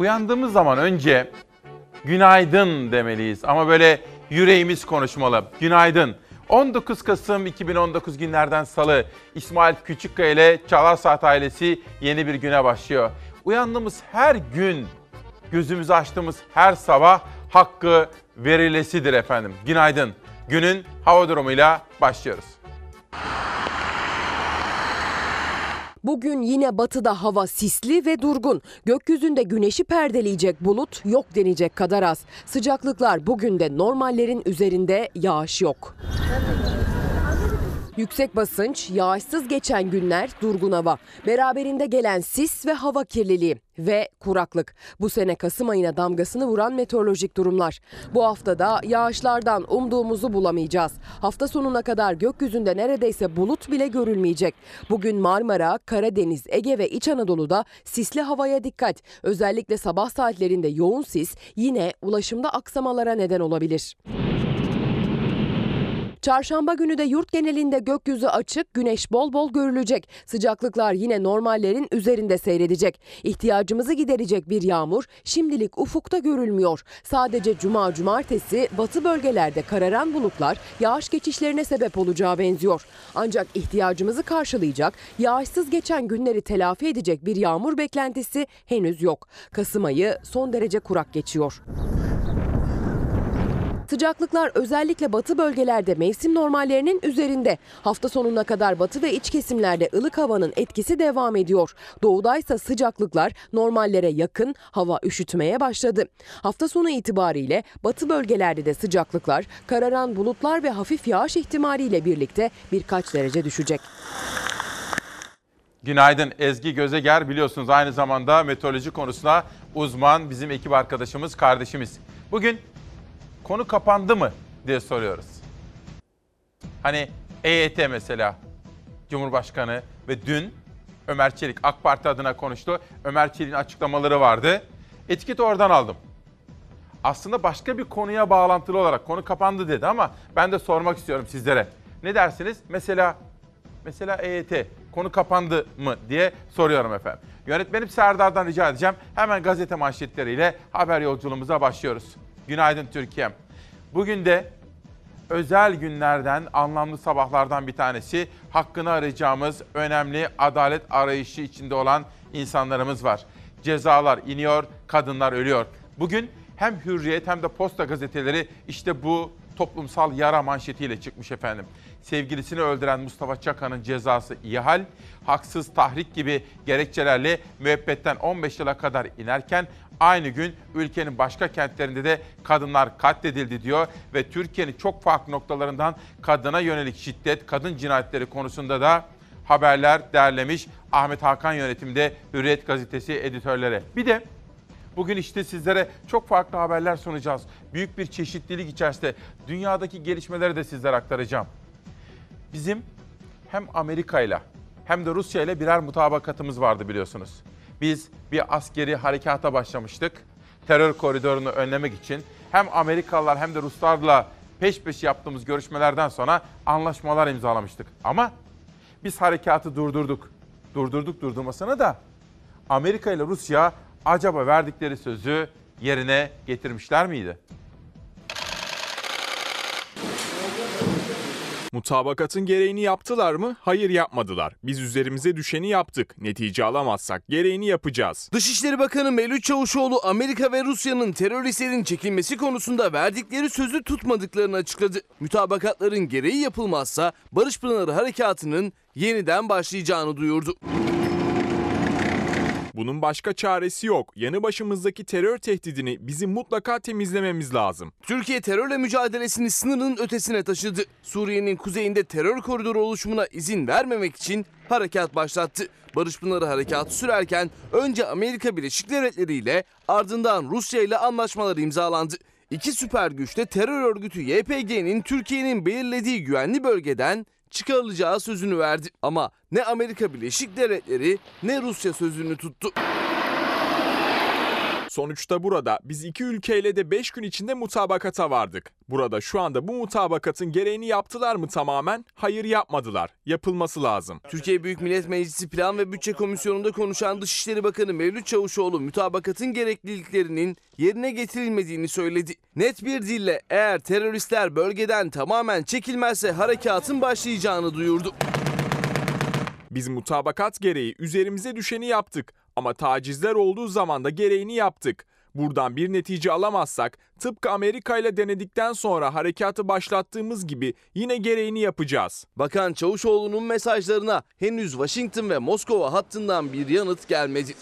Uyandığımız zaman önce günaydın demeliyiz ama böyle yüreğimiz konuşmalı. Günaydın. 19 Kasım 2019 günlerden salı İsmail Küçükkaya ile Çalar Saat ailesi yeni bir güne başlıyor. Uyandığımız her gün, gözümüzü açtığımız her sabah hakkı verilesidir efendim. Günaydın. Günün hava durumuyla başlıyoruz. Bugün yine batıda hava sisli ve durgun. Gökyüzünde güneşi perdeleyecek bulut yok denecek kadar az. Sıcaklıklar bugün de normallerin üzerinde yağış yok. Yüksek basınç, yağışsız geçen günler, durgun hava. Beraberinde gelen sis ve hava kirliliği ve kuraklık. Bu sene Kasım ayına damgasını vuran meteorolojik durumlar. Bu haftada yağışlardan umduğumuzu bulamayacağız. Hafta sonuna kadar gökyüzünde neredeyse bulut bile görülmeyecek. Bugün Marmara, Karadeniz, Ege ve İç Anadolu'da sisli havaya dikkat. Özellikle sabah saatlerinde yoğun sis yine ulaşımda aksamalara neden olabilir. Çarşamba günü de yurt genelinde gökyüzü açık, güneş bol bol görülecek. Sıcaklıklar yine normallerin üzerinde seyredecek. İhtiyacımızı giderecek bir yağmur şimdilik ufukta görülmüyor. Sadece cuma cumartesi batı bölgelerde kararan bulutlar yağış geçişlerine sebep olacağı benziyor. Ancak ihtiyacımızı karşılayacak, yağışsız geçen günleri telafi edecek bir yağmur beklentisi henüz yok. Kasım ayı son derece kurak geçiyor. Sıcaklıklar özellikle batı bölgelerde mevsim normallerinin üzerinde. Hafta sonuna kadar batı ve iç kesimlerde ılık havanın etkisi devam ediyor. Doğudaysa sıcaklıklar normallere yakın, hava üşütmeye başladı. Hafta sonu itibariyle batı bölgelerde de sıcaklıklar kararan bulutlar ve hafif yağış ihtimaliyle birlikte birkaç derece düşecek. Günaydın Ezgi Gözeger biliyorsunuz aynı zamanda meteoroloji konusuna uzman bizim ekip arkadaşımız, kardeşimiz. Bugün konu kapandı mı diye soruyoruz. Hani EYT mesela Cumhurbaşkanı ve dün Ömer Çelik AK Parti adına konuştu. Ömer Çelik'in açıklamaları vardı. Etiketi oradan aldım. Aslında başka bir konuya bağlantılı olarak konu kapandı dedi ama ben de sormak istiyorum sizlere. Ne dersiniz? Mesela mesela EYT konu kapandı mı diye soruyorum efendim. Yönetmenim Serdar'dan rica edeceğim. Hemen gazete manşetleriyle haber yolculuğumuza başlıyoruz. Günaydın Türkiye'm. Bugün de özel günlerden, anlamlı sabahlardan bir tanesi. Hakkını arayacağımız önemli adalet arayışı içinde olan insanlarımız var. Cezalar iniyor, kadınlar ölüyor. Bugün hem Hürriyet hem de Posta gazeteleri işte bu toplumsal yara manşetiyle çıkmış efendim. Sevgilisini öldüren Mustafa Çakan'ın cezası iyi hal, haksız tahrik gibi gerekçelerle müebbetten 15 yıla kadar inerken aynı gün ülkenin başka kentlerinde de kadınlar katledildi diyor ve Türkiye'nin çok farklı noktalarından kadına yönelik şiddet, kadın cinayetleri konusunda da haberler derlemiş Ahmet Hakan yönetimde Hürriyet gazetesi editörleri. Bir de Bugün işte sizlere çok farklı haberler sunacağız. Büyük bir çeşitlilik içerisinde dünyadaki gelişmeleri de sizlere aktaracağım. Bizim hem Amerika ile hem de Rusya ile birer mutabakatımız vardı biliyorsunuz. Biz bir askeri harekata başlamıştık. Terör koridorunu önlemek için hem Amerikalılar hem de Ruslarla peş peşe yaptığımız görüşmelerden sonra anlaşmalar imzalamıştık. Ama biz harekatı durdurduk. Durdurduk durdurmasını da Amerika ile Rusya acaba verdikleri sözü yerine getirmişler miydi? Mutabakatın gereğini yaptılar mı? Hayır yapmadılar. Biz üzerimize düşeni yaptık. Netice alamazsak gereğini yapacağız. Dışişleri Bakanı Mevlüt Çavuşoğlu Amerika ve Rusya'nın teröristlerin çekilmesi konusunda verdikleri sözü tutmadıklarını açıkladı. Mütabakatların gereği yapılmazsa Barış Pınarı Harekatı'nın yeniden başlayacağını duyurdu. Bunun başka çaresi yok. Yanı başımızdaki terör tehdidini bizim mutlaka temizlememiz lazım. Türkiye terörle mücadelesini sınırın ötesine taşıdı. Suriye'nin kuzeyinde terör koridoru oluşumuna izin vermemek için harekat başlattı. Barış Pınarı harekatı sürerken önce Amerika Birleşik Devletleri ile ardından Rusya ile anlaşmalar imzalandı. İki süper güçte terör örgütü YPG'nin Türkiye'nin belirlediği güvenli bölgeden çıkarılacağı sözünü verdi. Ama ne Amerika Birleşik Devletleri ne Rusya sözünü tuttu. Sonuçta burada biz iki ülkeyle de 5 gün içinde mutabakata vardık. Burada şu anda bu mutabakatın gereğini yaptılar mı tamamen? Hayır yapmadılar. Yapılması lazım. Türkiye Büyük Millet Meclisi Plan ve Bütçe Komisyonu'nda konuşan Dışişleri Bakanı Mevlüt Çavuşoğlu mutabakatın gerekliliklerinin yerine getirilmediğini söyledi. Net bir dille eğer teröristler bölgeden tamamen çekilmezse harekatın başlayacağını duyurdu. Biz mutabakat gereği üzerimize düşeni yaptık ama tacizler olduğu zaman da gereğini yaptık. Buradan bir netice alamazsak tıpkı Amerika ile denedikten sonra harekatı başlattığımız gibi yine gereğini yapacağız. Bakan Çavuşoğlu'nun mesajlarına henüz Washington ve Moskova hattından bir yanıt gelmedi.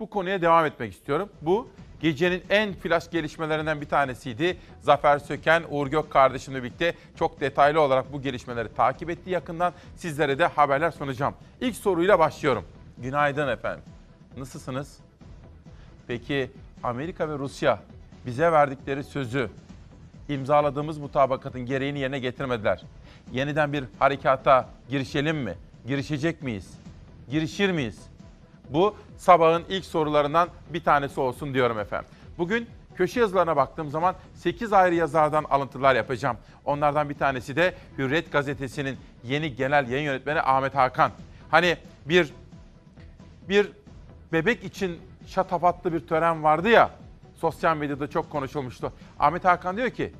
Bu konuya devam etmek istiyorum. Bu gecenin en flash gelişmelerinden bir tanesiydi. Zafer Söken, Uğur Gök kardeşimle birlikte çok detaylı olarak bu gelişmeleri takip etti yakından. Sizlere de haberler sunacağım. İlk soruyla başlıyorum. Günaydın efendim. Nasılsınız? Peki Amerika ve Rusya bize verdikleri sözü imzaladığımız mutabakatın gereğini yerine getirmediler. Yeniden bir harekata girişelim mi? Girişecek miyiz? Girişir miyiz? Bu sabahın ilk sorularından bir tanesi olsun diyorum efendim. Bugün köşe yazılarına baktığım zaman 8 ayrı yazardan alıntılar yapacağım. Onlardan bir tanesi de Hürriyet gazetesinin yeni genel yayın yönetmeni Ahmet Hakan. Hani bir bir bebek için şatafatlı bir tören vardı ya. Sosyal medyada çok konuşulmuştu. Ahmet Hakan diyor ki,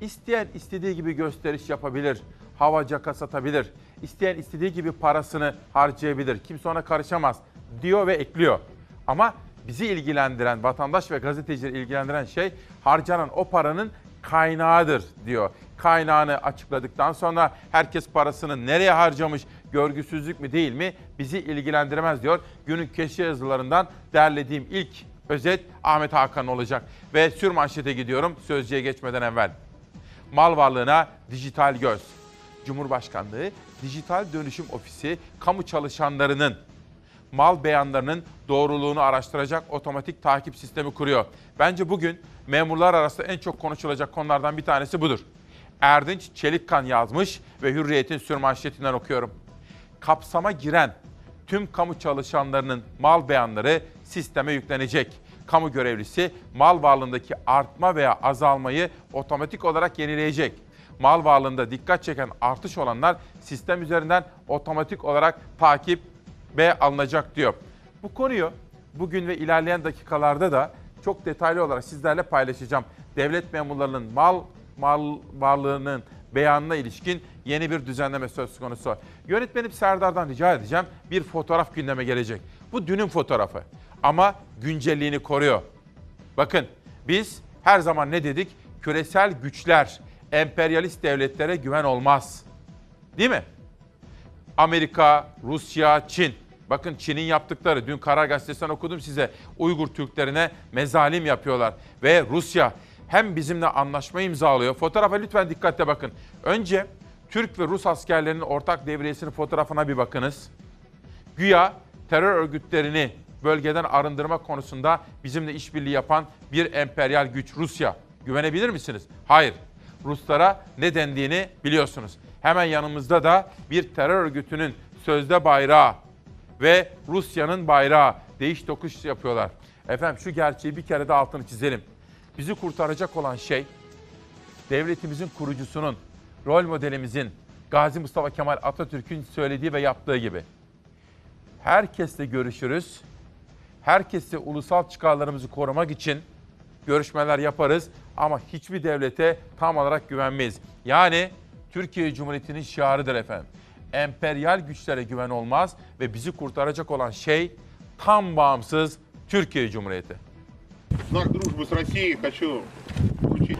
isteyen istediği gibi gösteriş yapabilir, hava caka satabilir, isteyen istediği gibi parasını harcayabilir, kimse ona karışamaz diyor ve ekliyor. Ama bizi ilgilendiren, vatandaş ve gazetecileri ilgilendiren şey harcanan o paranın kaynağıdır diyor. Kaynağını açıkladıktan sonra herkes parasını nereye harcamış, görgüsüzlük mü değil mi bizi ilgilendirmez diyor. Günün köşe yazılarından derlediğim ilk özet Ahmet Hakan olacak. Ve sür manşete gidiyorum sözcüye geçmeden evvel. Mal varlığına dijital göz. Cumhurbaşkanlığı Dijital Dönüşüm Ofisi kamu çalışanlarının mal beyanlarının doğruluğunu araştıracak otomatik takip sistemi kuruyor. Bence bugün memurlar arasında en çok konuşulacak konulardan bir tanesi budur. Erdinç Çelikkan yazmış ve Hürriyet'in sürmanşetinden okuyorum. Kapsama giren tüm kamu çalışanlarının mal beyanları sisteme yüklenecek. Kamu görevlisi mal varlığındaki artma veya azalmayı otomatik olarak yenileyecek. Mal varlığında dikkat çeken artış olanlar sistem üzerinden otomatik olarak takip ve alınacak diyor. Bu konuyu bugün ve ilerleyen dakikalarda da çok detaylı olarak sizlerle paylaşacağım. Devlet memurlarının mal mal varlığının beyanına ilişkin yeni bir düzenleme söz konusu. Yönetmenim Serdar'dan rica edeceğim bir fotoğraf gündeme gelecek. Bu dünün fotoğrafı ama güncelliğini koruyor. Bakın biz her zaman ne dedik? Küresel güçler, emperyalist devletlere güven olmaz. Değil mi? Amerika, Rusya, Çin. Bakın Çin'in yaptıkları, dün Karar Gazetesi'nden okudum size. Uygur Türklerine mezalim yapıyorlar. Ve Rusya hem bizimle anlaşma imzalıyor. Fotoğrafa lütfen dikkatle bakın. Önce Türk ve Rus askerlerinin ortak devriyesinin fotoğrafına bir bakınız. Güya terör örgütlerini bölgeden arındırma konusunda bizimle işbirliği yapan bir emperyal güç Rusya. Güvenebilir misiniz? Hayır. Ruslara ne dendiğini biliyorsunuz. Hemen yanımızda da bir terör örgütünün sözde bayrağı ve Rusya'nın bayrağı değiş tokuş yapıyorlar. Efendim şu gerçeği bir kere de altını çizelim. Bizi kurtaracak olan şey devletimizin kurucusunun, rol modelimizin Gazi Mustafa Kemal Atatürk'ün söylediği ve yaptığı gibi. Herkesle görüşürüz. Herkesle ulusal çıkarlarımızı korumak için görüşmeler yaparız ama hiçbir devlete tam olarak güvenmeyiz. Yani Türkiye Cumhuriyeti'nin şiarıdır efendim. Emperyal güçlere güven olmaz ve bizi kurtaracak olan şey tam bağımsız Türkiye Cumhuriyeti. знак дружбы с Россией хочу вручить.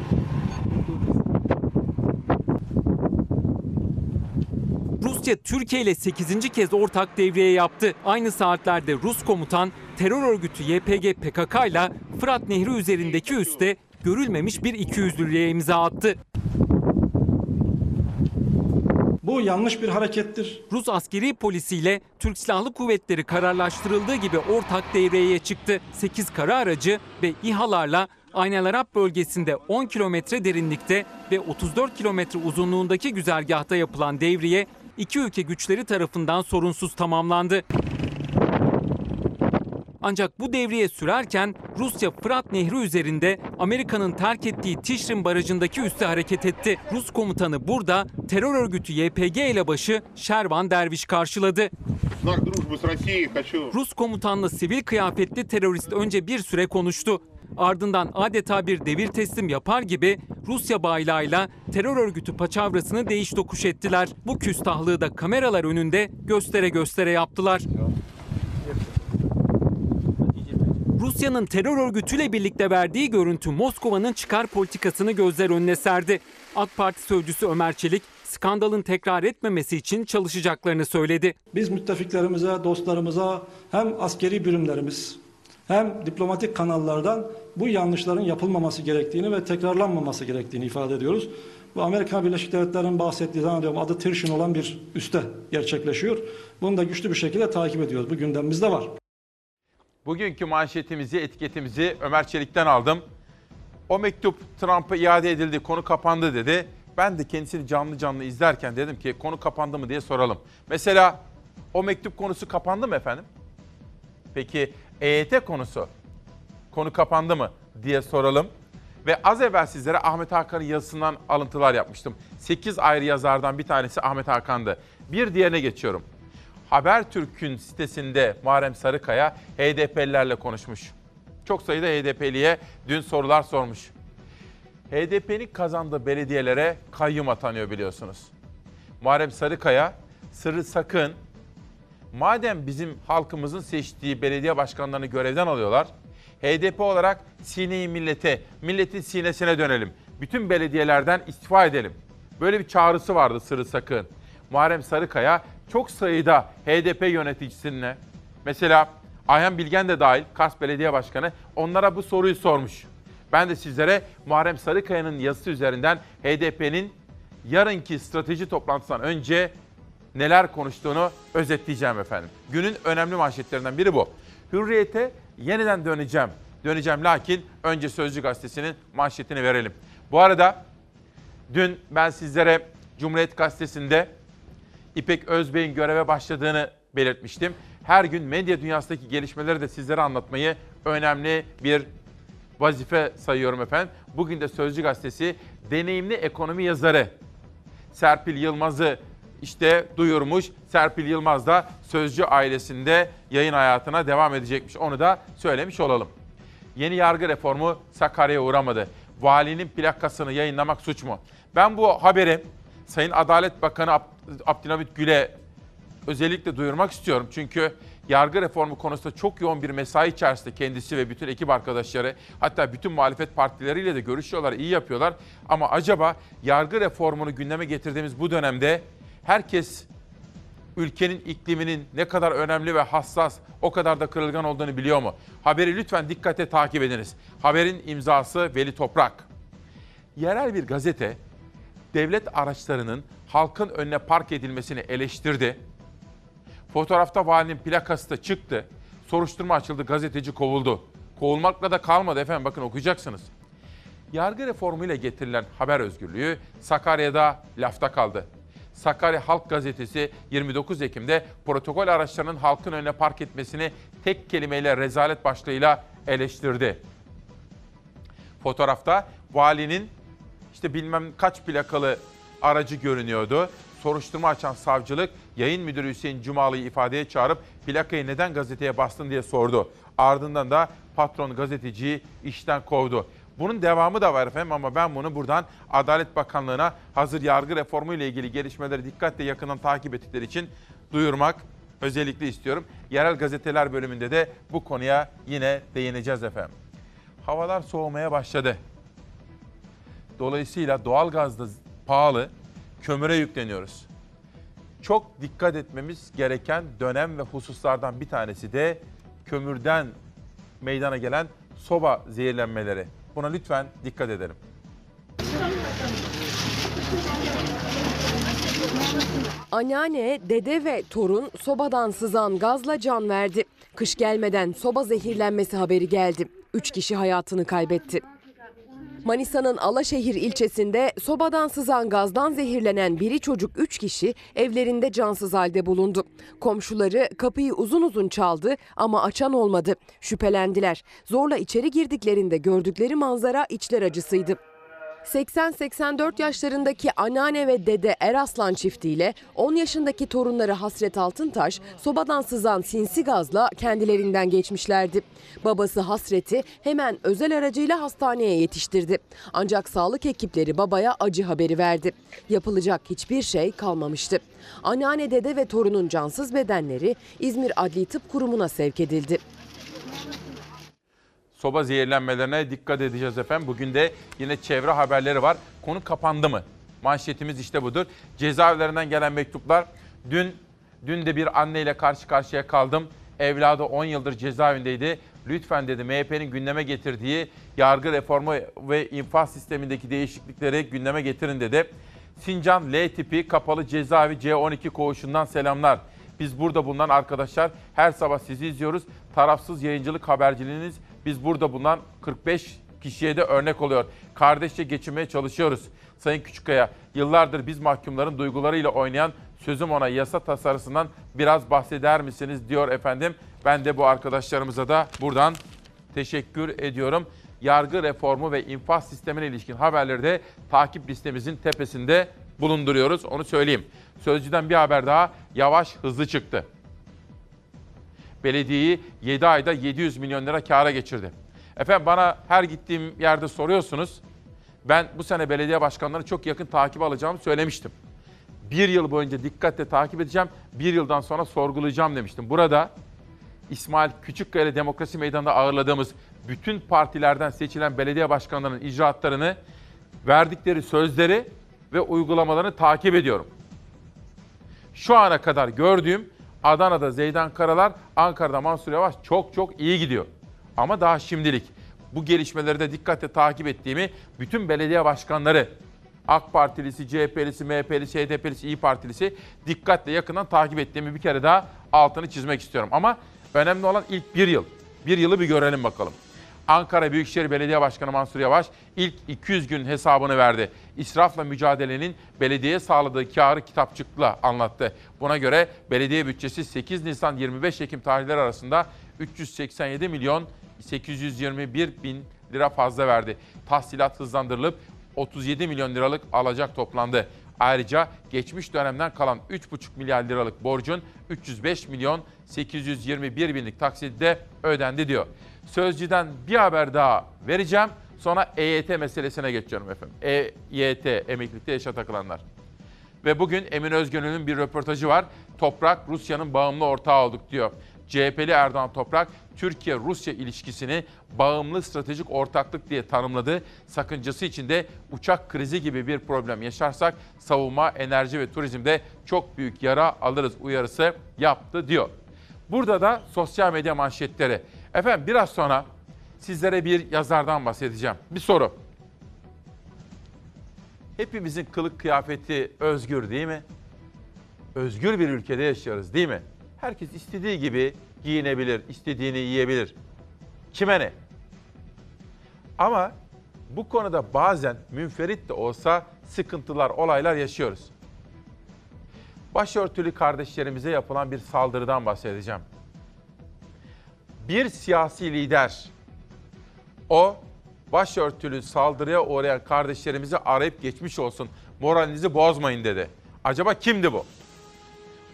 Rusya Türkiye ile 8. kez ortak devriye yaptı. Aynı saatlerde Rus komutan terör örgütü YPG PKK ile Fırat Nehri üzerindeki üste görülmemiş bir ikiyüzlülüğe imza attı. Bu yanlış bir harekettir. Rus askeri polisiyle Türk Silahlı Kuvvetleri kararlaştırıldığı gibi ortak devreye çıktı. 8 kara aracı ve İHA'larla Aynel Arap bölgesinde 10 kilometre derinlikte ve 34 kilometre uzunluğundaki güzergahta yapılan devriye iki ülke güçleri tarafından sorunsuz tamamlandı. Ancak bu devriye sürerken Rusya Fırat Nehri üzerinde Amerika'nın terk ettiği Tişrin Barajı'ndaki üste hareket etti. Rus komutanı burada terör örgütü YPG ile başı Şervan Derviş karşıladı. Rus komutanla sivil kıyafetli terörist önce bir süre konuştu. Ardından adeta bir devir teslim yapar gibi Rusya baylağıyla terör örgütü paçavrasını değiş tokuş ettiler. Bu küstahlığı da kameralar önünde göstere göstere yaptılar. Rusya'nın terör örgütüyle birlikte verdiği görüntü Moskova'nın çıkar politikasını gözler önüne serdi. AK Parti sözcüsü Ömer Çelik skandalın tekrar etmemesi için çalışacaklarını söyledi. Biz müttefiklerimize, dostlarımıza hem askeri birimlerimiz hem diplomatik kanallardan bu yanlışların yapılmaması gerektiğini ve tekrarlanmaması gerektiğini ifade ediyoruz. Bu Amerika Birleşik Devletleri'nin bahsettiği zannediyorum adı Tirşin olan bir üste gerçekleşiyor. Bunu da güçlü bir şekilde takip ediyoruz. Bu gündemimizde var. Bugünkü manşetimizi, etiketimizi Ömer Çelik'ten aldım. O mektup Trump'a iade edildi, konu kapandı dedi. Ben de kendisini canlı canlı izlerken dedim ki konu kapandı mı diye soralım. Mesela o mektup konusu kapandı mı efendim? Peki EYT konusu konu kapandı mı diye soralım. Ve az evvel sizlere Ahmet Hakan'ın yazısından alıntılar yapmıştım. 8 ayrı yazardan bir tanesi Ahmet Hakan'dı. Bir diğerine geçiyorum. Habertürk'ün sitesinde Muharrem Sarıkaya HDP'lilerle konuşmuş. Çok sayıda HDP'liye dün sorular sormuş. HDP'nin kazandığı belediyelere kayyum atanıyor biliyorsunuz. Muharrem Sarıkaya, Sırrı Sakın, madem bizim halkımızın seçtiği belediye başkanlarını görevden alıyorlar, HDP olarak sineyi millete, milletin sinesine dönelim. Bütün belediyelerden istifa edelim. Böyle bir çağrısı vardı Sırrı Sakın. Muharrem Sarıkaya çok sayıda HDP yöneticisine, mesela Ayhan Bilgen de dahil, Kars Belediye Başkanı onlara bu soruyu sormuş. Ben de sizlere Muharrem Sarıkaya'nın yazısı üzerinden HDP'nin yarınki strateji toplantısından önce neler konuştuğunu özetleyeceğim efendim. Günün önemli manşetlerinden biri bu. Hürriyete yeniden döneceğim. Döneceğim lakin önce Sözcü Gazetesi'nin manşetini verelim. Bu arada dün ben sizlere Cumhuriyet Gazetesi'nde İpek Özbey'in göreve başladığını belirtmiştim. Her gün medya dünyasındaki gelişmeleri de sizlere anlatmayı önemli bir vazife sayıyorum efendim. Bugün de Sözcü Gazetesi deneyimli ekonomi yazarı Serpil Yılmaz'ı işte duyurmuş. Serpil Yılmaz da Sözcü ailesinde yayın hayatına devam edecekmiş. Onu da söylemiş olalım. Yeni yargı reformu Sakarya'ya uğramadı. Valinin plakasını yayınlamak suç mu? Ben bu haberi Sayın Adalet Bakanı Abdülhamit Gül'e özellikle duyurmak istiyorum. Çünkü yargı reformu konusunda çok yoğun bir mesai içerisinde kendisi ve bütün ekip arkadaşları hatta bütün muhalefet partileriyle de görüşüyorlar, iyi yapıyorlar. Ama acaba yargı reformunu gündeme getirdiğimiz bu dönemde herkes ülkenin ikliminin ne kadar önemli ve hassas, o kadar da kırılgan olduğunu biliyor mu? Haberi lütfen dikkate takip ediniz. Haberin imzası Veli Toprak. Yerel bir gazete devlet araçlarının halkın önüne park edilmesini eleştirdi. Fotoğrafta valinin plakası da çıktı. Soruşturma açıldı, gazeteci kovuldu. Kovulmakla da kalmadı efendim bakın okuyacaksınız. Yargı reformuyla getirilen haber özgürlüğü Sakarya'da lafta kaldı. Sakarya Halk Gazetesi 29 Ekim'de protokol araçlarının halkın önüne park etmesini tek kelimeyle rezalet başlığıyla eleştirdi. Fotoğrafta valinin işte bilmem kaç plakalı aracı görünüyordu. Soruşturma açan savcılık yayın müdürü Hüseyin Cumalı'yı ifadeye çağırıp plakayı neden gazeteye bastın diye sordu. Ardından da patron gazeteciyi işten kovdu. Bunun devamı da var efendim ama ben bunu buradan Adalet Bakanlığı'na hazır yargı reformu ile ilgili gelişmeleri dikkatle yakından takip ettikleri için duyurmak özellikle istiyorum. Yerel gazeteler bölümünde de bu konuya yine değineceğiz efendim. Havalar soğumaya başladı. Dolayısıyla doğalgaz da pahalı, kömüre yükleniyoruz. Çok dikkat etmemiz gereken dönem ve hususlardan bir tanesi de kömürden meydana gelen soba zehirlenmeleri. Buna lütfen dikkat edelim. Anneanne, dede ve torun sobadan sızan gazla can verdi. Kış gelmeden soba zehirlenmesi haberi geldi. Üç kişi hayatını kaybetti. Manisa'nın Alaşehir ilçesinde sobadan sızan gazdan zehirlenen biri çocuk 3 kişi evlerinde cansız halde bulundu. Komşuları kapıyı uzun uzun çaldı ama açan olmadı. Şüphelendiler. Zorla içeri girdiklerinde gördükleri manzara içler acısıydı. 80-84 yaşlarındaki anneanne ve dede Eraslan çiftiyle 10 yaşındaki torunları Hasret Altıntaş sobadan sızan sinsi gazla kendilerinden geçmişlerdi. Babası Hasret'i hemen özel aracıyla hastaneye yetiştirdi. Ancak sağlık ekipleri babaya acı haberi verdi. Yapılacak hiçbir şey kalmamıştı. Anneanne, dede ve torunun cansız bedenleri İzmir Adli Tıp Kurumu'na sevk edildi. Soba zehirlenmelerine dikkat edeceğiz efendim. Bugün de yine çevre haberleri var. Konu kapandı mı? Manşetimiz işte budur. Cezaevlerinden gelen mektuplar. Dün dün de bir anneyle karşı karşıya kaldım. Evladı 10 yıldır cezaevindeydi. Lütfen dedi MHP'nin gündeme getirdiği yargı reformu ve infaz sistemindeki değişiklikleri gündeme getirin dedi. Sincan L tipi kapalı cezaevi C12 koğuşundan selamlar. Biz burada bulunan arkadaşlar her sabah sizi izliyoruz. Tarafsız yayıncılık haberciliğiniz biz burada bulunan 45 kişiye de örnek oluyor. Kardeşçe geçinmeye çalışıyoruz. Sayın Küçükkaya, yıllardır biz mahkumların duygularıyla oynayan sözüm ona yasa tasarısından biraz bahseder misiniz diyor efendim. Ben de bu arkadaşlarımıza da buradan teşekkür ediyorum. Yargı reformu ve infaz sistemine ilişkin haberleri de takip listemizin tepesinde bulunduruyoruz. Onu söyleyeyim. Sözcüden bir haber daha yavaş hızlı çıktı. Belediyeyi 7 ayda 700 milyon lira kâra geçirdi. Efendim bana her gittiğim yerde soruyorsunuz. Ben bu sene belediye başkanlarını çok yakın takip alacağımı söylemiştim. Bir yıl boyunca dikkatle takip edeceğim, bir yıldan sonra sorgulayacağım demiştim. Burada İsmail Küçükkaya Demokrasi Meydanı'nda ağırladığımız bütün partilerden seçilen belediye başkanlarının icraatlarını, verdikleri sözleri ve uygulamalarını takip ediyorum. Şu ana kadar gördüğüm Adana'da Zeydan Karalar, Ankara'da Mansur Yavaş çok çok iyi gidiyor. Ama daha şimdilik bu gelişmeleri de dikkatle takip ettiğimi bütün belediye başkanları AK Partilisi, CHP'lisi, MHP'lisi, HDP'lisi, İyi Partilisi dikkatle yakından takip ettiğimi bir kere daha altını çizmek istiyorum. Ama önemli olan ilk bir yıl. Bir yılı bir görelim bakalım. Ankara Büyükşehir Belediye Başkanı Mansur Yavaş ilk 200 gün hesabını verdi. İsrafla mücadelenin belediyeye sağladığı karı kitapçıkla anlattı. Buna göre belediye bütçesi 8 Nisan 25 Ekim tarihleri arasında 387 milyon 821 bin lira fazla verdi. Tahsilat hızlandırılıp 37 milyon liralık alacak toplandı. Ayrıca geçmiş dönemden kalan 3,5 milyar liralık borcun 305 milyon 821 binlik taksitte ödendi diyor. Sözcüden bir haber daha vereceğim. Sonra EYT meselesine geçiyorum efendim. EYT, emeklilikte yaşa takılanlar. Ve bugün Emin Özgönül'ün bir röportajı var. Toprak Rusya'nın bağımlı ortağı olduk diyor. CHP'li Erdoğan Toprak, Türkiye-Rusya ilişkisini bağımlı stratejik ortaklık diye tanımladı. Sakıncası içinde uçak krizi gibi bir problem yaşarsak savunma, enerji ve turizmde çok büyük yara alırız uyarısı yaptı diyor. Burada da sosyal medya manşetleri. Efendim biraz sonra sizlere bir yazardan bahsedeceğim. Bir soru. Hepimizin kılık kıyafeti özgür değil mi? Özgür bir ülkede yaşıyoruz değil mi? Herkes istediği gibi giyinebilir, istediğini yiyebilir. Kime ne? Ama bu konuda bazen münferit de olsa sıkıntılar, olaylar yaşıyoruz. Başörtülü kardeşlerimize yapılan bir saldırıdan bahsedeceğim. Bir siyasi lider o başörtülü saldırıya uğrayan kardeşlerimizi arayıp geçmiş olsun. Moralinizi bozmayın dedi. Acaba kimdi bu?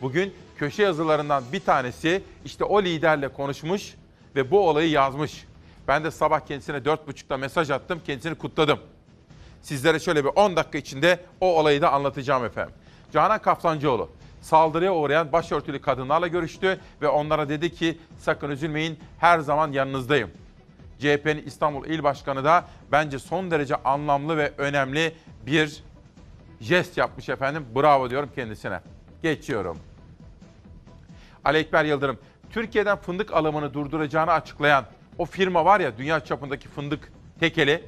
Bugün köşe yazılarından bir tanesi işte o liderle konuşmuş ve bu olayı yazmış. Ben de sabah kendisine 4.30'da mesaj attım, kendisini kutladım. Sizlere şöyle bir 10 dakika içinde o olayı da anlatacağım efendim. Canan Kaftancıoğlu saldırıya uğrayan başörtülü kadınlarla görüştü ve onlara dedi ki sakın üzülmeyin her zaman yanınızdayım. CHP'nin İstanbul İl Başkanı da bence son derece anlamlı ve önemli bir jest yapmış efendim. Bravo diyorum kendisine. Geçiyorum. Ali Ekber Yıldırım, Türkiye'den fındık alımını durduracağını açıklayan o firma var ya dünya çapındaki fındık tekeli.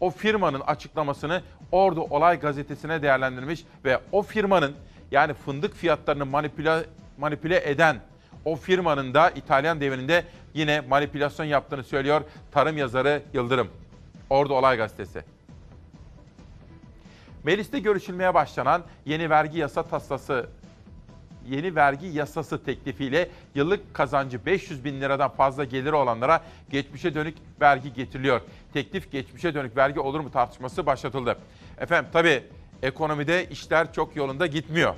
O firmanın açıklamasını Ordu Olay Gazetesi'ne değerlendirmiş ve o firmanın yani fındık fiyatlarını manipüle, manipüle eden o firmanın da İtalyan devrinde yine manipülasyon yaptığını söylüyor tarım yazarı Yıldırım. Ordu Olay Gazetesi. Mecliste görüşülmeye başlanan yeni vergi yasa taslası yeni vergi yasası teklifiyle yıllık kazancı 500 bin liradan fazla geliri olanlara geçmişe dönük vergi getiriliyor. Teklif geçmişe dönük vergi olur mu tartışması başlatıldı. Efendim tabii ekonomide işler çok yolunda gitmiyor.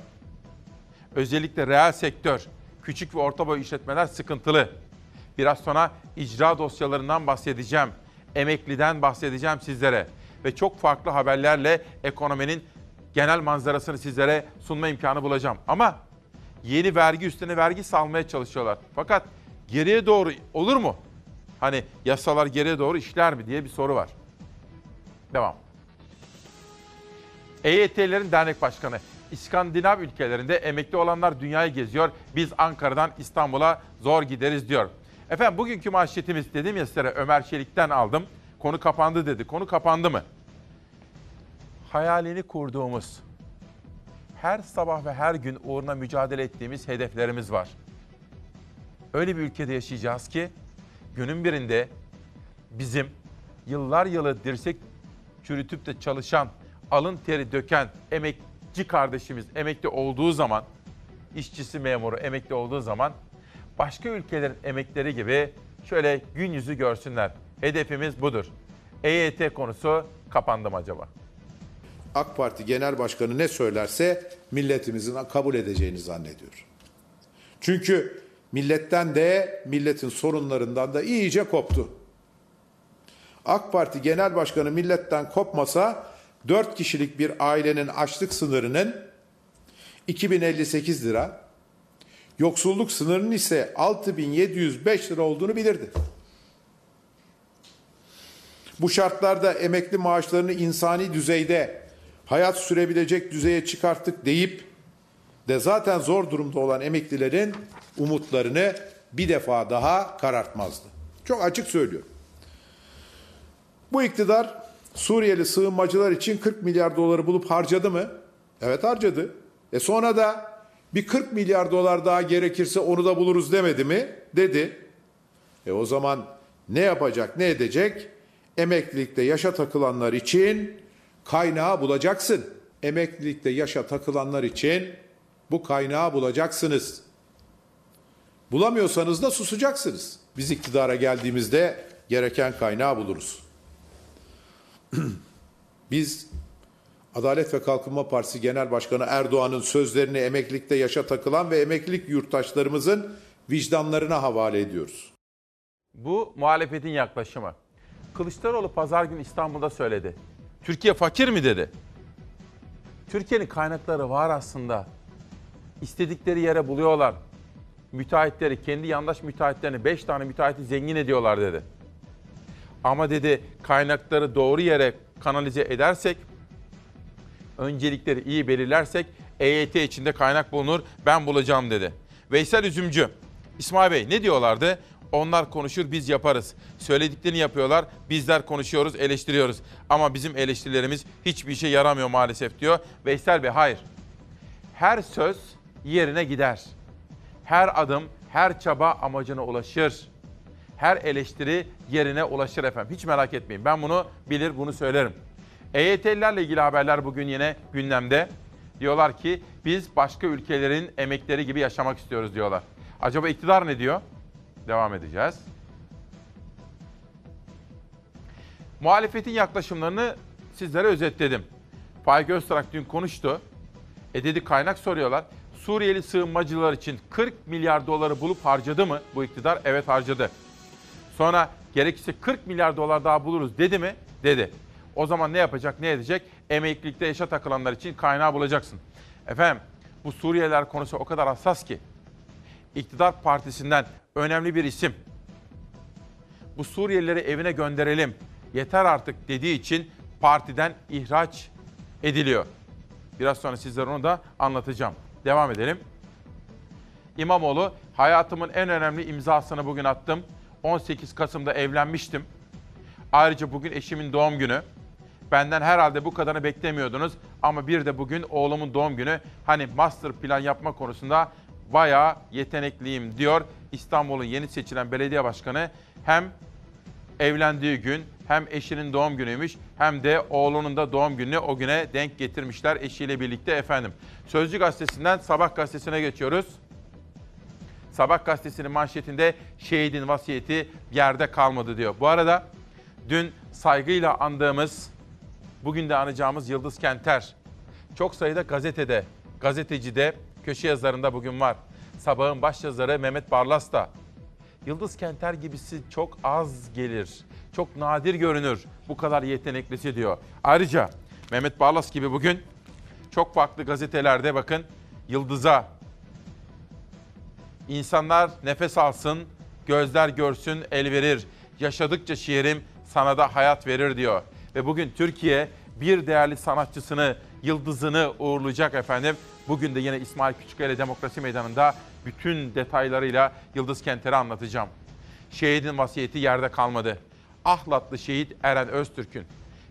Özellikle reel sektör, küçük ve orta boy işletmeler sıkıntılı. Biraz sonra icra dosyalarından bahsedeceğim. Emekliden bahsedeceğim sizlere. Ve çok farklı haberlerle ekonominin genel manzarasını sizlere sunma imkanı bulacağım. Ama yeni vergi üstüne vergi salmaya çalışıyorlar. Fakat geriye doğru olur mu? Hani yasalar geriye doğru işler mi diye bir soru var. Devam. EYT'lerin dernek başkanı. İskandinav ülkelerinde emekli olanlar dünyayı geziyor. Biz Ankara'dan İstanbul'a zor gideriz diyor. Efendim bugünkü manşetimiz dedim ya size Ömer Çelik'ten aldım. Konu kapandı dedi. Konu kapandı mı? Hayalini kurduğumuz, her sabah ve her gün uğruna mücadele ettiğimiz hedeflerimiz var. Öyle bir ülkede yaşayacağız ki günün birinde bizim yıllar yılı dirsek çürütüp de çalışan, alın teri döken emekçi kardeşimiz emekli olduğu zaman, işçisi memuru emekli olduğu zaman başka ülkelerin emekleri gibi şöyle gün yüzü görsünler. Hedefimiz budur. EYT konusu kapandı mı acaba? AK Parti Genel Başkanı ne söylerse milletimizin kabul edeceğini zannediyor. Çünkü milletten de milletin sorunlarından da iyice koptu. AK Parti Genel Başkanı milletten kopmasa 4 kişilik bir ailenin açlık sınırının 2058 lira, yoksulluk sınırının ise 6705 lira olduğunu bilirdi. Bu şartlarda emekli maaşlarını insani düzeyde hayat sürebilecek düzeye çıkarttık deyip de zaten zor durumda olan emeklilerin umutlarını bir defa daha karartmazdı. Çok açık söylüyorum. Bu iktidar Suriyeli sığınmacılar için 40 milyar doları bulup harcadı mı? Evet harcadı. E sonra da bir 40 milyar dolar daha gerekirse onu da buluruz demedi mi? Dedi. E o zaman ne yapacak, ne edecek? Emeklilikte yaşa takılanlar için kaynağı bulacaksın. Emeklilikte yaşa takılanlar için bu kaynağı bulacaksınız. Bulamıyorsanız da susacaksınız. Biz iktidara geldiğimizde gereken kaynağı buluruz. Biz Adalet ve Kalkınma Partisi Genel Başkanı Erdoğan'ın sözlerini emeklilikte yaşa takılan ve emeklilik yurttaşlarımızın vicdanlarına havale ediyoruz. Bu muhalefetin yaklaşımı. Kılıçdaroğlu pazar günü İstanbul'da söyledi. Türkiye fakir mi dedi. Türkiye'nin kaynakları var aslında. İstedikleri yere buluyorlar. Müteahhitleri, kendi yandaş müteahhitlerini 5 tane müteahhiti zengin ediyorlar dedi. Ama dedi kaynakları doğru yere kanalize edersek, öncelikleri iyi belirlersek EYT içinde kaynak bulunur, ben bulacağım dedi. Veysel Üzümcü, İsmail Bey ne diyorlardı? Onlar konuşur biz yaparız. Söylediklerini yapıyorlar. Bizler konuşuyoruz, eleştiriyoruz. Ama bizim eleştirilerimiz hiçbir işe yaramıyor maalesef diyor. Veysel Bey hayır. Her söz yerine gider. Her adım, her çaba amacına ulaşır. Her eleştiri yerine ulaşır efendim. Hiç merak etmeyin. Ben bunu bilir, bunu söylerim. EYT'lilerle ilgili haberler bugün yine gündemde. Diyorlar ki biz başka ülkelerin emekleri gibi yaşamak istiyoruz diyorlar. Acaba iktidar ne diyor? Devam edeceğiz. Muhalefetin yaklaşımlarını sizlere özetledim. Faik Öztrak dün konuştu. E dedi kaynak soruyorlar. Suriyeli sığınmacılar için 40 milyar doları bulup harcadı mı bu iktidar? Evet harcadı. Sonra gerekirse 40 milyar dolar daha buluruz dedi mi? Dedi. O zaman ne yapacak, ne edecek? Emeklilikte yaşa takılanlar için kaynağı bulacaksın. Efendim bu Suriyeliler konusu o kadar hassas ki. İktidar partisinden önemli bir isim. Bu Suriyelileri evine gönderelim. Yeter artık dediği için partiden ihraç ediliyor. Biraz sonra sizlere onu da anlatacağım. Devam edelim. İmamoğlu hayatımın en önemli imzasını bugün attım. 18 Kasım'da evlenmiştim. Ayrıca bugün eşimin doğum günü. Benden herhalde bu kadarını beklemiyordunuz ama bir de bugün oğlumun doğum günü. Hani master plan yapma konusunda bayağı yetenekliyim diyor İstanbul'un yeni seçilen belediye başkanı. Hem evlendiği gün hem eşinin doğum günüymüş hem de oğlunun da doğum gününü o güne denk getirmişler eşiyle birlikte efendim. Sözcü gazetesinden Sabah gazetesine geçiyoruz. Sabah gazetesinin manşetinde şehidin vasiyeti yerde kalmadı diyor. Bu arada dün saygıyla andığımız, bugün de anacağımız Yıldız Kenter çok sayıda gazetede, gazetecide, köşe yazarında bugün var. Sabahın başyazarı Mehmet Barlas da. Yıldız Kenter gibisi çok az gelir. Çok nadir görünür bu kadar yeteneklisi diyor. Ayrıca Mehmet Barlas gibi bugün çok farklı gazetelerde bakın Yıldız'a İnsanlar nefes alsın, gözler görsün, el verir. Yaşadıkça şiirim sana da hayat verir diyor. Ve bugün Türkiye bir değerli sanatçısını, yıldızını uğurlayacak efendim. Bugün de yine İsmail Küçükkaya Demokrasi Meydanı'nda bütün detaylarıyla Yıldız Kenter'i anlatacağım. Şehidin vasiyeti yerde kalmadı. Ahlatlı şehit Eren Öztürk'ün.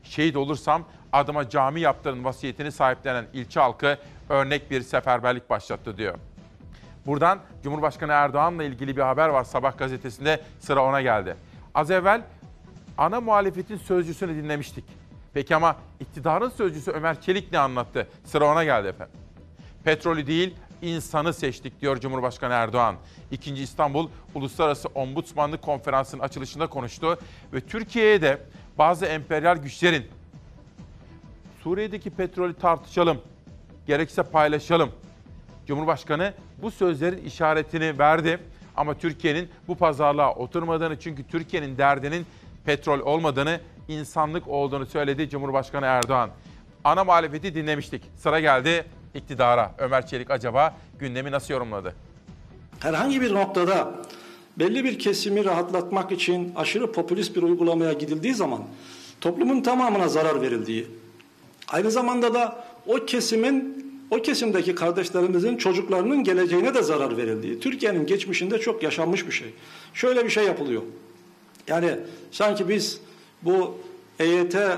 Şehit olursam adıma cami yaptırın vasiyetini sahiplenen ilçe halkı örnek bir seferberlik başlattı diyor. Buradan Cumhurbaşkanı Erdoğan'la ilgili bir haber var Sabah gazetesinde sıra ona geldi. Az evvel ana muhalefetin sözcüsünü dinlemiştik. Peki ama iktidarın sözcüsü Ömer Çelik ne anlattı? Sıra ona geldi efendim. Petrolü değil insanı seçtik diyor Cumhurbaşkanı Erdoğan. İkinci İstanbul Uluslararası Ombudsmanlık Konferansı'nın açılışında konuştu ve Türkiye'ye de bazı emperyal güçlerin Suriye'deki petrolü tartışalım, gerekirse paylaşalım. Cumhurbaşkanı bu sözlerin işaretini verdi ama Türkiye'nin bu pazarlığa oturmadığını çünkü Türkiye'nin derdinin petrol olmadığını, insanlık olduğunu söyledi Cumhurbaşkanı Erdoğan. Ana muhalefeti dinlemiştik. Sıra geldi iktidara. Ömer Çelik acaba gündemi nasıl yorumladı? Herhangi bir noktada belli bir kesimi rahatlatmak için aşırı popülist bir uygulamaya gidildiği zaman toplumun tamamına zarar verildiği, aynı zamanda da o kesimin o kesimdeki kardeşlerimizin çocuklarının geleceğine de zarar verildiği, Türkiye'nin geçmişinde çok yaşanmış bir şey. Şöyle bir şey yapılıyor. Yani sanki biz bu EYT e,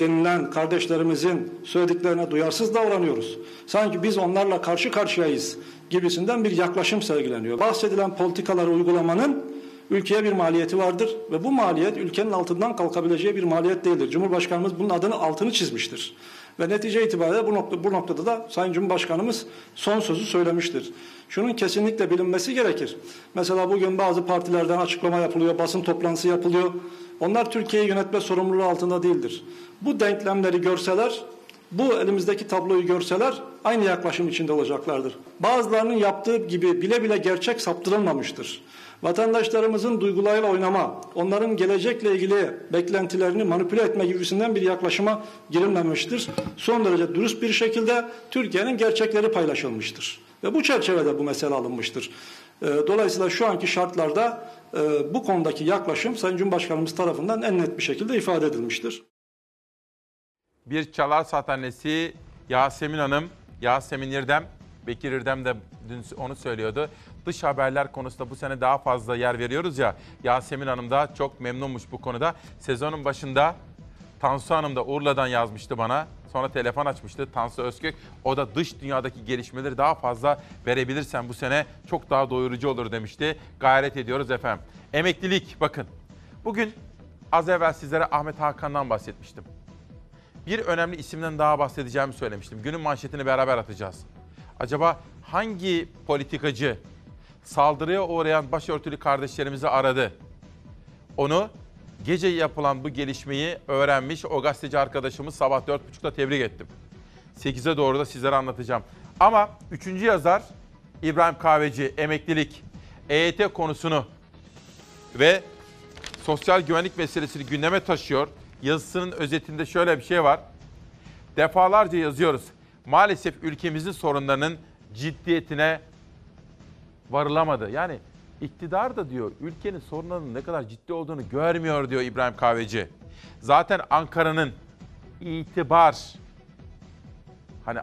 denilen kardeşlerimizin söylediklerine duyarsız davranıyoruz. Sanki biz onlarla karşı karşıyayız gibisinden bir yaklaşım sergileniyor. Bahsedilen politikaları uygulamanın ülkeye bir maliyeti vardır ve bu maliyet ülkenin altından kalkabileceği bir maliyet değildir. Cumhurbaşkanımız bunun adını altını çizmiştir. Ve netice itibariyle bu, nokta, bu noktada da Sayın Cumhurbaşkanımız son sözü söylemiştir. Şunun kesinlikle bilinmesi gerekir. Mesela bugün bazı partilerden açıklama yapılıyor, basın toplantısı yapılıyor. Onlar Türkiye'yi yönetme sorumluluğu altında değildir. Bu denklemleri görseler, bu elimizdeki tabloyu görseler aynı yaklaşım içinde olacaklardır. Bazılarının yaptığı gibi bile bile gerçek saptırılmamıştır. Vatandaşlarımızın duygularıyla oynama, onların gelecekle ilgili beklentilerini manipüle etme gibisinden bir yaklaşıma girilmemiştir. Son derece dürüst bir şekilde Türkiye'nin gerçekleri paylaşılmıştır. Ve bu çerçevede bu mesele alınmıştır. Dolayısıyla şu anki şartlarda bu konudaki yaklaşım Sayın Cumhurbaşkanımız tarafından en net bir şekilde ifade edilmiştir. Bir çalar saat annesi Yasemin Hanım, Yasemin İrdem, Bekir İrdem de dün onu söylüyordu. Dış haberler konusunda bu sene daha fazla yer veriyoruz ya. Yasemin Hanım da çok memnunmuş bu konuda. Sezonun başında Tansu Hanım da Urla'dan yazmıştı bana. Sonra telefon açmıştı Tansu Özkök. O da dış dünyadaki gelişmeleri daha fazla verebilirsen bu sene çok daha doyurucu olur demişti. Gayret ediyoruz efendim. Emeklilik bakın. Bugün az evvel sizlere Ahmet Hakan'dan bahsetmiştim. Bir önemli isimden daha bahsedeceğimi söylemiştim. Günün manşetini beraber atacağız. Acaba hangi politikacı saldırıya uğrayan başörtülü kardeşlerimizi aradı? Onu gece yapılan bu gelişmeyi öğrenmiş o gazeteci arkadaşımız sabah 4.30'da tebrik ettim. 8'e doğru da sizlere anlatacağım. Ama üçüncü yazar İbrahim Kahveci, emeklilik, EYT konusunu ve sosyal güvenlik meselesini gündeme taşıyor. Yazısının özetinde şöyle bir şey var. Defalarca yazıyoruz. Maalesef ülkemizin sorunlarının ciddiyetine varılamadı. Yani iktidar da diyor ülkenin sorunlarının ne kadar ciddi olduğunu görmüyor diyor İbrahim Kahveci. Zaten Ankara'nın itibar hani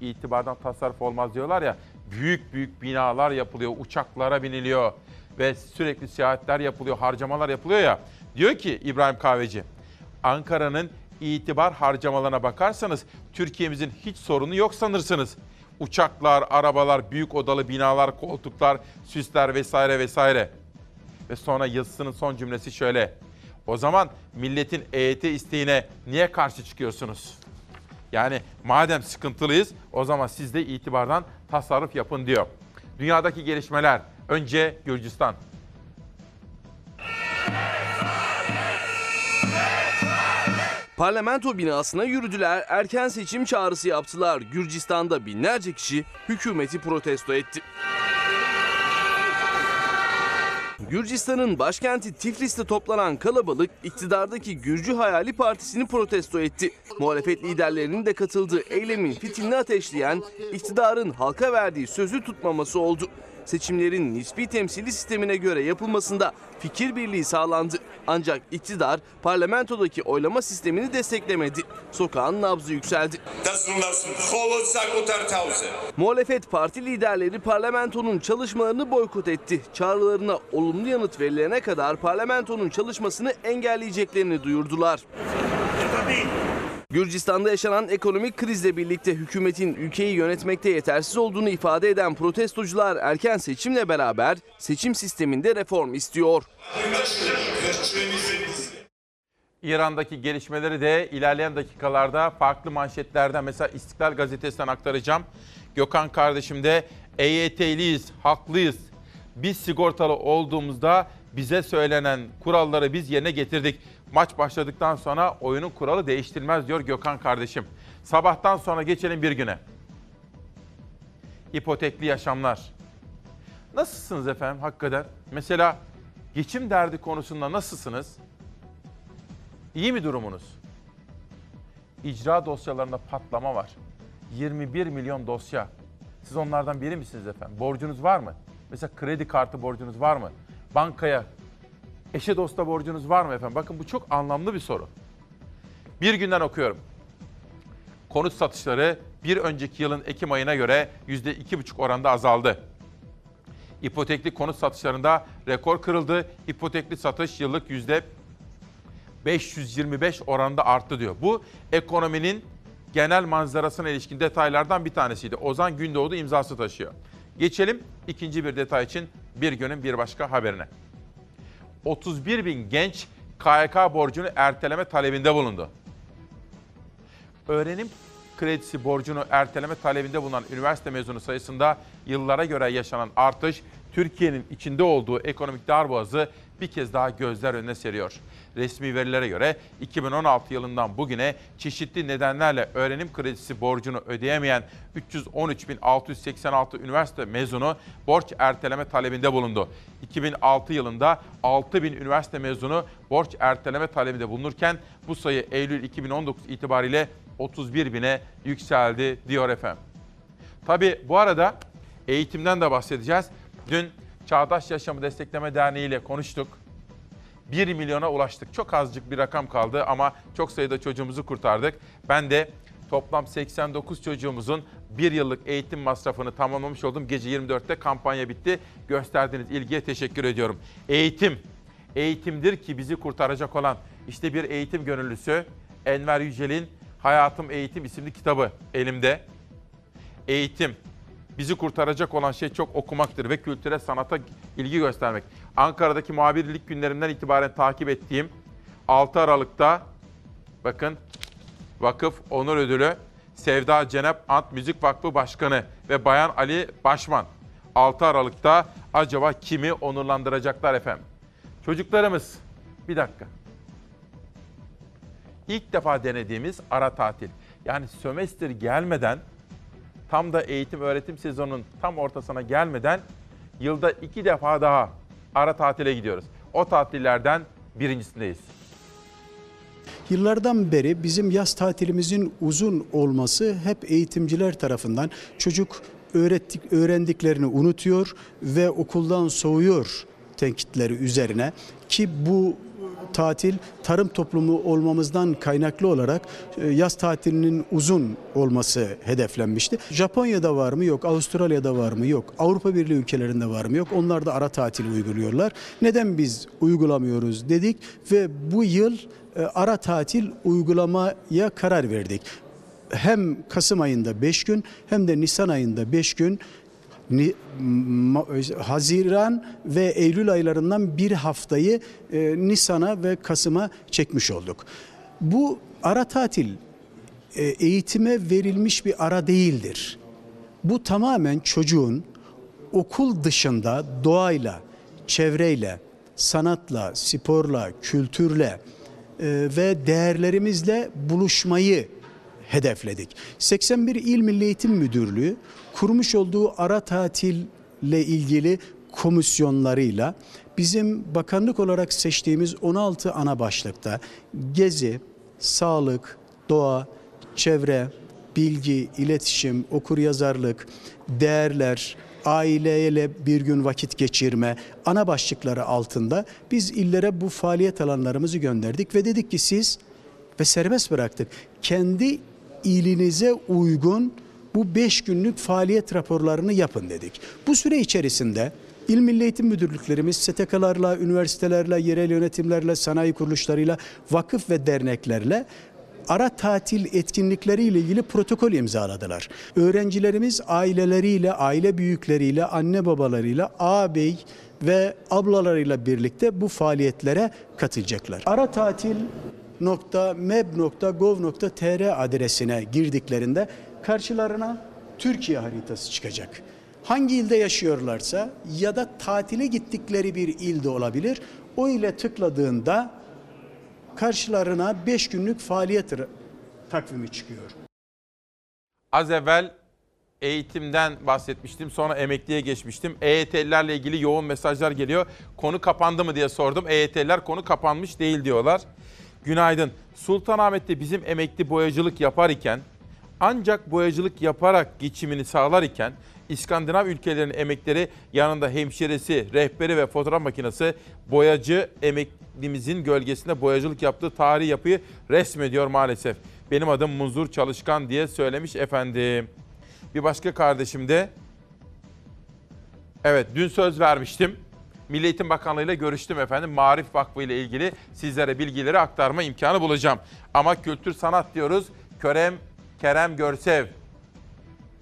itibardan tasarruf olmaz diyorlar ya büyük büyük binalar yapılıyor, uçaklara biniliyor ve sürekli seyahatler yapılıyor, harcamalar yapılıyor ya. Diyor ki İbrahim Kahveci, Ankara'nın itibar harcamalarına bakarsanız Türkiye'mizin hiç sorunu yok sanırsınız. Uçaklar, arabalar, büyük odalı binalar, koltuklar, süsler vesaire vesaire. Ve sonra yazısının son cümlesi şöyle. O zaman milletin EYT isteğine niye karşı çıkıyorsunuz? Yani madem sıkıntılıyız o zaman siz de itibardan tasarruf yapın diyor. Dünyadaki gelişmeler önce Gürcistan. Parlamento binasına yürüdüler, erken seçim çağrısı yaptılar. Gürcistan'da binlerce kişi hükümeti protesto etti. Gürcistan'ın başkenti Tiflis'te toplanan kalabalık iktidardaki Gürcü Hayali Partisi'ni protesto etti. Muhalefet liderlerinin de katıldığı eylemin fitilini ateşleyen iktidarın halka verdiği sözü tutmaması oldu. Seçimlerin nispi temsili sistemine göre yapılmasında fikir birliği sağlandı. Ancak iktidar parlamentodaki oylama sistemini desteklemedi. Sokağın nabzı yükseldi. Muhalefet parti liderleri parlamentonun çalışmalarını boykot etti. Çağrılarına olumlu yanıt verilene kadar parlamentonun çalışmasını engelleyeceklerini duyurdular. Gürcistan'da yaşanan ekonomik krizle birlikte hükümetin ülkeyi yönetmekte yetersiz olduğunu ifade eden protestocular erken seçimle beraber seçim sisteminde reform istiyor. İran'daki gelişmeleri de ilerleyen dakikalarda farklı manşetlerden mesela İstiklal Gazetesi'nden aktaracağım. Gökhan kardeşim de EYT'liyiz, haklıyız. Biz sigortalı olduğumuzda bize söylenen kuralları biz yerine getirdik. Maç başladıktan sonra oyunun kuralı değiştirilmez diyor Gökhan kardeşim. Sabahtan sonra geçelim bir güne. İpotekli yaşamlar. Nasılsınız efendim hakikaten? Mesela geçim derdi konusunda nasılsınız? İyi mi durumunuz? İcra dosyalarında patlama var. 21 milyon dosya. Siz onlardan biri misiniz efendim? Borcunuz var mı? Mesela kredi kartı borcunuz var mı? Bankaya, eşe dosta borcunuz var mı efendim? Bakın bu çok anlamlı bir soru. Bir günden okuyorum. Konut satışları bir önceki yılın Ekim ayına göre %2,5 oranda azaldı. İpotekli konut satışlarında rekor kırıldı. İpotekli satış yıllık yüzde 525 oranında arttı diyor. Bu ekonominin genel manzarasına ilişkin detaylardan bir tanesiydi. Ozan Gündoğdu imzası taşıyor. Geçelim ikinci bir detay için bir günün bir başka haberine. 31 bin genç KYK borcunu erteleme talebinde bulundu. Öğrenim kredisi borcunu erteleme talebinde bulunan üniversite mezunu sayısında yıllara göre yaşanan artış Türkiye'nin içinde olduğu ekonomik darboğazı bir kez daha gözler önüne seriyor. Resmi verilere göre 2016 yılından bugüne çeşitli nedenlerle öğrenim kredisi borcunu ödeyemeyen 313.686 üniversite mezunu borç erteleme talebinde bulundu. 2006 yılında 6.000 üniversite mezunu borç erteleme talebinde bulunurken bu sayı Eylül 2019 itibariyle 31 bine yükseldi diyor efendim. Tabi bu arada eğitimden de bahsedeceğiz. Dün Çağdaş Yaşamı Destekleme Derneği ile konuştuk. 1 milyona ulaştık. Çok azıcık bir rakam kaldı ama çok sayıda çocuğumuzu kurtardık. Ben de toplam 89 çocuğumuzun bir yıllık eğitim masrafını tamamlamış oldum. Gece 24'te kampanya bitti. Gösterdiğiniz ilgiye teşekkür ediyorum. Eğitim, eğitimdir ki bizi kurtaracak olan işte bir eğitim gönüllüsü Enver Yücel'in Hayatım Eğitim isimli kitabı elimde. Eğitim, bizi kurtaracak olan şey çok okumaktır ve kültüre, sanata ilgi göstermek. Ankara'daki muhabirlik günlerimden itibaren takip ettiğim 6 Aralık'ta bakın Vakıf Onur Ödülü Sevda Cenep Ant Müzik Vakfı Başkanı ve Bayan Ali Başman 6 Aralık'ta acaba kimi onurlandıracaklar efendim? Çocuklarımız bir dakika. İlk defa denediğimiz ara tatil. Yani sömestr gelmeden tam da eğitim öğretim sezonunun tam ortasına gelmeden yılda iki defa daha ara tatile gidiyoruz. O tatillerden birincisindeyiz. Yıllardan beri bizim yaz tatilimizin uzun olması hep eğitimciler tarafından çocuk öğrettik öğrendiklerini unutuyor ve okuldan soğuyor tenkitleri üzerine ki bu tatil tarım toplumu olmamızdan kaynaklı olarak e, yaz tatilinin uzun olması hedeflenmişti. Japonya'da var mı? Yok. Avustralya'da var mı? Yok. Avrupa Birliği ülkelerinde var mı? Yok. Onlar da ara tatil uyguluyorlar. Neden biz uygulamıyoruz dedik ve bu yıl e, ara tatil uygulamaya karar verdik. Hem Kasım ayında 5 gün hem de Nisan ayında 5 gün Haziran ve Eylül aylarından bir haftayı e, Nisan'a ve Kasım'a çekmiş olduk. Bu ara tatil e, eğitime verilmiş bir ara değildir. Bu tamamen çocuğun okul dışında doğayla, çevreyle, sanatla, sporla, kültürle e, ve değerlerimizle buluşmayı hedefledik. 81 İl Milli Eğitim Müdürlüğü kurmuş olduğu ara tatille ilgili komisyonlarıyla bizim bakanlık olarak seçtiğimiz 16 ana başlıkta gezi, sağlık, doğa, çevre, bilgi, iletişim, okuryazarlık, değerler, aileyle bir gün vakit geçirme ana başlıkları altında biz illere bu faaliyet alanlarımızı gönderdik ve dedik ki siz ve serbest bıraktık. Kendi ilinize uygun bu 5 günlük faaliyet raporlarını yapın dedik. Bu süre içerisinde İl Milli Eğitim Müdürlüklerimiz STK'larla, üniversitelerle, yerel yönetimlerle, sanayi kuruluşlarıyla, vakıf ve derneklerle ara tatil etkinlikleriyle ilgili protokol imzaladılar. Öğrencilerimiz aileleriyle, aile büyükleriyle, anne babalarıyla, ağabey ve ablalarıyla birlikte bu faaliyetlere katılacaklar. Ara tatil www.meb.gov.tr adresine girdiklerinde karşılarına Türkiye haritası çıkacak. Hangi ilde yaşıyorlarsa ya da tatile gittikleri bir ilde olabilir. O ile tıkladığında karşılarına 5 günlük faaliyet takvimi çıkıyor. Az evvel eğitimden bahsetmiştim. Sonra emekliye geçmiştim. EYT'lilerle ilgili yoğun mesajlar geliyor. Konu kapandı mı diye sordum. EYT'liler konu kapanmış değil diyorlar. Günaydın. Sultanahmet'te bizim emekli boyacılık yapar iken ancak boyacılık yaparak geçimini sağlar iken İskandinav ülkelerinin emekleri yanında hemşiresi, rehberi ve fotoğraf makinesi boyacı emeklimizin gölgesinde boyacılık yaptığı tarihi yapıyı resmediyor maalesef. Benim adım Munzur Çalışkan diye söylemiş efendim. Bir başka kardeşim de Evet dün söz vermiştim. Milli Eğitim Bakanlığı ile görüştüm efendim. Marif Vakfı ile ilgili sizlere bilgileri aktarma imkanı bulacağım. Ama kültür sanat diyoruz. Körem Kerem Görsev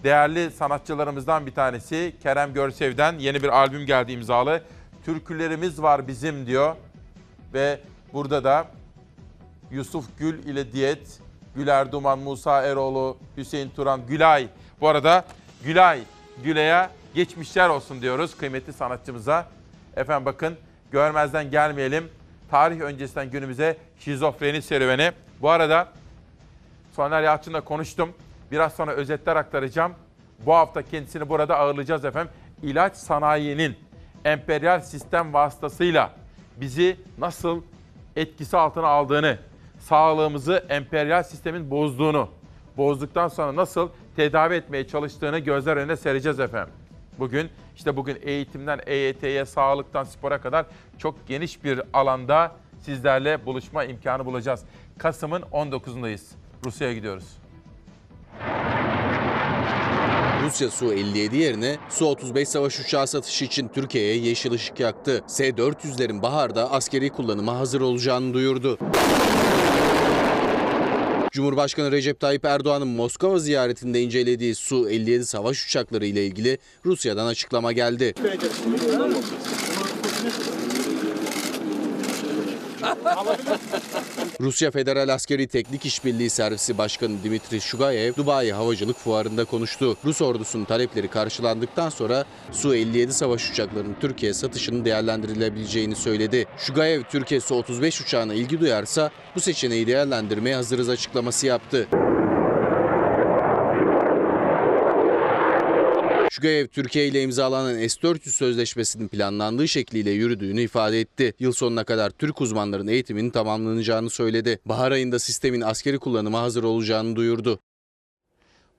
değerli sanatçılarımızdan bir tanesi Kerem Görsev'den yeni bir albüm geldi imzalı. Türkülerimiz var bizim diyor. Ve burada da Yusuf Gül ile Diyet, Güler Duman, Musa Eroğlu, Hüseyin Turan, Gülay. Bu arada Gülay, Gülay'a geçmişler olsun diyoruz kıymetli sanatçımıza. Efendim bakın görmezden gelmeyelim. Tarih öncesinden günümüze şizofreni serüveni. Bu arada Soner Yalçın'la konuştum. Biraz sonra özetler aktaracağım. Bu hafta kendisini burada ağırlayacağız efendim. İlaç sanayinin emperyal sistem vasıtasıyla bizi nasıl etkisi altına aldığını, sağlığımızı emperyal sistemin bozduğunu, bozduktan sonra nasıl tedavi etmeye çalıştığını gözler önüne sereceğiz efendim. Bugün işte bugün eğitimden EYT'ye, sağlıktan spora kadar çok geniş bir alanda sizlerle buluşma imkanı bulacağız. Kasım'ın 19'undayız. Rusya'ya gidiyoruz. Rusya Su-57 yerine Su-35 savaş uçağı satışı için Türkiye'ye yeşil ışık yaktı. S-400'lerin baharda askeri kullanıma hazır olacağını duyurdu. Cumhurbaşkanı Recep Tayyip Erdoğan'ın Moskova ziyaretinde incelediği Su-57 savaş uçakları ile ilgili Rusya'dan açıklama geldi. Rusya Federal Askeri Teknik İşbirliği Servisi Başkanı Dimitri Shugayev, Dubai Havacılık Fuarı'nda konuştu. Rus ordusunun talepleri karşılandıktan sonra Su-57 savaş uçaklarının Türkiye satışının değerlendirilebileceğini söyledi. Shugayev, Türkiye Su-35 uçağına ilgi duyarsa bu seçeneği değerlendirmeye hazırız açıklaması yaptı. Şugayev, Türkiye ile imzalanan S-400 sözleşmesinin planlandığı şekliyle yürüdüğünü ifade etti. Yıl sonuna kadar Türk uzmanların eğitiminin tamamlanacağını söyledi. Bahar ayında sistemin askeri kullanıma hazır olacağını duyurdu.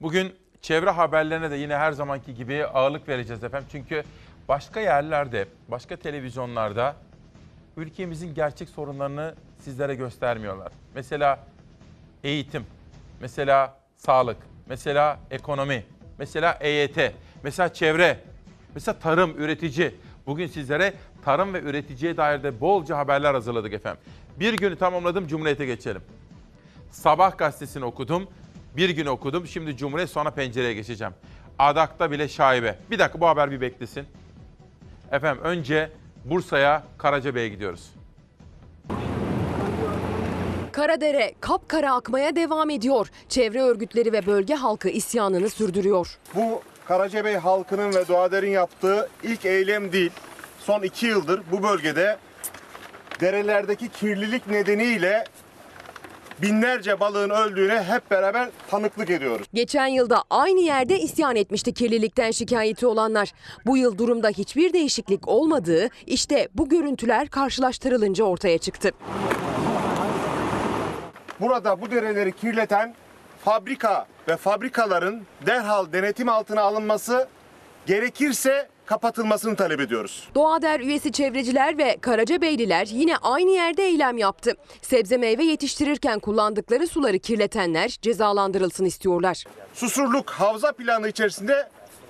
Bugün çevre haberlerine de yine her zamanki gibi ağırlık vereceğiz efendim. Çünkü başka yerlerde, başka televizyonlarda ülkemizin gerçek sorunlarını sizlere göstermiyorlar. Mesela eğitim, mesela sağlık, mesela ekonomi, mesela EYT, mesela çevre, mesela tarım, üretici. Bugün sizlere tarım ve üreticiye dair de bolca haberler hazırladık efendim. Bir günü tamamladım, Cumhuriyet'e geçelim. Sabah gazetesini okudum, bir gün okudum, şimdi Cumhuriyet sonra pencereye geçeceğim. Adak'ta bile şaibe. Bir dakika bu haber bir beklesin. Efendim önce Bursa'ya Karacabey'e gidiyoruz. Karadere kapkara akmaya devam ediyor. Çevre örgütleri ve bölge halkı isyanını sürdürüyor. Bu Karacabey halkının ve Doğader'in yaptığı ilk eylem değil. Son iki yıldır bu bölgede derelerdeki kirlilik nedeniyle binlerce balığın öldüğüne hep beraber tanıklık ediyoruz. Geçen yılda aynı yerde isyan etmişti kirlilikten şikayeti olanlar. Bu yıl durumda hiçbir değişiklik olmadığı işte bu görüntüler karşılaştırılınca ortaya çıktı. Burada bu dereleri kirleten fabrika ve fabrikaların derhal denetim altına alınması gerekirse kapatılmasını talep ediyoruz. Doğader üyesi çevreciler ve Karacabeyliler yine aynı yerde eylem yaptı. Sebze meyve yetiştirirken kullandıkları suları kirletenler cezalandırılsın istiyorlar. Susurluk havza planı içerisinde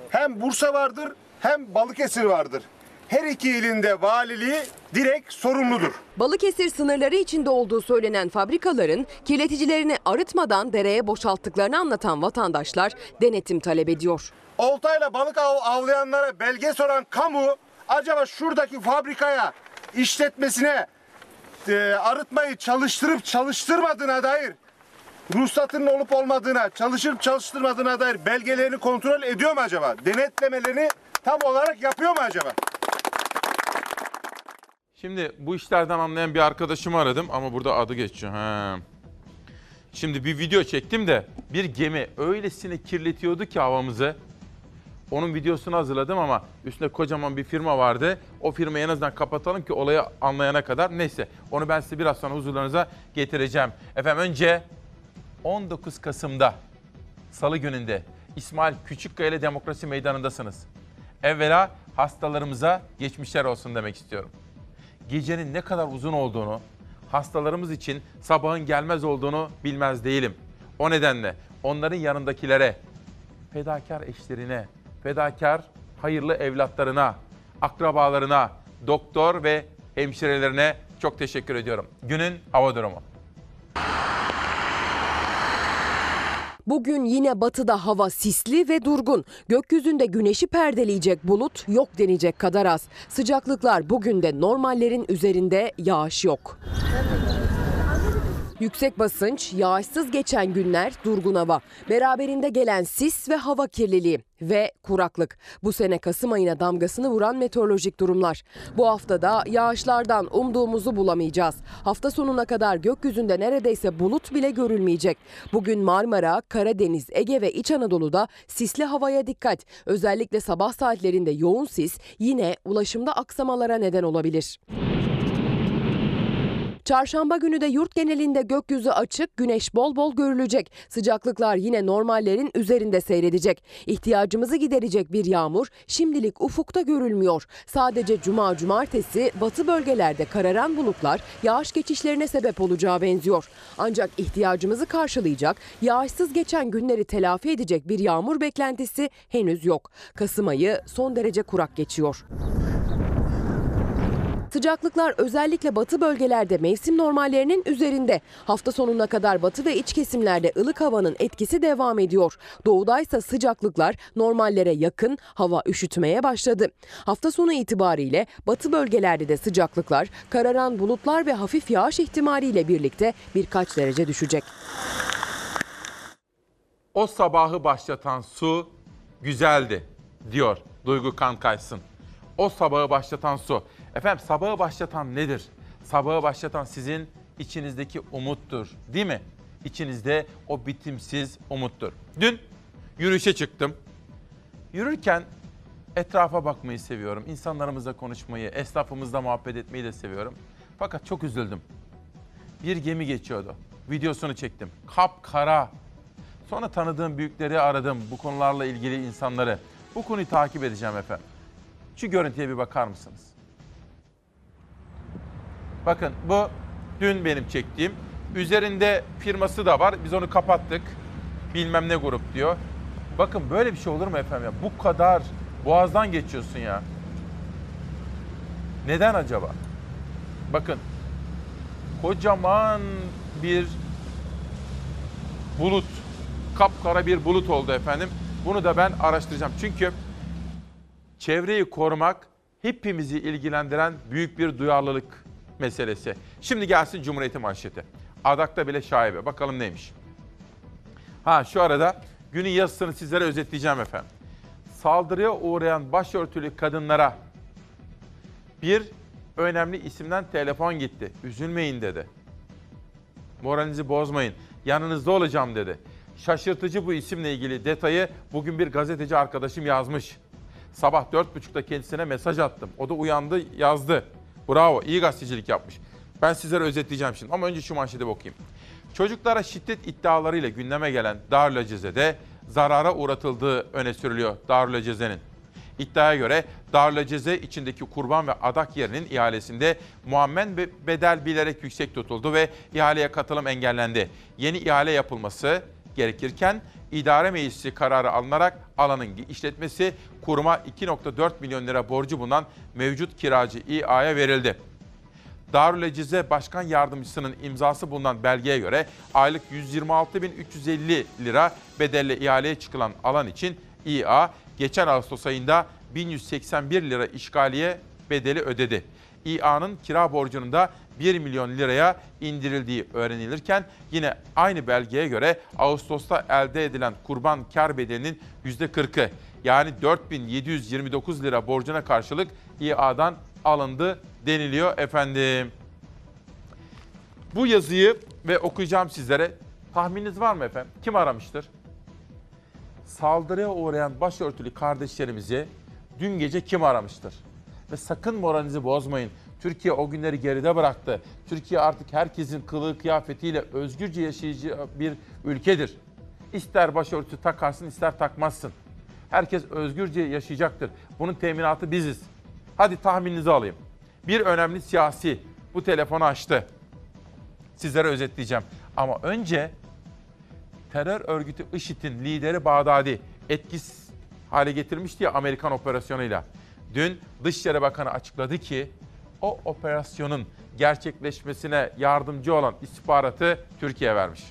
hem Bursa vardır hem Balıkesir vardır. Her iki ilinde valiliği direkt sorumludur. Balıkesir sınırları içinde olduğu söylenen fabrikaların kirleticilerini arıtmadan dereye boşalttıklarını anlatan vatandaşlar denetim talep ediyor. Oltayla balık av, avlayanlara belge soran kamu acaba şuradaki fabrikaya işletmesine e, arıtmayı çalıştırıp çalıştırmadığına dair ruhsatının olup olmadığına, çalışıp çalıştırmadığına dair belgelerini kontrol ediyor mu acaba? Denetlemelerini tam olarak yapıyor mu acaba? Şimdi bu işlerden anlayan bir arkadaşımı aradım ama burada adı geçiyor. Ha. Şimdi bir video çektim de bir gemi öylesine kirletiyordu ki havamızı. Onun videosunu hazırladım ama üstünde kocaman bir firma vardı. O firmayı en azından kapatalım ki olayı anlayana kadar. Neyse onu ben size biraz sonra huzurlarınıza getireceğim. Efendim önce 19 Kasım'da Salı gününde İsmail Küçükkaya ile Demokrasi Meydanı'ndasınız. Evvela hastalarımıza geçmişler olsun demek istiyorum. Gecenin ne kadar uzun olduğunu, hastalarımız için sabahın gelmez olduğunu bilmez değilim. O nedenle onların yanındakilere, fedakar eşlerine, fedakar hayırlı evlatlarına, akrabalarına, doktor ve hemşirelerine çok teşekkür ediyorum. Günün hava durumu. Bugün yine batıda hava sisli ve durgun. Gökyüzünde güneşi perdeleyecek bulut yok denecek kadar az. Sıcaklıklar bugün de normallerin üzerinde yağış yok. Yüksek basınç, yağışsız geçen günler, durgun hava. Beraberinde gelen sis ve hava kirliliği ve kuraklık. Bu sene Kasım ayına damgasını vuran meteorolojik durumlar. Bu haftada yağışlardan umduğumuzu bulamayacağız. Hafta sonuna kadar gökyüzünde neredeyse bulut bile görülmeyecek. Bugün Marmara, Karadeniz, Ege ve İç Anadolu'da sisli havaya dikkat. Özellikle sabah saatlerinde yoğun sis yine ulaşımda aksamalara neden olabilir. Çarşamba günü de yurt genelinde gökyüzü açık, güneş bol bol görülecek. Sıcaklıklar yine normallerin üzerinde seyredecek. İhtiyacımızı giderecek bir yağmur şimdilik ufukta görülmüyor. Sadece cuma cumartesi batı bölgelerde kararan bulutlar yağış geçişlerine sebep olacağı benziyor. Ancak ihtiyacımızı karşılayacak, yağışsız geçen günleri telafi edecek bir yağmur beklentisi henüz yok. Kasım ayı son derece kurak geçiyor. Sıcaklıklar özellikle batı bölgelerde mevsim normallerinin üzerinde. Hafta sonuna kadar batı ve iç kesimlerde ılık havanın etkisi devam ediyor. Doğudaysa sıcaklıklar normallere yakın, hava üşütmeye başladı. Hafta sonu itibariyle batı bölgelerde de sıcaklıklar kararan bulutlar ve hafif yağış ihtimaliyle birlikte birkaç derece düşecek. O sabahı başlatan su güzeldi diyor Duygu Kankaysın. O sabahı başlatan su. Efendim sabahı başlatan nedir? Sabahı başlatan sizin içinizdeki umuttur değil mi? İçinizde o bitimsiz umuttur. Dün yürüyüşe çıktım. Yürürken etrafa bakmayı seviyorum. İnsanlarımızla konuşmayı, esnafımızla muhabbet etmeyi de seviyorum. Fakat çok üzüldüm. Bir gemi geçiyordu. Videosunu çektim. Kapkara. Sonra tanıdığım büyükleri aradım. Bu konularla ilgili insanları. Bu konuyu takip edeceğim efendim. Şu görüntüye bir bakar mısınız? Bakın bu dün benim çektiğim. Üzerinde firması da var. Biz onu kapattık. Bilmem ne grup diyor. Bakın böyle bir şey olur mu efendim ya? Bu kadar boğazdan geçiyorsun ya. Neden acaba? Bakın kocaman bir bulut, kapkara bir bulut oldu efendim. Bunu da ben araştıracağım. Çünkü çevreyi korumak hepimizi ilgilendiren büyük bir duyarlılık meselesi. Şimdi gelsin Cumhuriyet'in manşeti. Adakta bile şaibe. Bakalım neymiş. Ha şu arada günün yazısını sizlere özetleyeceğim efendim. Saldırıya uğrayan başörtülü kadınlara bir önemli isimden telefon gitti. Üzülmeyin dedi. Moralinizi bozmayın. Yanınızda olacağım dedi. Şaşırtıcı bu isimle ilgili detayı bugün bir gazeteci arkadaşım yazmış. Sabah 4.30'da kendisine mesaj attım. O da uyandı yazdı. Bravo iyi gazetecilik yapmış. Ben sizlere özetleyeceğim şimdi ama önce şu manşete bakayım. Çocuklara şiddet iddialarıyla gündeme gelen Darülaceze'de zarara uğratıldığı öne sürülüyor Darülaceze'nin. İddiaya göre Darülaceze içindeki kurban ve adak yerinin ihalesinde muammen bedel bilerek yüksek tutuldu ve ihaleye katılım engellendi. Yeni ihale yapılması gerekirken idare meclisi kararı alınarak alanın işletmesi kuruma 2.4 milyon lira borcu bulunan mevcut kiracı İA'ya verildi. Darülecize Başkan Yardımcısının imzası bulunan belgeye göre aylık 126.350 lira bedelle ihaleye çıkılan alan için İA geçen Ağustos ayında 1181 lira işgaliye bedeli ödedi. İA'nın kira borcunun da 1 milyon liraya indirildiği öğrenilirken yine aynı belgeye göre Ağustos'ta elde edilen kurban kar bedelinin %40'ı yani 4729 lira borcuna karşılık İA'dan alındı deniliyor efendim. Bu yazıyı ve okuyacağım sizlere. Tahmininiz var mı efendim? Kim aramıştır? Saldırıya uğrayan başörtülü kardeşlerimizi dün gece kim aramıştır? Ve sakın moralinizi bozmayın. Türkiye o günleri geride bıraktı. Türkiye artık herkesin kılığı kıyafetiyle özgürce yaşayacağı bir ülkedir. İster başörtüsü takarsın ister takmazsın. Herkes özgürce yaşayacaktır. Bunun teminatı biziz. Hadi tahmininizi alayım. Bir önemli siyasi bu telefonu açtı. Sizlere özetleyeceğim. Ama önce terör örgütü IŞİD'in lideri Bağdadi etkisiz hale getirmişti ya Amerikan operasyonuyla. Dün Dışişleri Bakanı açıkladı ki o operasyonun gerçekleşmesine yardımcı olan istihbaratı Türkiye vermiş.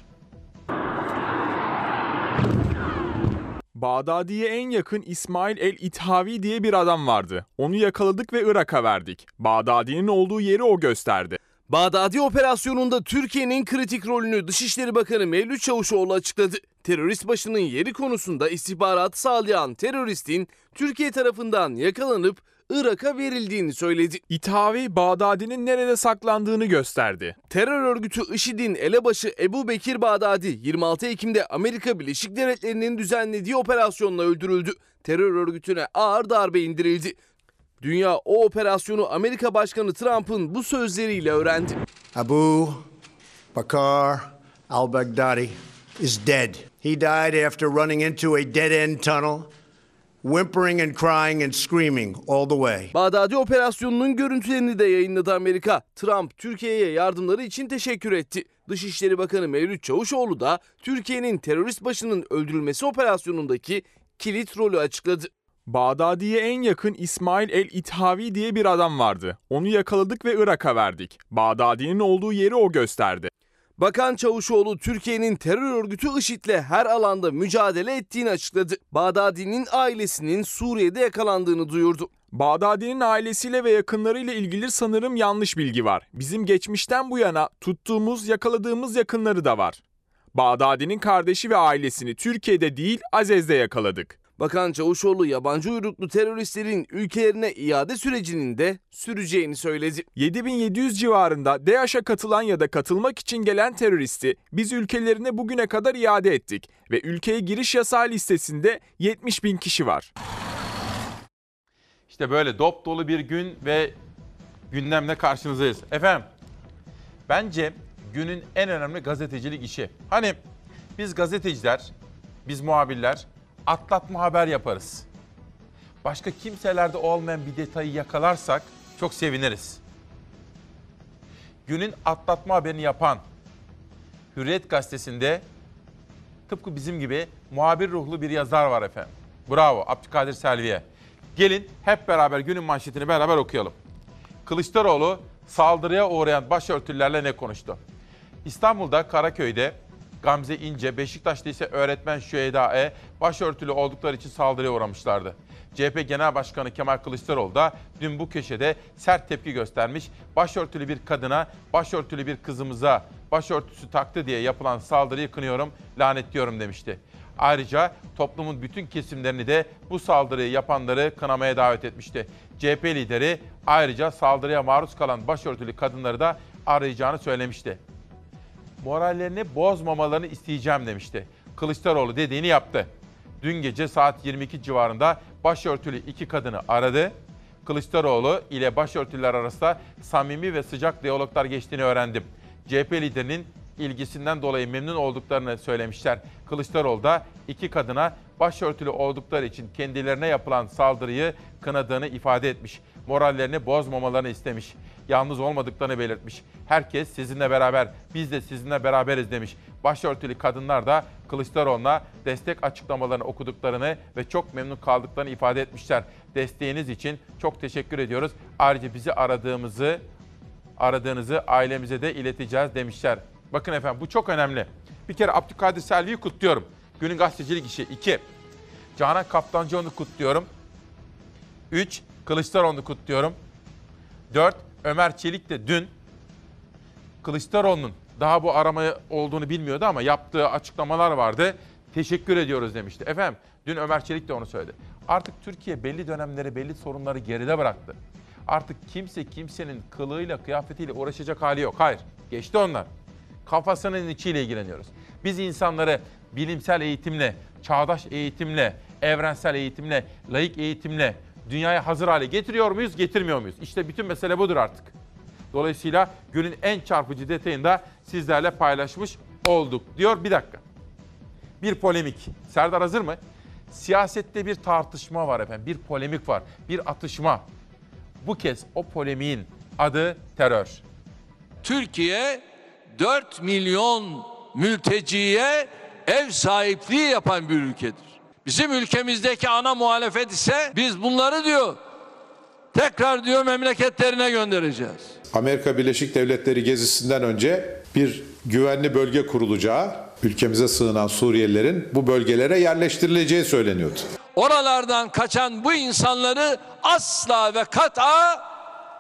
Bağdadi'ye en yakın İsmail el-İthavi diye bir adam vardı. Onu yakaladık ve Irak'a verdik. Bağdadi'nin olduğu yeri o gösterdi. Bağdadi operasyonunda Türkiye'nin kritik rolünü Dışişleri Bakanı Mevlüt Çavuşoğlu açıkladı. Terörist başının yeri konusunda istihbarat sağlayan teröristin Türkiye tarafından yakalanıp Irak'a verildiğini söyledi. İthavi Bağdadi'nin nerede saklandığını gösterdi. Terör örgütü IŞİD'in elebaşı Ebu Bekir Bağdadi 26 Ekim'de Amerika Birleşik Devletleri'nin düzenlediği operasyonla öldürüldü. Terör örgütüne ağır darbe indirildi. Dünya o operasyonu Amerika Başkanı Trump'ın bu sözleriyle öğrendi. Abu Bakr al Baghdadi is dead. He died after running into a dead end tunnel, whimpering and crying and screaming all the way. Bağdadi operasyonunun görüntülerini de yayınladı Amerika. Trump Türkiye'ye yardımları için teşekkür etti. Dışişleri Bakanı Mevlüt Çavuşoğlu da Türkiye'nin terörist başının öldürülmesi operasyonundaki kilit rolü açıkladı. Bağdadi'ye en yakın İsmail el-İthavi diye bir adam vardı. Onu yakaladık ve Irak'a verdik. Bağdadi'nin olduğu yeri o gösterdi. Bakan Çavuşoğlu Türkiye'nin terör örgütü IŞİD'le her alanda mücadele ettiğini açıkladı. Bağdadi'nin ailesinin Suriye'de yakalandığını duyurdu. Bağdadi'nin ailesiyle ve yakınlarıyla ilgili sanırım yanlış bilgi var. Bizim geçmişten bu yana tuttuğumuz, yakaladığımız yakınları da var. Bağdadi'nin kardeşi ve ailesini Türkiye'de değil Azez'de yakaladık. Bakan Çavuşoğlu yabancı uyruklu teröristlerin ülkelerine iade sürecinin de süreceğini söyledi. 7700 civarında DAEŞ'e katılan ya da katılmak için gelen teröristi biz ülkelerine bugüne kadar iade ettik ve ülkeye giriş yasağı listesinde 70 bin kişi var. İşte böyle dop dolu bir gün ve gündemle karşınızdayız. Efendim, bence günün en önemli gazetecilik işi. Hani biz gazeteciler, biz muhabirler atlatma haber yaparız. Başka kimselerde olmayan bir detayı yakalarsak çok seviniriz. Günün atlatma haberini yapan Hürriyet gazetesinde tıpkı bizim gibi muhabir ruhlu bir yazar var efendim. Bravo Abdülkadir Selvi'ye. Gelin hep beraber günün manşetini beraber okuyalım. Kılıçdaroğlu saldırıya uğrayan başörtülerle ne konuştu? İstanbul'da Karaköy'de Gamze İnce, Beşiktaş'ta ise öğretmen Şüheyda E. başörtülü oldukları için saldırıya uğramışlardı. CHP Genel Başkanı Kemal Kılıçdaroğlu da dün bu köşede sert tepki göstermiş. Başörtülü bir kadına, başörtülü bir kızımıza başörtüsü taktı diye yapılan saldırıyı kınıyorum, lanetliyorum demişti. Ayrıca toplumun bütün kesimlerini de bu saldırıyı yapanları kınamaya davet etmişti. CHP lideri ayrıca saldırıya maruz kalan başörtülü kadınları da arayacağını söylemişti. Morallerini bozmamalarını isteyeceğim demişti. Kılıçdaroğlu dediğini yaptı. Dün gece saat 22 civarında başörtülü iki kadını aradı. Kılıçdaroğlu ile başörtüler arasında samimi ve sıcak diyaloglar geçtiğini öğrendim. CHP liderinin ilgisinden dolayı memnun olduklarını söylemişler. Kılıçdaroğlu da iki kadına başörtülü oldukları için kendilerine yapılan saldırıyı kınadığını ifade etmiş. Morallerini bozmamalarını istemiş. Yalnız olmadıklarını belirtmiş. Herkes sizinle beraber, biz de sizinle beraberiz demiş. Başörtülü kadınlar da Kılıçdaroğlu'na destek açıklamalarını okuduklarını ve çok memnun kaldıklarını ifade etmişler. Desteğiniz için çok teşekkür ediyoruz. Ayrıca bizi aradığımızı aradığınızı ailemize de ileteceğiz demişler. Bakın efendim bu çok önemli. Bir kere Abdülkadir Selvi'yi kutluyorum. Günün gazetecilik işi. 2. Canan Kaptancıoğlu'nu kutluyorum. 3. Kılıçdaroğlu'nu kutluyorum. 4. Ömer Çelik de dün Kılıçdaroğlu'nun daha bu arama olduğunu bilmiyordu ama yaptığı açıklamalar vardı. Teşekkür ediyoruz demişti. Efendim dün Ömer Çelik de onu söyledi. Artık Türkiye belli dönemleri, belli sorunları geride bıraktı. Artık kimse kimsenin kılığıyla, kıyafetiyle uğraşacak hali yok. Hayır, geçti onlar. Kafasının içiyle ilgileniyoruz. Biz insanları bilimsel eğitimle, çağdaş eğitimle, evrensel eğitimle, laik eğitimle dünyaya hazır hale getiriyor muyuz, getirmiyor muyuz? İşte bütün mesele budur artık. Dolayısıyla günün en çarpıcı detayını da sizlerle paylaşmış olduk diyor. Bir dakika. Bir polemik. Serdar hazır mı? Siyasette bir tartışma var efendim. Bir polemik var. Bir atışma. Bu kez o polemiğin adı terör. Türkiye 4 milyon mülteciye ev sahipliği yapan bir ülkedir. Bizim ülkemizdeki ana muhalefet ise biz bunları diyor tekrar diyor memleketlerine göndereceğiz. Amerika Birleşik Devletleri gezisinden önce bir güvenli bölge kurulacağı, ülkemize sığınan Suriyelilerin bu bölgelere yerleştirileceği söyleniyordu. Oralardan kaçan bu insanları asla ve kat'a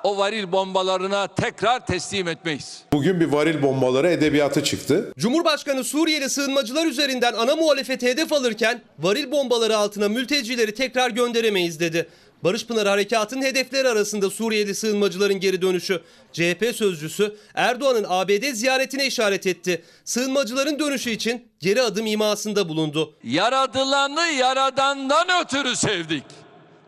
o varil bombalarına tekrar teslim etmeyiz. Bugün bir varil bombaları edebiyatı çıktı. Cumhurbaşkanı Suriyeli sığınmacılar üzerinden ana muhalefeti hedef alırken varil bombaları altına mültecileri tekrar gönderemeyiz dedi. Barış Pınar Harekatı'nın hedefleri arasında Suriyeli sığınmacıların geri dönüşü. CHP sözcüsü Erdoğan'ın ABD ziyaretine işaret etti. Sığınmacıların dönüşü için geri adım imasında bulundu. Yaradılanı yaradandan ötürü sevdik.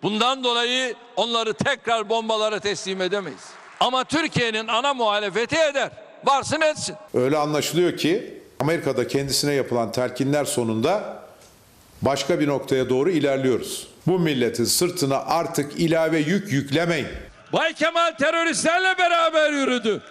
Bundan dolayı onları tekrar bombalara teslim edemeyiz. Ama Türkiye'nin ana muhalefeti eder. Varsın etsin. Öyle anlaşılıyor ki Amerika'da kendisine yapılan telkinler sonunda başka bir noktaya doğru ilerliyoruz. Bu milletin sırtına artık ilave yük yüklemeyin. Bay Kemal teröristlerle beraber yürüdü.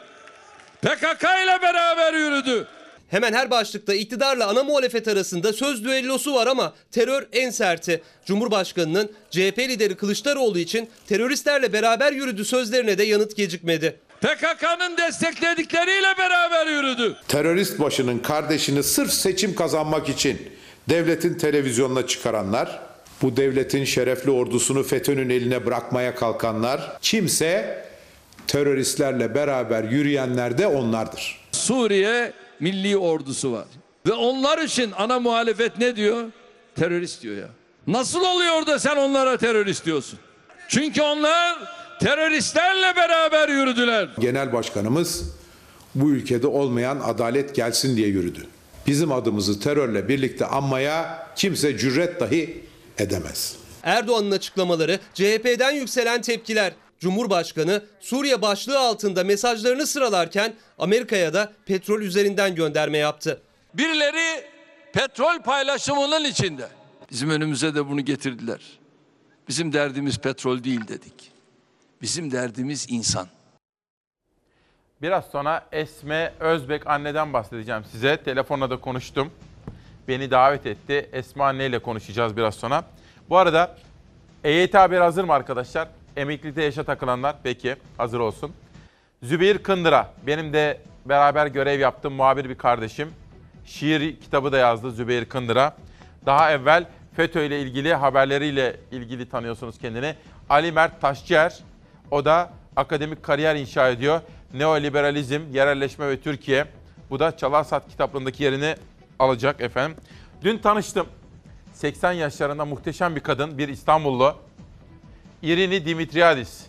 PKK ile beraber yürüdü. Hemen her başlıkta iktidarla ana muhalefet arasında söz düellosu var ama terör en serti. Cumhurbaşkanının CHP lideri Kılıçdaroğlu için teröristlerle beraber yürüdü sözlerine de yanıt gecikmedi. PKK'nın destekledikleriyle beraber yürüdü. Terörist başının kardeşini sırf seçim kazanmak için devletin televizyonuna çıkaranlar, bu devletin şerefli ordusunu FETÖ'nün eline bırakmaya kalkanlar, kimse teröristlerle beraber yürüyenler de onlardır. Suriye milli ordusu var. Ve onlar için ana muhalefet ne diyor? Terörist diyor ya. Nasıl oluyor da sen onlara terörist diyorsun? Çünkü onlar teröristlerle beraber yürüdüler. Genel başkanımız bu ülkede olmayan adalet gelsin diye yürüdü. Bizim adımızı terörle birlikte anmaya kimse cüret dahi edemez. Erdoğan'ın açıklamaları, CHP'den yükselen tepkiler. Cumhurbaşkanı Suriye başlığı altında mesajlarını sıralarken Amerika'ya da petrol üzerinden gönderme yaptı. Birileri petrol paylaşımının içinde. Bizim önümüze de bunu getirdiler. Bizim derdimiz petrol değil dedik. Bizim derdimiz insan. Biraz sonra Esme Özbek anneden bahsedeceğim size. Telefonla da konuştum. Beni davet etti. Esma anne ile konuşacağız biraz sonra. Bu arada EYT haber hazır mı arkadaşlar? Emeklilikte yaşa takılanlar peki hazır olsun. Zübeyir Kındıra benim de beraber görev yaptığım muhabir bir kardeşim. şiir kitabı da yazdı Zübeyir Kındır'a. Daha evvel FETÖ ile ilgili haberleriyle ilgili tanıyorsunuz kendini. Ali Mert Taşçıer, o da akademik kariyer inşa ediyor. Neoliberalizm, yerelleşme ve Türkiye. Bu da Çalarsat kitaplığındaki yerini alacak efendim. Dün tanıştım. 80 yaşlarında muhteşem bir kadın, bir İstanbullu. Irini Dimitriadis.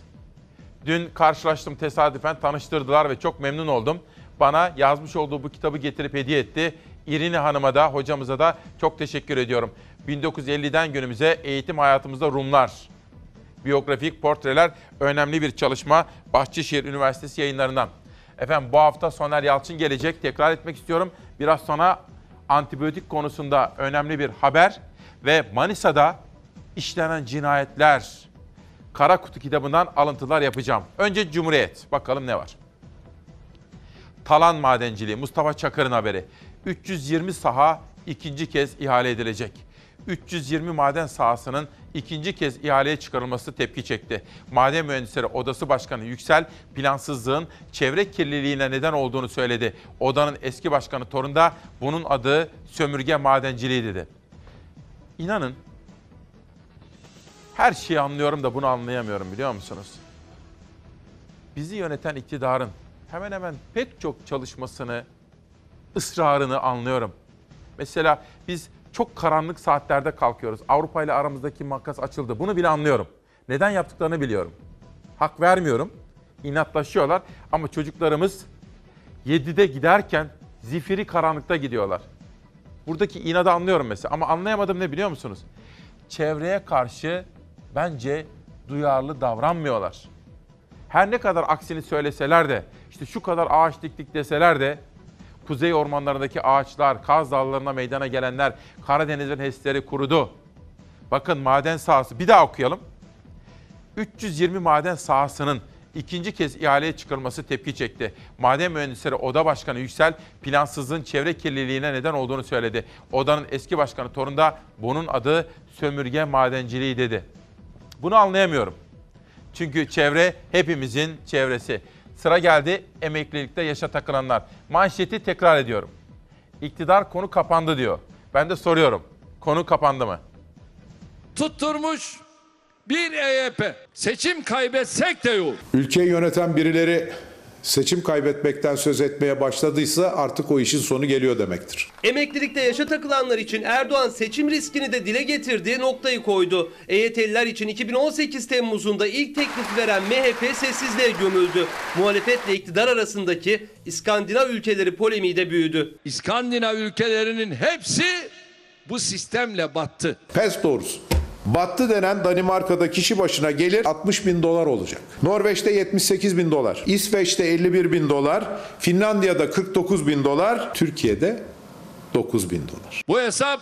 Dün karşılaştım tesadüfen tanıştırdılar ve çok memnun oldum. Bana yazmış olduğu bu kitabı getirip hediye etti. İrini Hanım'a da hocamıza da çok teşekkür ediyorum. 1950'den günümüze eğitim hayatımızda Rumlar. Biyografik portreler önemli bir çalışma Bahçeşehir Üniversitesi yayınlarından. Efendim bu hafta Soner Yalçın gelecek. Tekrar etmek istiyorum. Biraz sonra antibiyotik konusunda önemli bir haber ve Manisa'da işlenen cinayetler Kara Kutu kitabından alıntılar yapacağım. Önce Cumhuriyet. Bakalım ne var? Talan madenciliği Mustafa Çakır'ın haberi. 320 saha ikinci kez ihale edilecek. 320 maden sahasının ikinci kez ihaleye çıkarılması tepki çekti. Maden Mühendisleri Odası Başkanı Yüksel, plansızlığın çevre kirliliğine neden olduğunu söyledi. Odanın eski başkanı Torun da bunun adı sömürge madenciliği dedi. İnanın her şeyi anlıyorum da bunu anlayamıyorum biliyor musunuz? Bizi yöneten iktidarın hemen hemen pek çok çalışmasını, ısrarını anlıyorum. Mesela biz çok karanlık saatlerde kalkıyoruz. Avrupa ile aramızdaki makas açıldı. Bunu bile anlıyorum. Neden yaptıklarını biliyorum. Hak vermiyorum. İnatlaşıyorlar ama çocuklarımız 7'de giderken zifiri karanlıkta gidiyorlar. Buradaki inadı anlıyorum mesela ama anlayamadım ne biliyor musunuz? Çevreye karşı bence duyarlı davranmıyorlar. Her ne kadar aksini söyleseler de, işte şu kadar ağaç diktik deseler de, kuzey ormanlarındaki ağaçlar, Kaz Dağları'na meydana gelenler, Karadeniz'in HES'leri kurudu. Bakın maden sahası, bir daha okuyalım. 320 maden sahasının ikinci kez ihaleye çıkarılması tepki çekti. Maden Mühendisleri Oda Başkanı Yüksel, plansızlığın çevre kirliliğine neden olduğunu söyledi. Odanın eski başkanı Torun da bunun adı sömürge madenciliği dedi. Bunu anlayamıyorum. Çünkü çevre hepimizin çevresi. Sıra geldi emeklilikte yaşa takılanlar. Manşeti tekrar ediyorum. İktidar konu kapandı diyor. Ben de soruyorum. Konu kapandı mı? Tutturmuş bir EYP. Seçim kaybetsek de yok. Ülkeyi yöneten birileri seçim kaybetmekten söz etmeye başladıysa artık o işin sonu geliyor demektir. Emeklilikte yaşa takılanlar için Erdoğan seçim riskini de dile getirdiği noktayı koydu. EYT'liler için 2018 Temmuz'unda ilk teklifi veren MHP sessizliğe gömüldü. Muhalefetle iktidar arasındaki İskandinav ülkeleri polemiği de büyüdü. İskandinav ülkelerinin hepsi bu sistemle battı. Pes doğrusu. Battı denen Danimarka'da kişi başına gelir 60 bin dolar olacak. Norveç'te 78 bin dolar. İsveç'te 51 bin dolar. Finlandiya'da 49 bin dolar. Türkiye'de 9 bin dolar. Bu hesap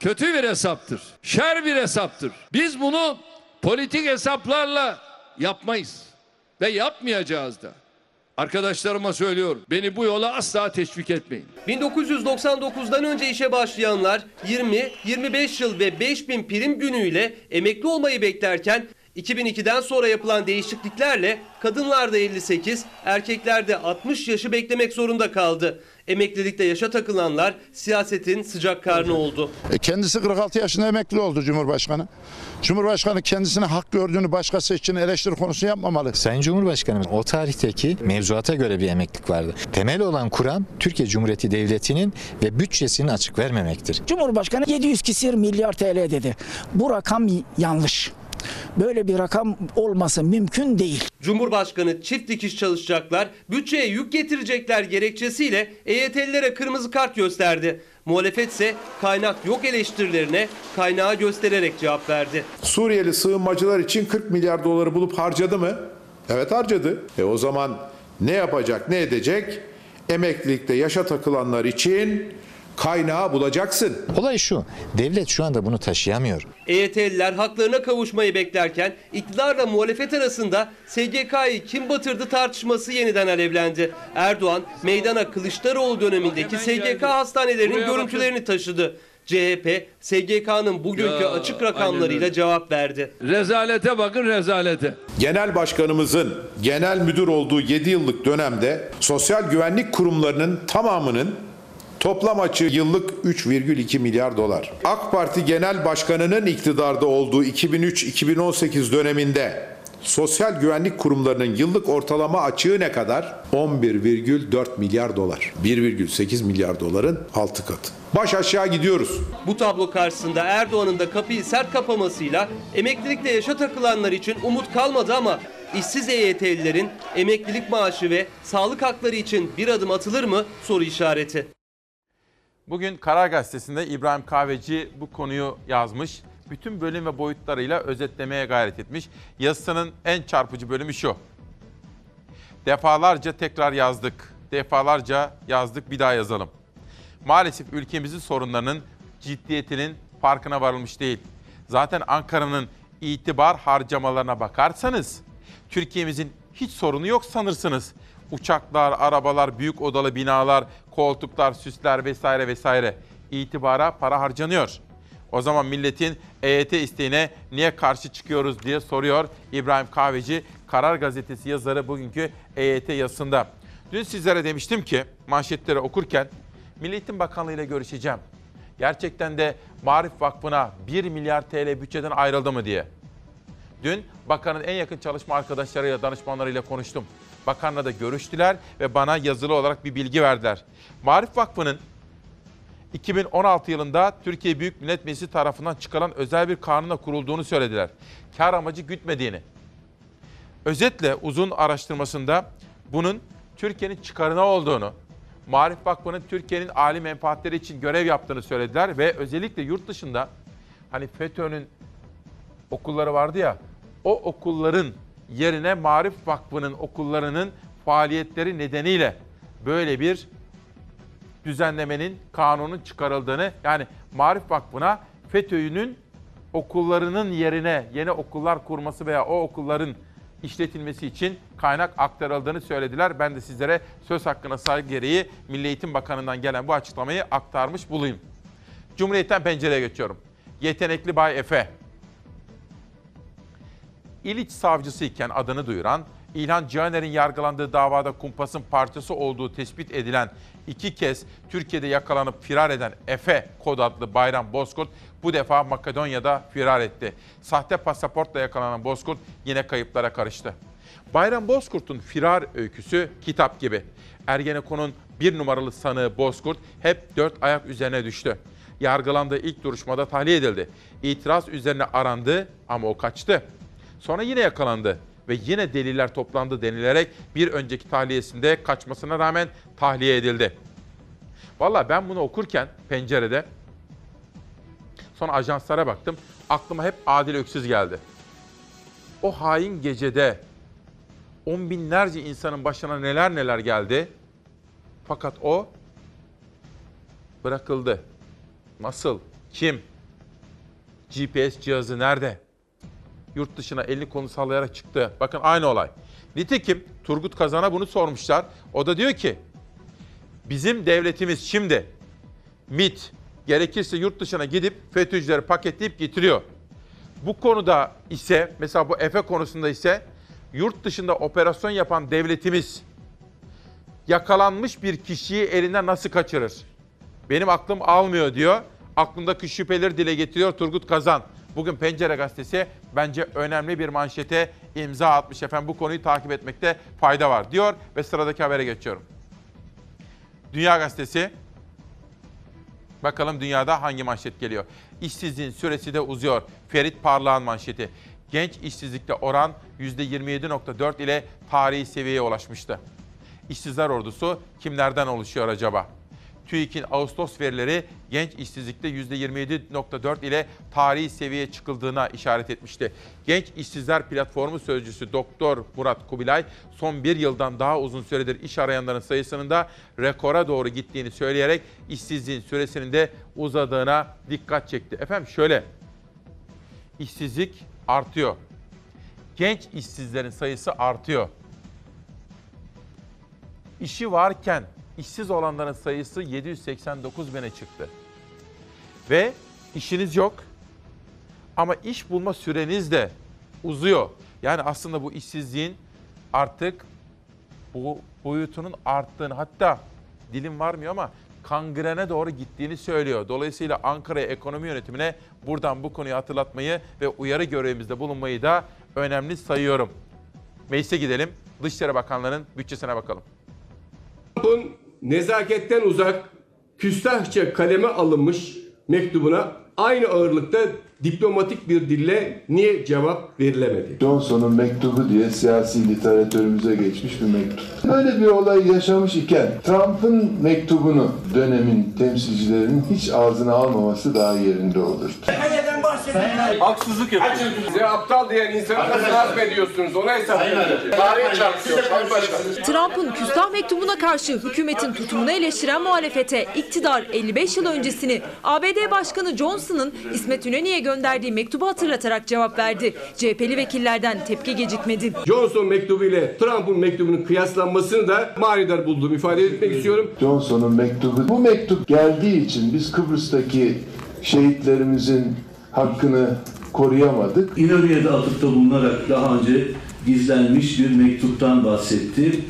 kötü bir hesaptır. Şer bir hesaptır. Biz bunu politik hesaplarla yapmayız ve yapmayacağız da. Arkadaşlarıma söylüyorum. Beni bu yola asla teşvik etmeyin. 1999'dan önce işe başlayanlar 20, 25 yıl ve 5000 prim günüyle emekli olmayı beklerken 2002'den sonra yapılan değişikliklerle kadınlarda 58, erkeklerde 60 yaşı beklemek zorunda kaldı. Emeklilikte yaşa takılanlar siyasetin sıcak karnı oldu. E, Kendisi 46 yaşında emekli oldu Cumhurbaşkanı. Cumhurbaşkanı kendisine hak gördüğünü başkası için eleştiri konusu yapmamalı. Sayın Cumhurbaşkanım o tarihteki mevzuata göre bir emeklilik vardı. Temel olan kuram Türkiye Cumhuriyeti Devleti'nin ve bütçesinin açık vermemektir. Cumhurbaşkanı 700 küsür milyar TL dedi. Bu rakam yanlış. Böyle bir rakam olması mümkün değil. Cumhurbaşkanı çift dikiş çalışacaklar, bütçeye yük getirecekler gerekçesiyle EYT'lilere kırmızı kart gösterdi. Muhalefet ise kaynak yok eleştirilerine kaynağı göstererek cevap verdi. Suriyeli sığınmacılar için 40 milyar doları bulup harcadı mı? Evet harcadı. E o zaman ne yapacak, ne edecek? Emeklilikte yaşa takılanlar için kaynağı bulacaksın. Olay şu, devlet şu anda bunu taşıyamıyor. EYT'liler haklarına kavuşmayı beklerken iktidarla muhalefet arasında SGK'yı kim batırdı tartışması yeniden alevlendi. Erdoğan meydana Kılıçdaroğlu dönemindeki SGK hastanelerinin Buraya görüntülerini taşıdı. CHP, SGK'nın bugünkü Ya, açık rakamlarıyla cevap verdi. Rezalete bakın rezalete. Genel başkanımızın genel müdür olduğu 7 yıllık dönemde sosyal güvenlik kurumlarının tamamının Toplam açığı yıllık 3,2 milyar dolar. AK Parti Genel Başkanı'nın iktidarda olduğu 2003-2018 döneminde sosyal güvenlik kurumlarının yıllık ortalama açığı ne kadar? 11,4 milyar dolar. 1,8 milyar doların 6 katı. Baş aşağı gidiyoruz. Bu tablo karşısında Erdoğan'ın da kapıyı sert kapamasıyla emeklilikle yaşa takılanlar için umut kalmadı ama işsiz EYT'lilerin emeklilik maaşı ve sağlık hakları için bir adım atılır mı soru işareti. Bugün Karar Gazetesi'nde İbrahim Kahveci bu konuyu yazmış. Bütün bölüm ve boyutlarıyla özetlemeye gayret etmiş. Yazısının en çarpıcı bölümü şu. Defalarca tekrar yazdık. Defalarca yazdık bir daha yazalım. Maalesef ülkemizin sorunlarının ciddiyetinin farkına varılmış değil. Zaten Ankara'nın itibar harcamalarına bakarsanız Türkiye'mizin hiç sorunu yok sanırsınız. Uçaklar, arabalar, büyük odalı binalar, koltuklar, süsler vesaire vesaire itibara para harcanıyor. O zaman milletin EYT isteğine niye karşı çıkıyoruz diye soruyor İbrahim Kahveci. Karar Gazetesi yazarı bugünkü EYT yazısında. Dün sizlere demiştim ki manşetleri okurken Milli Bakanlığı ile görüşeceğim. Gerçekten de Marif Vakfı'na 1 milyar TL bütçeden ayrıldı mı diye. Dün bakanın en yakın çalışma arkadaşlarıyla, danışmanlarıyla konuştum. Bakanla da görüştüler ve bana yazılı olarak bir bilgi verdiler. Marif Vakfı'nın 2016 yılında Türkiye Büyük Millet Meclisi tarafından çıkarılan özel bir kanunla kurulduğunu söylediler. Kar amacı gütmediğini. Özetle uzun araştırmasında bunun Türkiye'nin çıkarına olduğunu, Marif Vakfı'nın Türkiye'nin âli menfaatleri için görev yaptığını söylediler ve özellikle yurt dışında hani FETÖ'nün okulları vardı ya, o okulların yerine Marif Vakfı'nın okullarının faaliyetleri nedeniyle böyle bir düzenlemenin, kanunun çıkarıldığını yani Marif Vakfı'na FETÖ'nün okullarının yerine yeni okullar kurması veya o okulların işletilmesi için kaynak aktarıldığını söylediler. Ben de sizlere söz hakkına saygı gereği Milli Eğitim Bakanı'ndan gelen bu açıklamayı aktarmış bulayım. Cumhuriyet'ten pencereye geçiyorum. Yetenekli Bay Efe. İliç savcısı iken adını duyuran, İlhan Cihaner'in yargılandığı davada kumpasın parçası olduğu tespit edilen iki kez Türkiye'de yakalanıp firar eden Efe kod adlı Bayram Bozkurt bu defa Makedonya'da firar etti. Sahte pasaportla yakalanan Bozkurt yine kayıplara karıştı. Bayram Bozkurt'un firar öyküsü kitap gibi. Ergenekon'un bir numaralı sanığı Bozkurt hep dört ayak üzerine düştü. Yargılandığı ilk duruşmada tahliye edildi. İtiraz üzerine arandı ama o kaçtı. Sonra yine yakalandı ve yine deliller toplandı denilerek bir önceki tahliyesinde kaçmasına rağmen tahliye edildi. Valla ben bunu okurken pencerede sonra ajanslara baktım. Aklıma hep Adil Öksüz geldi. O hain gecede on binlerce insanın başına neler neler geldi. Fakat o bırakıldı. Nasıl? Kim? GPS cihazı nerede? Yurt dışına elini kolunu sallayarak çıktı. Bakın aynı olay. Nitekim Turgut Kazan'a bunu sormuşlar. O da diyor ki bizim devletimiz şimdi MIT gerekirse yurt dışına gidip FETÖ'cüleri paketleyip getiriyor. Bu konuda ise mesela bu Efe konusunda ise yurt dışında operasyon yapan devletimiz yakalanmış bir kişiyi elinden nasıl kaçırır? Benim aklım almıyor diyor. Aklındaki şüpheleri dile getiriyor Turgut Kazan. Bugün Pencere Gazetesi bence önemli bir manşete imza atmış efendim. Bu konuyu takip etmekte fayda var diyor ve sıradaki habere geçiyorum. Dünya Gazetesi Bakalım dünyada hangi manşet geliyor? İşsizliğin süresi de uzuyor. Ferit Parlağan manşeti. Genç işsizlikte oran %27.4 ile tarihi seviyeye ulaşmıştı. İşsizler ordusu kimlerden oluşuyor acaba? TÜİK'in Ağustos verileri genç işsizlikte %27.4 ile tarihi seviyeye çıkıldığına işaret etmişti. Genç İşsizler Platformu Sözcüsü Doktor Murat Kubilay son bir yıldan daha uzun süredir iş arayanların sayısının da rekora doğru gittiğini söyleyerek işsizliğin süresinin de uzadığına dikkat çekti. Efendim şöyle, işsizlik artıyor. Genç işsizlerin sayısı artıyor. İşi varken işsiz olanların sayısı 789 bine çıktı. Ve işiniz yok ama iş bulma süreniz de uzuyor. Yani aslında bu işsizliğin artık bu boyutunun arttığını hatta dilim varmıyor ama kangrene doğru gittiğini söylüyor. Dolayısıyla Ankara'ya ekonomi yönetimine buradan bu konuyu hatırlatmayı ve uyarı görevimizde bulunmayı da önemli sayıyorum. Meclise gidelim. Dışişleri Bakanlığı'nın bütçesine bakalım. Trump'ın nezaketten uzak, küstahça kaleme alınmış mektubuna aynı ağırlıkta diplomatik bir dille niye cevap verilemedi? Johnson'un mektubu diye siyasi literatürümüze geçmiş bir mektup. Böyle bir olay yaşamış iken Trump'ın mektubunu dönemin temsilcilerinin hiç ağzına almaması daha yerinde olur. Haksızlık yapıyorsunuz. Size aptal diyen insanı nasıl hazmediyorsunuz? Ona hesap verin. Tarihe çarpıyor. Trump'ın küstah mektubuna karşı hükümetin tutumunu eleştiren muhalefete iktidar 55 yıl öncesini ABD Başkanı Johnson'ın İsmet İnönü'ye gönderdiği mektubu hatırlatarak cevap verdi. CHP'li vekillerden tepki gecikmedi. Johnson mektubu ile Trump'ın mektubunun kıyaslanmasını da manidar bulduğumu ifade etmek istiyorum. Johnson'un mektubu. Bu mektup geldiği için biz Kıbrıs'taki şehitlerimizin hakkını koruyamadık. İnönü'ye de atıfta bulunarak daha önce gizlenmiş bir mektuptan bahsetti.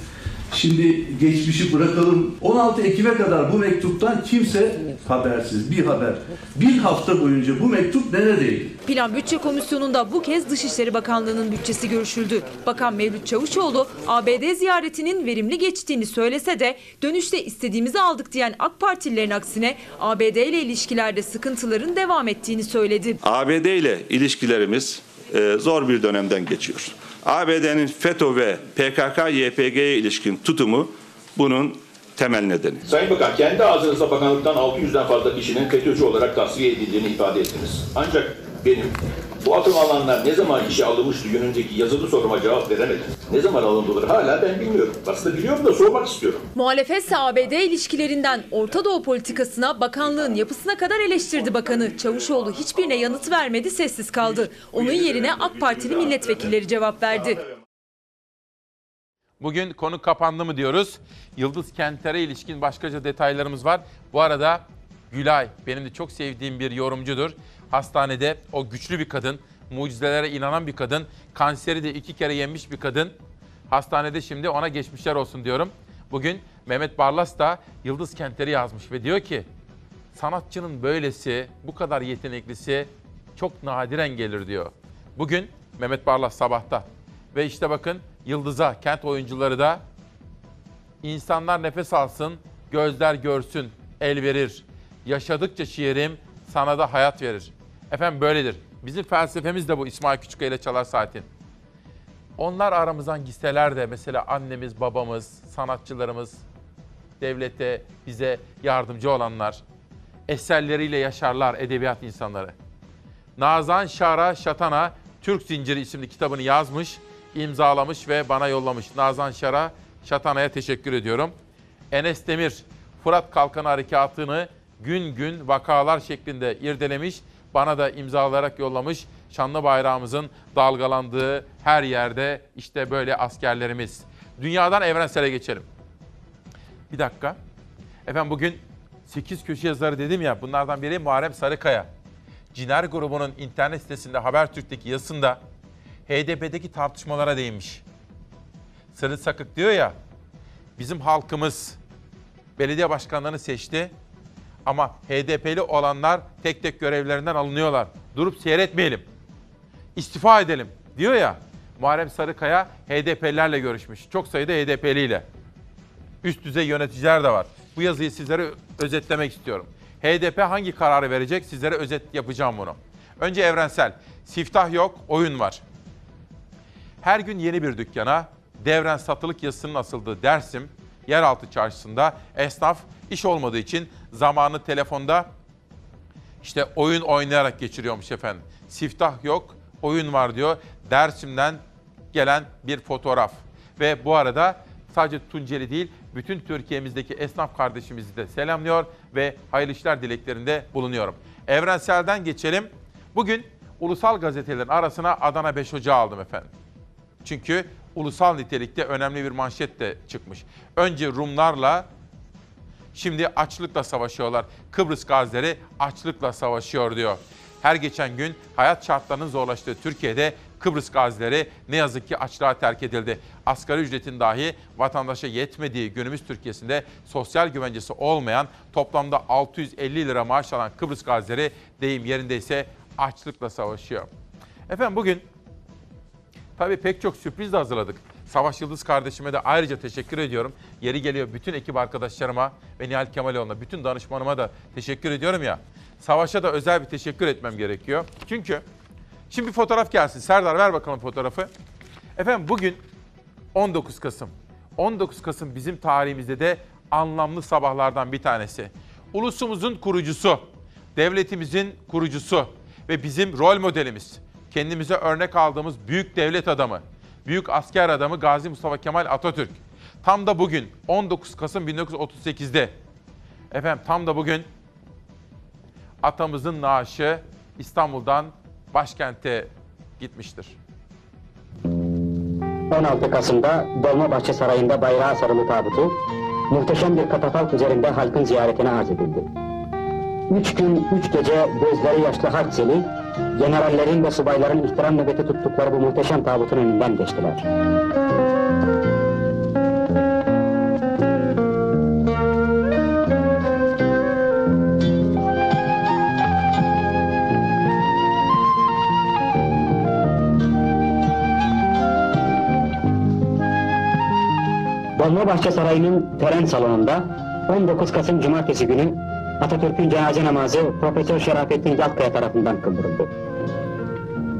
Şimdi geçmişi bırakalım. 16 Ekim'e kadar bu mektuptan kimse habersiz, bir haber. Bir hafta boyunca bu mektup neredeydi? Plan Bütçe Komisyonu'nda bu kez Dışişleri Bakanlığı'nın bütçesi görüşüldü. Bakan Mevlüt Çavuşoğlu ABD ziyaretinin verimli geçtiğini söylese de dönüşte istediğimizi aldık diyen AK Partililerin aksine ABD ile ilişkilerde sıkıntıların devam ettiğini söyledi. ABD ile ilişkilerimiz e, zor bir dönemden geçiyor. ABD'nin FETÖ ve PKK-YPG'ye ilişkin tutumu bunun temel nedeni. Sayın Bakan, kendi ağzınızda bakanlıktan 600'den fazla kişinin FETÖ'cü olarak tasfiye edildiğini ifade ettiniz. Ancak benim bu akım alanlar ne zaman işe alınmıştı yönündeki yazılı soruma cevap veremedim. Ne zaman alındılar hala ben bilmiyorum. Aslında biliyorum da sormak istiyorum. Muhalefetse ABD ilişkilerinden Orta Doğu politikasına bakanlığın yapısına kadar eleştirdi bakanı. Çavuşoğlu hiçbirine yanıt vermedi, sessiz kaldı. Onun yerine AK Partili milletvekilleri cevap verdi. Bugün konu kapandı mı diyoruz. Yıldız Kenter'e ilişkin başkaca detaylarımız var. Bu arada Gülay benim de çok sevdiğim bir yorumcudur. Hastanede o güçlü bir kadın, mucizelere inanan bir kadın, kanseri de iki kere yenmiş bir kadın. Hastanede şimdi ona geçmişler olsun diyorum. Bugün Mehmet Barlas da Yıldız Kenter'i yazmış ve diyor ki sanatçının böylesi, bu kadar yeteneklisi çok nadiren gelir diyor. Bugün Mehmet Barlas sabahta ve işte bakın Yıldız'a, kent oyuncuları da insanlar nefes alsın, gözler görsün, el verir. Yaşadıkça şiirim sana da hayat verir. Efendim böyledir. Bizim felsefemiz de bu İsmail Küçükkaya ile Çalar Saat'in. Onlar aramızdan gitseler de mesela annemiz, babamız, sanatçılarımız, devlete, bize yardımcı olanlar, eserleriyle yaşarlar edebiyat insanları. Nazan Şara Şatana Türk Zinciri isimli kitabını yazmış, imzalamış ve bana yollamış. Nazan Şara Şatana'ya teşekkür ediyorum. Enes Demir Fırat Kalkanı Harekatı'nı gün gün vakalar şeklinde irdelemiş, bana da imzalayarak yollamış. Şanlı bayrağımızın dalgalandığı her yerde işte böyle askerlerimiz. Dünyadan evrensele geçelim. Bir dakika. Efendim bugün 8 köşe yazarı dedim ya bunlardan biri Muharrem Sarıkaya. Ciner grubunun internet sitesinde Habertürk'teki yazısında HDP'deki tartışmalara değinmiş. Sırrı Sakık diyor ya, bizim halkımız belediye başkanlarını seçti ama HDP'li olanlar tek tek görevlerinden alınıyorlar. Durup seyretmeyelim, istifa edelim diyor ya. Muharrem Sarıkaya HDP'lilerle görüşmüş. Çok sayıda HDP'liyle. Üst düzey yöneticiler de var. Bu yazıyı sizlere özetlemek istiyorum. HDP hangi kararı verecek? Sizlere özet yapacağım bunu. Önce evrensel. Siftah yok, oyun var. Her gün yeni bir dükkana devren satılık yazısının asıldığı Dersim yeraltı çarşısında esnaf iş olmadığı için zamanı telefonda işte oyun oynayarak geçiriyormuş efendim. Siftah yok, oyun var diyor. Dersim'den gelen bir fotoğraf. Ve bu arada sadece Tunceli değil, bütün Türkiye'mizdeki esnaf kardeşimizi de selamlıyor ve hayırlı işler dileklerinde bulunuyorum. Evrensel'den geçelim. Bugün ulusal gazetelerin arasına Adana 5 Ocağı aldım efendim. Çünkü ulusal nitelikte önemli bir manşet de çıkmış. Önce Rumlarla şimdi açlıkla savaşıyorlar. Kıbrıs gazileri açlıkla savaşıyor diyor. Her geçen gün hayat şartlarının zorlaştığı Türkiye'de Kıbrıs gazileri ne yazık ki açlığa terk edildi. Asgari ücretin dahi vatandaşa yetmediği günümüz Türkiye'sinde sosyal güvencesi olmayan toplamda 650 lira maaş alan Kıbrıs gazileri deyim yerindeyse açlıkla savaşıyor. Efendim bugün tabii pek çok sürpriz de hazırladık. Savaş Yıldız kardeşime de ayrıca teşekkür ediyorum. Yeri geliyor bütün ekip arkadaşlarıma ve Nihal Kemaloğlu'na, bütün danışmanıma da teşekkür ediyorum ya. Savaş'a da özel bir teşekkür etmem gerekiyor. Çünkü şimdi bir fotoğraf gelsin. Serdar ver bakalım fotoğrafı. Efendim bugün 19 Kasım. 19 Kasım bizim tarihimizde de anlamlı sabahlardan bir tanesi. Ulusumuzun kurucusu, devletimizin kurucusu ve bizim rol modelimiz, kendimize örnek aldığımız büyük devlet adamı, büyük asker adamı Gazi Mustafa Kemal Atatürk. Tam da bugün 19 Kasım 1938'de efendim tam da bugün atamızın naaşı İstanbul'dan başkente gitmiştir. 16 Kasım'da Dolmabahçe Sarayı'nda bayrağı sarılı tabutu muhteşem bir katafalk üzerinde halkın ziyaretine arz edildi. Üç gün, üç gece gözleri yaşlı harp zeli, generallerin ve subayların ihtiram nöbeti tuttukları bu muhteşem tabutun önünden geçtiler. Dolmabahçe Sarayı'nın tören salonunda 19 Kasım Cumartesi günü Atatürk'ün cenaze namazı Profesör Şerafettin Yalkaya tarafından kıldırıldı.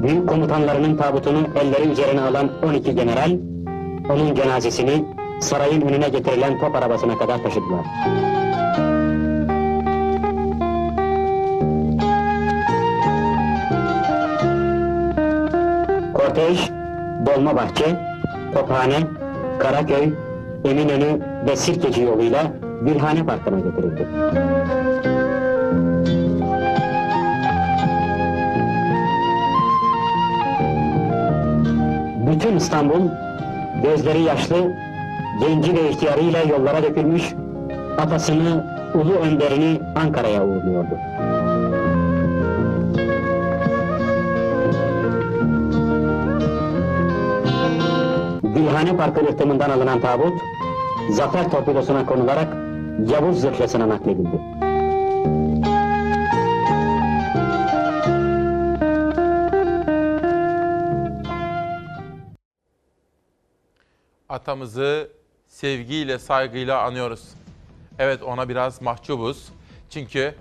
Büyük komutanlarının tabutunu elleri üzerine alan 12 general, onun cenazesini sarayın önüne getirilen top arabasına kadar taşıdılar. Kortej, Dolmabahçe, Tophane, Karaköy, Eminönü ve Sirkeci yoluyla Gülhane Parkı'na götürüldü. Bütün İstanbul gözleri yaşlı, genci ve ihtiyarıyla yollara dökülmüş, atasını, ulu önderini Ankara'ya uğurluyordu. Gülhane Parkı rıhtımından alınan tabut, zafer torpidosuna konularak Yavuz zırhlısına nakledildi. Atamızı sevgiyle, saygıyla anıyoruz. Evet ona biraz mahcubuz. Çünkü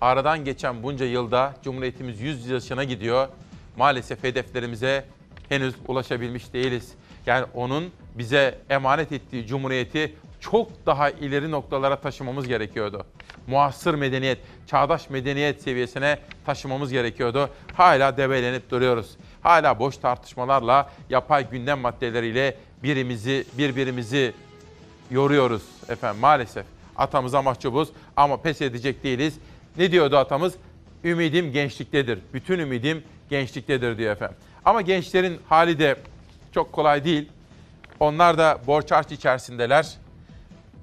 aradan geçen bunca yılda Cumhuriyetimiz 100 yaşına gidiyor. Maalesef hedeflerimize henüz ulaşabilmiş değiliz. Yani onun bize emanet ettiği cumhuriyeti çok daha ileri noktalara taşımamız gerekiyordu. Muasır medeniyet, çağdaş medeniyet seviyesine taşımamız gerekiyordu. Hala debelenip duruyoruz. Hala boş tartışmalarla, yapay gündem maddeleriyle birimizi, birbirimizi yoruyoruz efendim maalesef. Atamıza mahcubuz ama pes edecek değiliz. Ne diyordu atamız? Ümidim gençliktedir. Bütün ümidim gençliktedir diyor efendim. Ama gençlerin hali de çok kolay değil. Onlar da borç harç içerisindeler.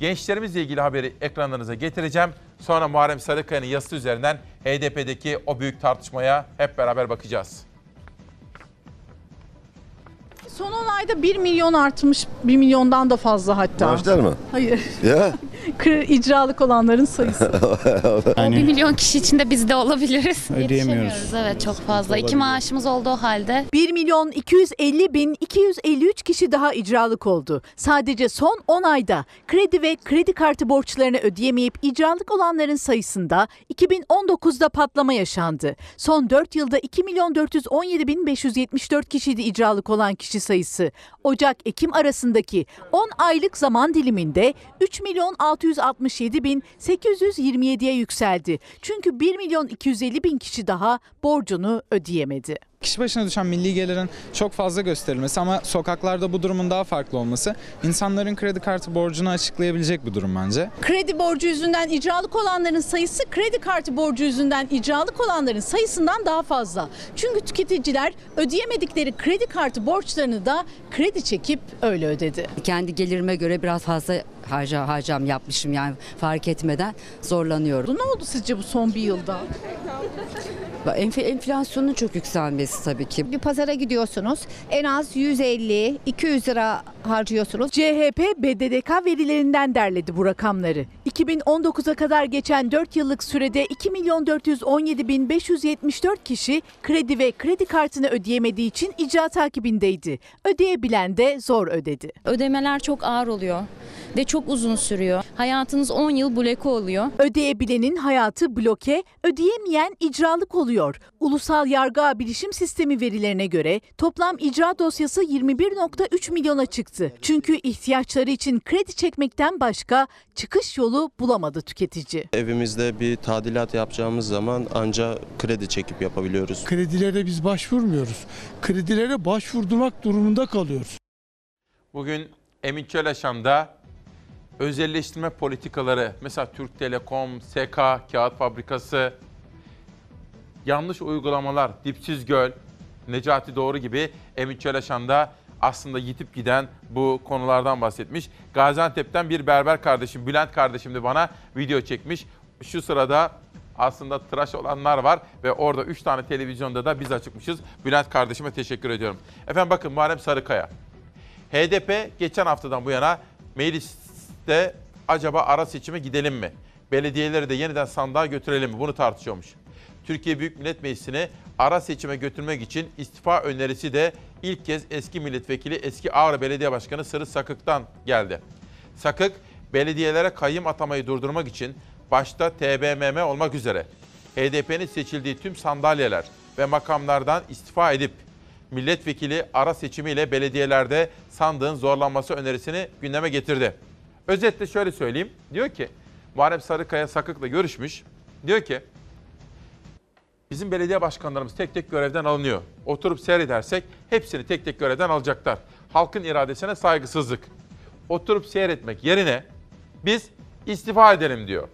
Gençlerimizle ilgili haberi ekranlarınıza getireceğim. Sonra Muharrem Sarıkaya'nın yazısı üzerinden HDP'deki o büyük tartışmaya hep beraber bakacağız. Son 10 ayda 1 milyon artmış, 1 milyondan da fazla hatta. Maaşlar mı? Hayır. Ya. icralık olanların sayısı. yani, 1 milyon kişi içinde biz de olabiliriz. Ödeyemiyoruz. Evet çok fazla. İki maaşımız olduğu halde. 1 milyon 250 bin 253 kişi daha icralık oldu. Sadece son 10 ayda kredi ve kredi kartı borçlarını ödeyemeyip icralık olanların sayısında 2019'da patlama yaşandı. Son 4 yılda 2 milyon 417 bin 574 kişiydi icralık olan kişi sayısı. Ocak-Ekim arasındaki 10 aylık zaman diliminde 3 milyon 6 667.827'ye yükseldi. Çünkü 1 milyon 250 bin kişi daha borcunu ödeyemedi. Kişi başına düşen milli gelirin çok fazla gösterilmesi ama sokaklarda bu durumun daha farklı olması insanların kredi kartı borcunu açıklayabilecek bir durum bence. Kredi borcu yüzünden icralık olanların sayısı kredi kartı borcu yüzünden icralık olanların sayısından daha fazla. Çünkü tüketiciler ödeyemedikleri kredi kartı borçlarını da kredi çekip öyle ödedi. Kendi gelirime göre biraz fazla harca, harcam yapmışım yani fark etmeden zorlanıyorum. Ne oldu sizce bu son bir yılda? Enf- enflasyonun çok yükselmesi tabii ki. Bir pazara gidiyorsunuz en az 150-200 lira harcıyorsunuz. CHP BDDK verilerinden derledi bu rakamları. 2019'a kadar geçen 4 yıllık sürede 2 milyon 417 bin 574 kişi kredi ve kredi kartını ödeyemediği için icra takibindeydi. Ödeyebilen de zor ödedi. Ödemeler çok ağır oluyor ve çok uzun sürüyor. Hayatınız 10 yıl bloke oluyor. Ödeyebilenin hayatı bloke, ödeyemeyen icralık oluyor. Ulusal Yargı Bilişim Sistemi verilerine göre toplam icra dosyası 21.3 milyona çıktı. Çünkü ihtiyaçları için kredi çekmekten başka çıkış yolu bulamadı tüketici. Evimizde bir tadilat yapacağımız zaman anca kredi çekip yapabiliyoruz. Kredilere biz başvurmuyoruz. Kredilere başvurdurmak durumunda kalıyoruz. Bugün Emin Çöleşan'da özelleştirme politikaları, mesela Türk Telekom, SK, Kağıt Fabrikası, yanlış uygulamalar, Dipsiz Göl, Necati Doğru gibi Emin Çöleşan'da aslında yitip giden bu konulardan bahsetmiş. Gaziantep'ten bir berber kardeşim, Bülent kardeşim de bana video çekmiş. Şu sırada aslında tıraş olanlar var ve orada 3 tane televizyonda da biz açıkmışız. Bülent kardeşime teşekkür ediyorum. Efendim bakın Muharrem Sarıkaya. HDP geçen haftadan bu yana mecliste acaba ara seçime gidelim mi? Belediyeleri de yeniden sandığa götürelim mi? Bunu tartışıyormuş. Türkiye Büyük Millet Meclisi'ni ara seçime götürmek için istifa önerisi de ilk kez eski milletvekili eski Ağrı Belediye Başkanı Sırrı Sakık'tan geldi. Sakık, belediyelere kayyım atamayı durdurmak için başta TBMM olmak üzere HDP'nin seçildiği tüm sandalyeler ve makamlardan istifa edip milletvekili ara seçimiyle belediyelerde sandığın zorlanması önerisini gündeme getirdi. Özetle şöyle söyleyeyim. Diyor ki Muharrem Sarıkaya Sakık'la görüşmüş. Diyor ki bizim belediye başkanlarımız tek tek görevden alınıyor. Oturup seyredersek hepsini tek tek görevden alacaklar. Halkın iradesine saygısızlık. Oturup seyretmek yerine biz istifa edelim diyor.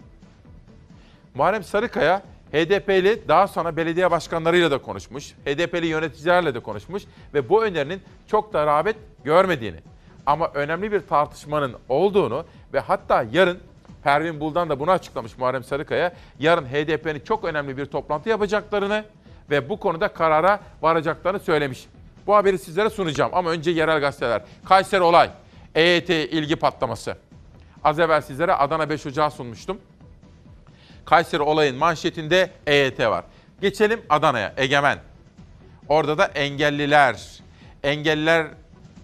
Muharrem Sarıkaya HDP'li daha sonra belediye başkanlarıyla da konuşmuş. HDP'li yöneticilerle de konuşmuş ve bu önerinin çok da rağbet görmediğini ama önemli bir tartışmanın olduğunu ve hatta yarın Pervin Buldan da bunu açıklamış Muharrem Sarıkaya. Yarın HDP'nin çok önemli bir toplantı yapacaklarını ve bu konuda karara varacaklarını söylemiş. Bu haberi sizlere sunacağım ama önce yerel gazeteler. Kayseri olay, EYT ilgi patlaması. Az evvel sizlere Adana 5 Ocağı sunmuştum. Kayseri olayın manşetinde EYT var. Geçelim Adana'ya, Egemen. Orada da engelliler, engelliler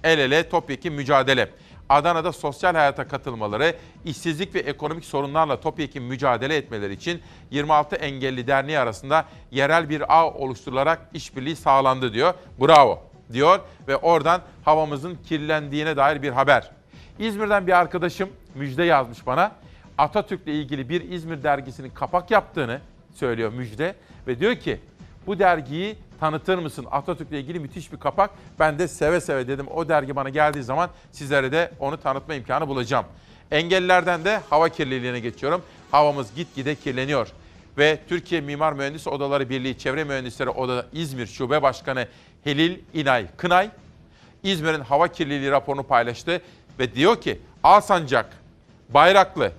el ele topyekun mücadele. Adana'da sosyal hayata katılmaları, işsizlik ve ekonomik sorunlarla topyekun mücadele etmeleri için 26 Engelli Derneği arasında yerel bir ağ oluşturularak işbirliği sağlandı diyor. Bravo diyor ve oradan havamızın kirlendiğine dair bir haber. İzmir'den bir arkadaşım müjde yazmış bana. Atatürk'le ilgili bir İzmir dergisinin kapak yaptığını söylüyor Müjde ve diyor ki bu dergiyi tanıtır mısın? Atatürk'le ilgili müthiş bir kapak. Ben de seve seve dedim o dergi bana geldiği zaman sizlere de onu tanıtma imkanı bulacağım. Engellilerden de hava kirliliğine geçiyorum. Havamız gitgide kirleniyor. Ve Türkiye Mimar Mühendis Odaları Birliği Çevre Mühendisleri Oda İzmir Şube Başkanı Helil İnay Kınay, İzmir'in hava kirliliği raporunu paylaştı ve diyor ki Alsancak, Bayraklı,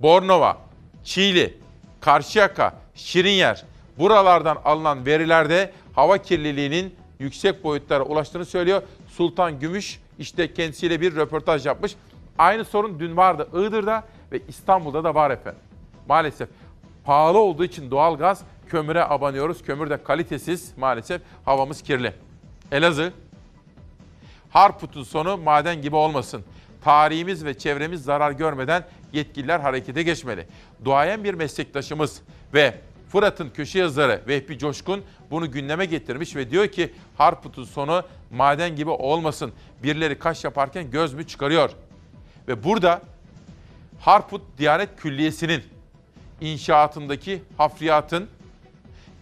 Bornova, Çiğli, Karşıyaka, Şirinyer buralardan alınan verilerde hava kirliliğinin yüksek boyutlara ulaştığını söylüyor. Sultan Gümüş işte kendisiyle bir röportaj yapmış. Aynı sorun dün vardı Iğdır'da ve İstanbul'da da var efendim. Maalesef pahalı olduğu için doğalgaz kömüre abanıyoruz. Kömür de kalitesiz maalesef havamız kirli. Elazığ Harput'un sonu maden gibi olmasın. Tarihimiz ve çevremiz zarar görmeden yetkililer harekete geçmeli. Duayen bir meslektaşımız ve Fırat'ın köşe yazarı Vehbi Coşkun bunu gündeme getirmiş ve diyor ki Harput'un sonu maden gibi olmasın. Birileri kaş yaparken göz mü çıkarıyor? Ve burada Harput Diyanet Külliyesi'nin inşaatındaki hafriyatın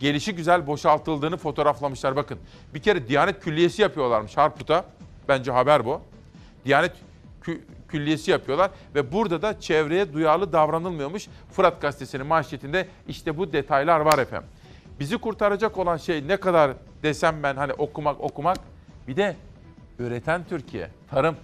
gelişi güzel boşaltıldığını fotoğraflamışlar. Bakın bir kere Diyanet Külliyesi yapıyorlarmış Harput'a. Bence haber bu. Diyanet Külliyesi yapıyorlar ve burada da çevreye duyarlı davranılmıyormuş. Fırat Gazetesi'nin manşetinde işte bu detaylar var efendim. Bizi kurtaracak olan şey ne kadar desem ben hani okumak okumak bir de üreten Türkiye, tarım.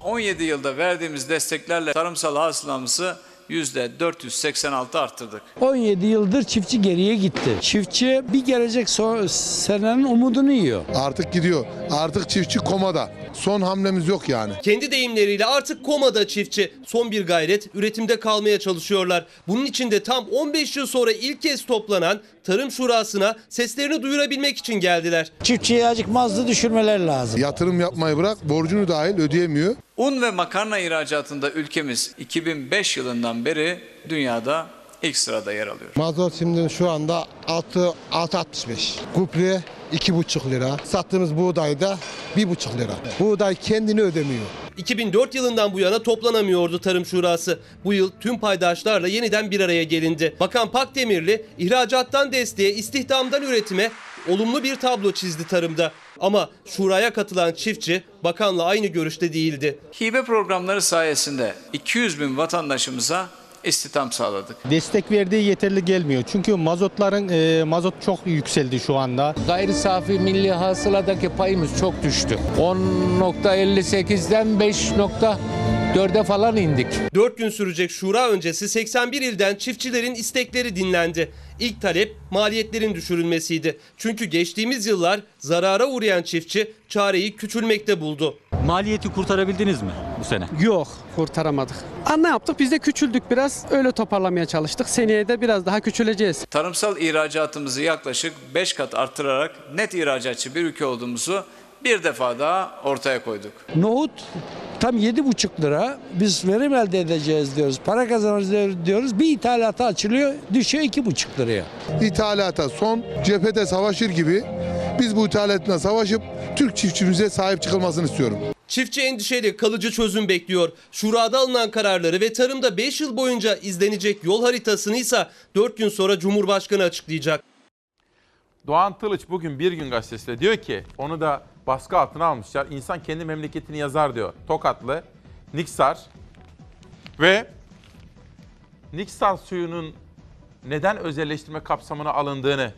17 yılda verdiğimiz desteklerle tarımsal hasılamızı %486 arttırdık. 17 yıldır çiftçi geriye gitti. Çiftçi bir gelecek so- senenin umudunu yiyor. Artık gidiyor. Artık çiftçi komada. Son hamlemiz yok yani. Kendi deyimleriyle artık komada çiftçi. Son bir gayret üretimde kalmaya çalışıyorlar. Bunun için de tam 15 yıl sonra ilk kez toplanan Tarım Şurası'na seslerini duyurabilmek için geldiler. Çiftçiye azıcık mazlı düşürmeler lazım. Yatırım yapmayı bırak borcunu dahil ödeyemiyor. Un ve makarna ihracatında ülkemiz 2005 yılından beri dünyada ilk sırada yer alıyor. Mazot şimdi şu anda 6 6.65. Kupre 2,5 lira. Sattığımız buğday da 1,5 lira. Buğday kendini ödemiyor. 2004 yılından bu yana toplanamıyordu Tarım Şurası. Bu yıl tüm paydaşlarla yeniden bir araya gelindi. Bakan Pakdemirli ihracattan desteğe, istihdamdan üretime olumlu bir tablo çizdi tarımda. Ama şuraya katılan çiftçi bakanla aynı görüşte değildi. Hibe programları sayesinde 200 bin vatandaşımıza istihdam sağladık. Destek verdiği yeterli gelmiyor. Çünkü mazotların e, mazot çok yükseldi şu anda. Gayri safi milli hasıladaki payımız çok düştü. 10.58'den 5.4'e falan indik. 4 gün sürecek şura öncesi 81 ilden çiftçilerin istekleri dinlendi. İlk talep maliyetlerin düşürülmesiydi. Çünkü geçtiğimiz yıllar zarara uğrayan çiftçi çareyi küçülmekte buldu. Maliyeti kurtarabildiniz mi bu sene? Yok kurtaramadık. Aa, ne yaptık? Biz de küçüldük biraz. Öyle toparlamaya çalıştık. Seneye de biraz daha küçüleceğiz. Tarımsal ihracatımızı yaklaşık 5 kat arttırarak net ihracatçı bir ülke olduğumuzu bir defa daha ortaya koyduk. Nohut tam 7,5 lira. Biz verim elde edeceğiz diyoruz. Para kazanacağız diyoruz. Bir ithalata açılıyor düşüyor 2,5 liraya. İthalata son cephede savaşır gibi biz bu ithalatına savaşıp Türk çiftçimize sahip çıkılmasını istiyorum. Çiftçi endişeli kalıcı çözüm bekliyor. Şurada alınan kararları ve tarımda 5 yıl boyunca izlenecek yol haritasını ise 4 gün sonra Cumhurbaşkanı açıklayacak. Doğan Tılıç bugün Bir Gün Gazetesi'nde diyor ki onu da baskı altına almışlar. İnsan kendi memleketini yazar diyor. Tokatlı, Niksar ve Niksar suyunun neden özelleştirme kapsamına alındığını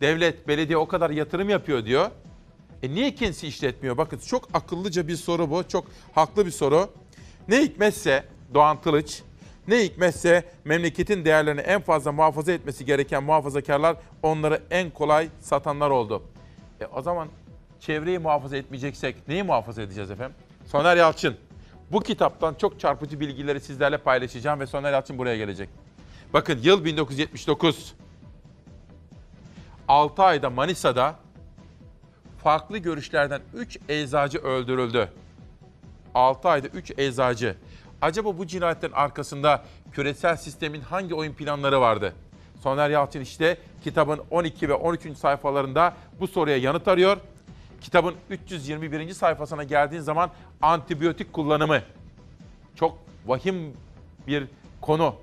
devlet, belediye o kadar yatırım yapıyor diyor. E niye kendisi işletmiyor? Bakın çok akıllıca bir soru bu. Çok haklı bir soru. Ne hikmetse Doğan Tılıç, ne hikmetse memleketin değerlerini en fazla muhafaza etmesi gereken muhafazakarlar onları en kolay satanlar oldu. E o zaman çevreyi muhafaza etmeyeceksek neyi muhafaza edeceğiz efendim? Soner Yalçın. Bu kitaptan çok çarpıcı bilgileri sizlerle paylaşacağım ve Soner Yalçın buraya gelecek. Bakın yıl 1979. 6 ayda Manisa'da farklı görüşlerden 3 eczacı öldürüldü. 6 ayda 3 eczacı. Acaba bu cinayetlerin arkasında küresel sistemin hangi oyun planları vardı? Soner Yalçın işte kitabın 12 ve 13. sayfalarında bu soruya yanıt arıyor. Kitabın 321. sayfasına geldiğin zaman antibiyotik kullanımı. Çok vahim bir konu.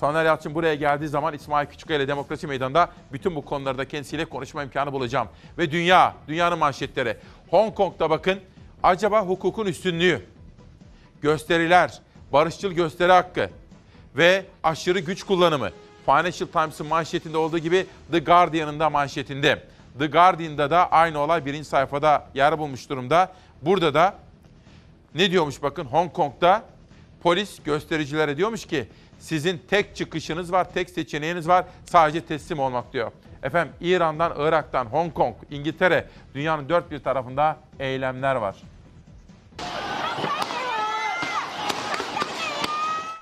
Soner Yalçın buraya geldiği zaman İsmail Küçükkaya ile Demokrasi Meydanı'nda bütün bu konularda kendisiyle konuşma imkanı bulacağım. Ve dünya, dünyanın manşetleri. Hong Kong'da bakın acaba hukukun üstünlüğü, gösteriler, barışçıl gösteri hakkı ve aşırı güç kullanımı. Financial Times'ın manşetinde olduğu gibi The Guardian'ın da manşetinde. The Guardian'da da aynı olay birinci sayfada yer bulmuş durumda. Burada da ne diyormuş bakın Hong Kong'da polis göstericilere diyormuş ki sizin tek çıkışınız var, tek seçeneğiniz var sadece teslim olmak diyor. Efendim İran'dan, Irak'tan, Hong Kong, İngiltere dünyanın dört bir tarafında eylemler var.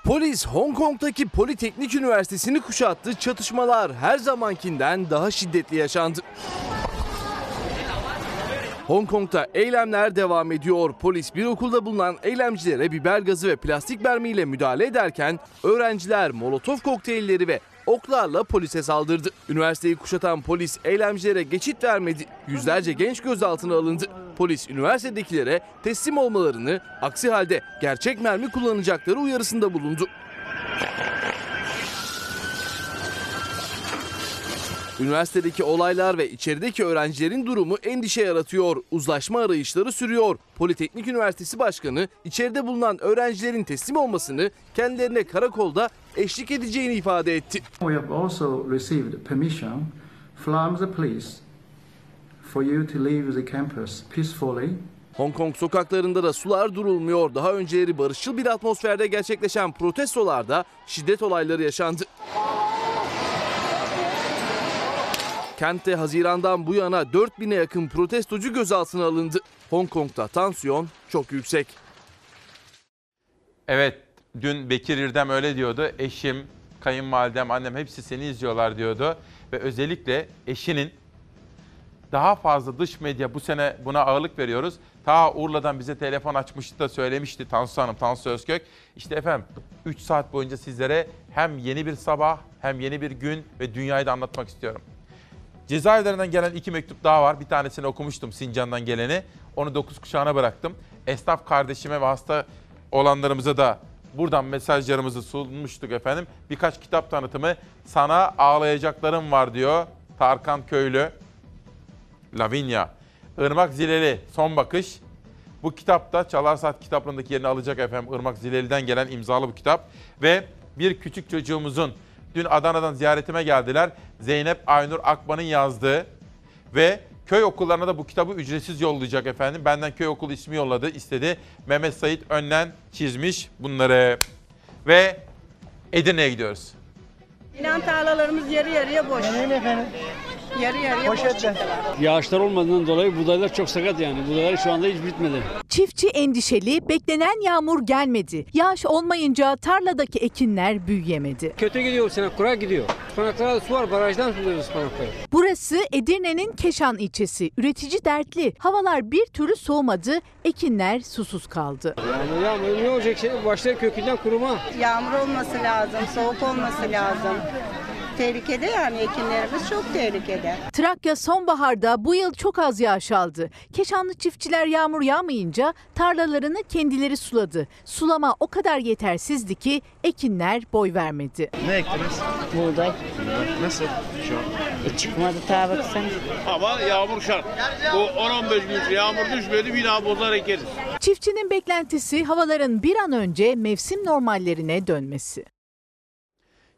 Polis Hong Kong'daki Politeknik Üniversitesi'ni kuşattı. Çatışmalar her zamankinden daha şiddetli yaşandı. Hong Kong'da eylemler devam ediyor. Polis bir okulda bulunan eylemcilere biber gazı ve plastik mermiyle müdahale ederken öğrenciler molotof kokteylleri ve oklarla polise saldırdı. Üniversiteyi kuşatan polis eylemcilere geçit vermedi. Yüzlerce genç gözaltına alındı. Polis üniversitedekilere teslim olmalarını, aksi halde gerçek mermi kullanacakları uyarısında bulundu. Üniversitedeki olaylar ve içerideki öğrencilerin durumu endişe yaratıyor. Uzlaşma arayışları sürüyor. Politeknik Üniversitesi Başkanı içeride bulunan öğrencilerin teslim olmasını kendilerine karakolda eşlik edeceğini ifade etti. We have also received permission from the police for you to leave the campus peacefully Hong Kong sokaklarında da sular durulmuyor. Daha önceleri barışçıl bir atmosferde gerçekleşen protestolarda şiddet olayları yaşandı. Kentte Haziran'dan bu yana 4000'e yakın protestocu gözaltına alındı. Hong Kong'da tansiyon çok yüksek. Evet, dün Bekir İrdem öyle diyordu. Eşim, kayınvalidem, annem hepsi seni izliyorlar diyordu. Ve özellikle eşinin daha fazla dış medya bu sene buna ağırlık veriyoruz. Ta Urla'dan bize telefon açmıştı da söylemişti Tansu Hanım, Tansu Özkök. İşte efendim 3 saat boyunca sizlere hem yeni bir sabah hem yeni bir gün ve dünyayı da anlatmak istiyorum. Cezaevlerinden gelen iki mektup daha var. Bir tanesini okumuştum Sincan'dan geleni. Onu 9 kuşağına bıraktım. Esnaf kardeşime ve hasta olanlarımıza da buradan mesajlarımızı sunmuştuk efendim. Birkaç kitap tanıtımı. Sana ağlayacaklarım var diyor Tarkan Köylü. Lavinia. Irmak Zileli Son Bakış. Bu kitapta Çalar Saat kitaplığındaki yerini alacak efendim. Irmak Zileli'den gelen imzalı bu kitap. Ve bir küçük çocuğumuzun dün Adana'dan ziyaretime geldiler. Zeynep Aynur Akman'ın yazdığı ve köy okullarına da bu kitabı ücretsiz yollayacak efendim. Benden köy okulu ismi yolladı, istedi. Mehmet Sait Önlen çizmiş bunları. Ve Edirne'ye gidiyoruz. İnan tarlalarımız yarı yarıya boş. efendim? Yarı yarıya boş. Yağışlar olmadığından dolayı buğdaylar çok sakat yani. Buğdaylar şu anda hiç bitmedi. Çiftçi endişeli, beklenen yağmur gelmedi. Yağış olmayınca tarladaki ekinler büyüyemedi. Kötü gidiyor bu sene, kurak gidiyor. Ispanaklara da su var, barajdan suluyoruz ıspanakları. Burası Edirne'nin Keşan ilçesi. Üretici dertli. Havalar bir türlü soğumadı, ekinler susuz kaldı. Yani yağmur ne olacak şey? Başları kökünden kuruma. Yağmur olması lazım, soğuk olması lazım. Tehlikede yani ekinlerimiz çok tehlikede. Trakya sonbaharda bu yıl çok az yağış aldı. Keşanlı çiftçiler yağmur yağmayınca tarlalarını kendileri suladı. Sulama o kadar yetersizdi ki ekinler boy vermedi. Ne ektiniz? Buğday. Nasıl şu an? E çıkmadı ta baksana. Ama yağmur şart. Bu 10-15 gün yağmur düşmedi bir daha bozar ekeriz. Çiftçinin beklentisi havaların bir an önce mevsim normallerine dönmesi.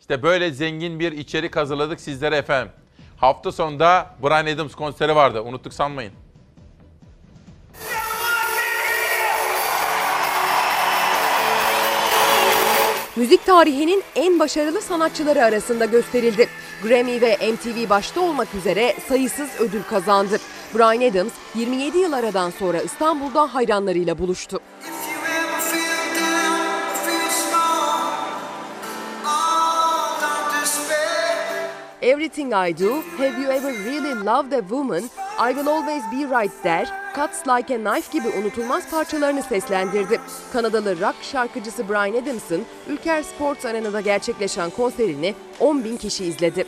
İşte böyle zengin bir içerik hazırladık sizlere efendim. Hafta sonunda Brian Adams konseri vardı. Unuttuk sanmayın. Müzik tarihinin en başarılı sanatçıları arasında gösterildi. Grammy ve MTV başta olmak üzere sayısız ödül kazandı. Brian Adams 27 yıl aradan sonra İstanbul'da hayranlarıyla buluştu. Everything I Do, Have You Ever Really Loved a Woman, I Will Always Be Right There, Cuts Like a Knife gibi unutulmaz parçalarını seslendirdi. Kanadalı rock şarkıcısı Brian Adams'ın Ülker Sports Arena'da gerçekleşen konserini 10 bin kişi izledi.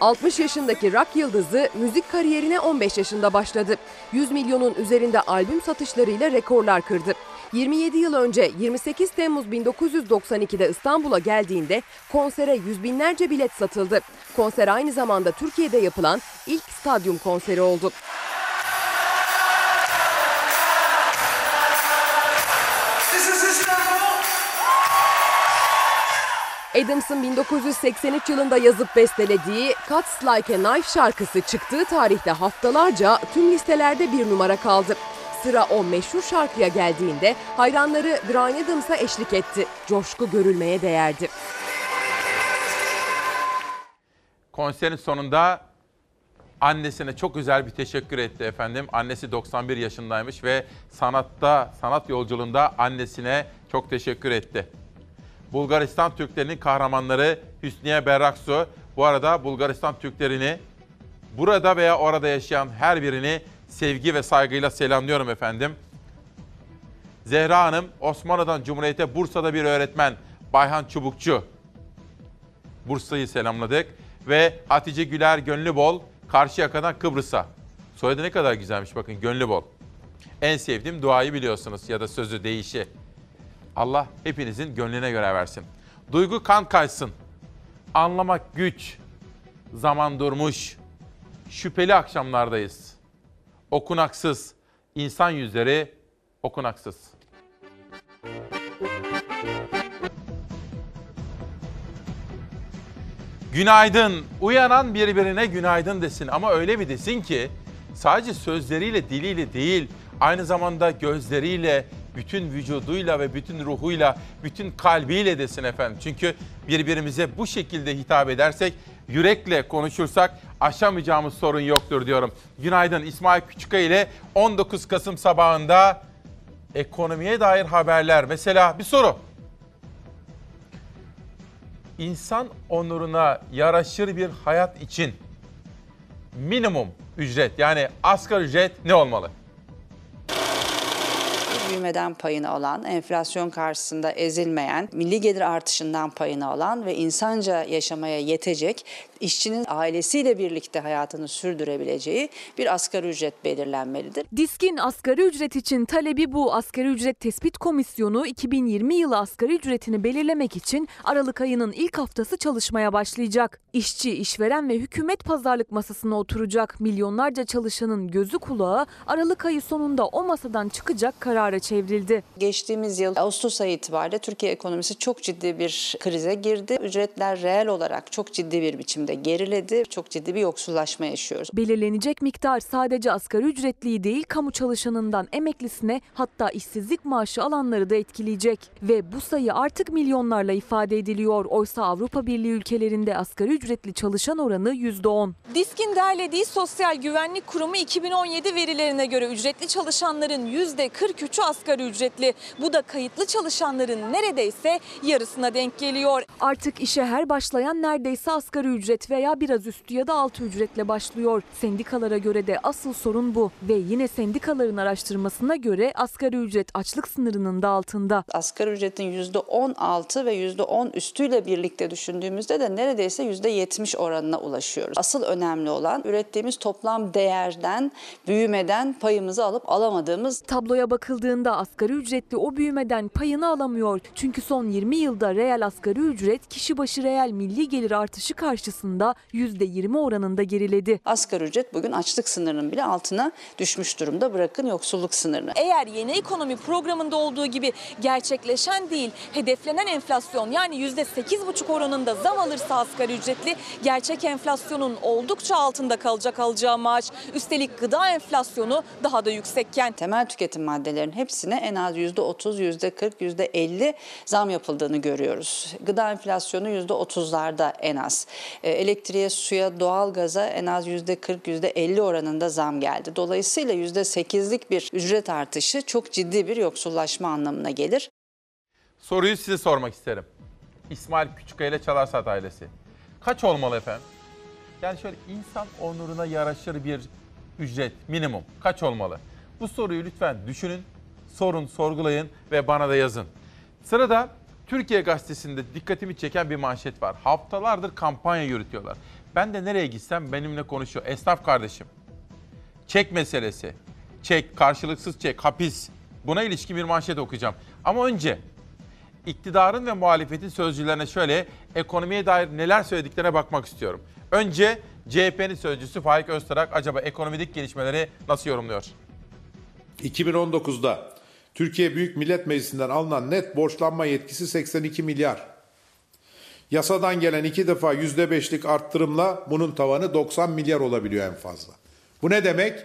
...60 yaşındaki rock yıldızı müzik kariyerine 15 yaşında başladı. 100 milyonun üzerinde albüm satışlarıyla rekorlar kırdı. 27 yıl önce 28 Temmuz 1992'de İstanbul'a geldiğinde konsere yüz binlerce bilet satıldı. Konser aynı zamanda Türkiye'de yapılan ilk stadyum konseri oldu. Adams'ın 1983 yılında yazıp bestelediği Cuts Like a Knife şarkısı çıktığı tarihte haftalarca tüm listelerde bir numara kaldı. Sıra o meşhur şarkıya geldiğinde hayranları Brian Adams'a eşlik etti. Coşku görülmeye değerdi. Konserin sonunda annesine çok özel bir teşekkür etti efendim. Annesi 91 yaşındaymış ve sanatta, sanat yolculuğunda annesine çok teşekkür etti. Bulgaristan Türklerinin kahramanları Hüsniye Berraksu. Bu arada Bulgaristan Türklerini burada veya orada yaşayan her birini sevgi ve saygıyla selamlıyorum efendim. Zehra Hanım Osmanlı'dan Cumhuriyet'e Bursa'da bir öğretmen Bayhan Çubukçu. Bursa'yı selamladık. Ve Hatice Güler Gönlübol Karşıyaka'dan Kıbrıs'a. Soyadı ne kadar güzelmiş bakın Gönlübol. En sevdiğim duayı biliyorsunuz ya da sözü değişi. Allah hepinizin gönlüne göre versin. Duygu kan kaysın. Anlamak güç. Zaman durmuş. Şüpheli akşamlardayız. Okunaksız. İnsan yüzleri okunaksız. Günaydın. Uyanan birbirine günaydın desin ama öyle bir desin ki sadece sözleriyle, diliyle değil, aynı zamanda gözleriyle, bütün vücuduyla ve bütün ruhuyla, bütün kalbiyle desin efendim. Çünkü birbirimize bu şekilde hitap edersek, yürekle konuşursak aşamayacağımız sorun yoktur diyorum. Günaydın İsmail Küçükay ile 19 Kasım sabahında ekonomiye dair haberler. Mesela bir soru. İnsan onuruna yaraşır bir hayat için minimum ücret yani asgari ücret ne olmalı? Büyümeden payını alan, enflasyon karşısında ezilmeyen, milli gelir artışından payını alan ve insanca yaşamaya yetecek, işçinin ailesiyle birlikte hayatını sürdürebileceği bir asgari ücret belirlenmelidir. Diskin asgari ücret için talebi bu. Asgari ücret tespit komisyonu 2020 yılı asgari ücretini belirlemek için Aralık ayının ilk haftası çalışmaya başlayacak. İşçi, işveren ve hükümet pazarlık masasına oturacak. Milyonlarca çalışanın gözü kulağı Aralık ayı sonunda o masadan çıkacak karara çevrildi. Geçtiğimiz yıl Ağustos ayı itibariyle Türkiye ekonomisi çok ciddi bir krize girdi. Ücretler reel olarak çok ciddi bir biçimde geriledi. Çok ciddi bir yoksullaşma yaşıyoruz. Belirlenecek miktar sadece asgari ücretliyi değil kamu çalışanından emeklisine hatta işsizlik maaşı alanları da etkileyecek. Ve bu sayı artık milyonlarla ifade ediliyor. Oysa Avrupa Birliği ülkelerinde asgari ücretli çalışan oranı %10. Diskin derlediği Sosyal Güvenlik Kurumu 2017 verilerine göre ücretli çalışanların %43'ü asgari ücretli. Bu da kayıtlı çalışanların neredeyse yarısına denk geliyor. Artık işe her başlayan neredeyse asgari ücret veya biraz üstü ya da altı ücretle başlıyor. Sendikalara göre de asıl sorun bu ve yine sendikaların araştırmasına göre asgari ücret açlık sınırının da altında. Asgari ücretin %16 ve %10 üstüyle birlikte düşündüğümüzde de neredeyse %70 oranına ulaşıyoruz. Asıl önemli olan ürettiğimiz toplam değerden, büyümeden payımızı alıp alamadığımız. Tabloya bakıldığında asgari ücretli o büyümeden payını alamıyor. Çünkü son 20 yılda reel asgari ücret kişi başı reel milli gelir artışı karşısında %20 oranında geriledi. Asgari ücret bugün açlık sınırının bile altına düşmüş durumda. Bırakın yoksulluk sınırını. Eğer yeni ekonomi programında olduğu gibi gerçekleşen değil, hedeflenen enflasyon yani %8,5 oranında zam alırsa asgari ücretli gerçek enflasyonun oldukça altında kalacak alacağı maaş. Üstelik gıda enflasyonu daha da yüksekken. Temel tüketim maddelerinin hepsine en az %30, %40, %50 zam yapıldığını görüyoruz. Gıda enflasyonu %30'larda en az. E, Elektriğe, suya, doğalgaza en az %40, %50 oranında zam geldi. Dolayısıyla %8'lik bir ücret artışı çok ciddi bir yoksullaşma anlamına gelir. Soruyu size sormak isterim. İsmail Küçükkaya ile Çalarsat ailesi. Kaç olmalı efendim? Yani şöyle insan onuruna yaraşır bir ücret minimum kaç olmalı? Bu soruyu lütfen düşünün, sorun, sorgulayın ve bana da yazın. Sırada Türkiye Gazetesi'nde dikkatimi çeken bir manşet var. Haftalardır kampanya yürütüyorlar. Ben de nereye gitsem benimle konuşuyor. Esnaf kardeşim. Çek meselesi. Çek, karşılıksız çek, hapis. Buna ilişkin bir manşet okuyacağım. Ama önce iktidarın ve muhalefetin sözcülerine şöyle ekonomiye dair neler söylediklerine bakmak istiyorum. Önce CHP'nin sözcüsü Faik Öztürk acaba ekonomik gelişmeleri nasıl yorumluyor? 2019'da Türkiye Büyük Millet Meclisi'nden alınan net borçlanma yetkisi 82 milyar. Yasadan gelen iki defa %5'lik arttırımla bunun tavanı 90 milyar olabiliyor en fazla. Bu ne demek?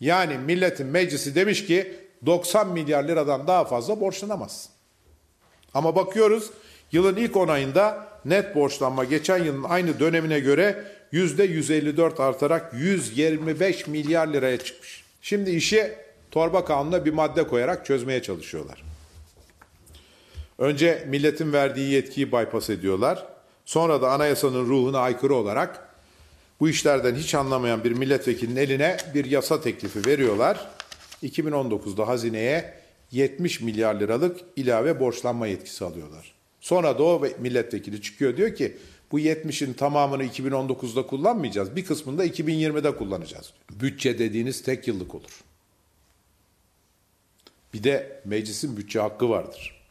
Yani milletin meclisi demiş ki 90 milyar liradan daha fazla borçlanamazsın. Ama bakıyoruz yılın ilk 10 ayında net borçlanma geçen yılın aynı dönemine göre %154 artarak 125 milyar liraya çıkmış. Şimdi işi torba kanununa bir madde koyarak çözmeye çalışıyorlar. Önce milletin verdiği yetkiyi bypass ediyorlar. Sonra da anayasanın ruhuna aykırı olarak bu işlerden hiç anlamayan bir milletvekilinin eline bir yasa teklifi veriyorlar. 2019'da hazineye 70 milyar liralık ilave borçlanma yetkisi alıyorlar. Sonra da o milletvekili çıkıyor diyor ki bu 70'in tamamını 2019'da kullanmayacağız. Bir kısmını da 2020'de kullanacağız. Bütçe dediğiniz tek yıllık olur. Bir de meclisin bütçe hakkı vardır.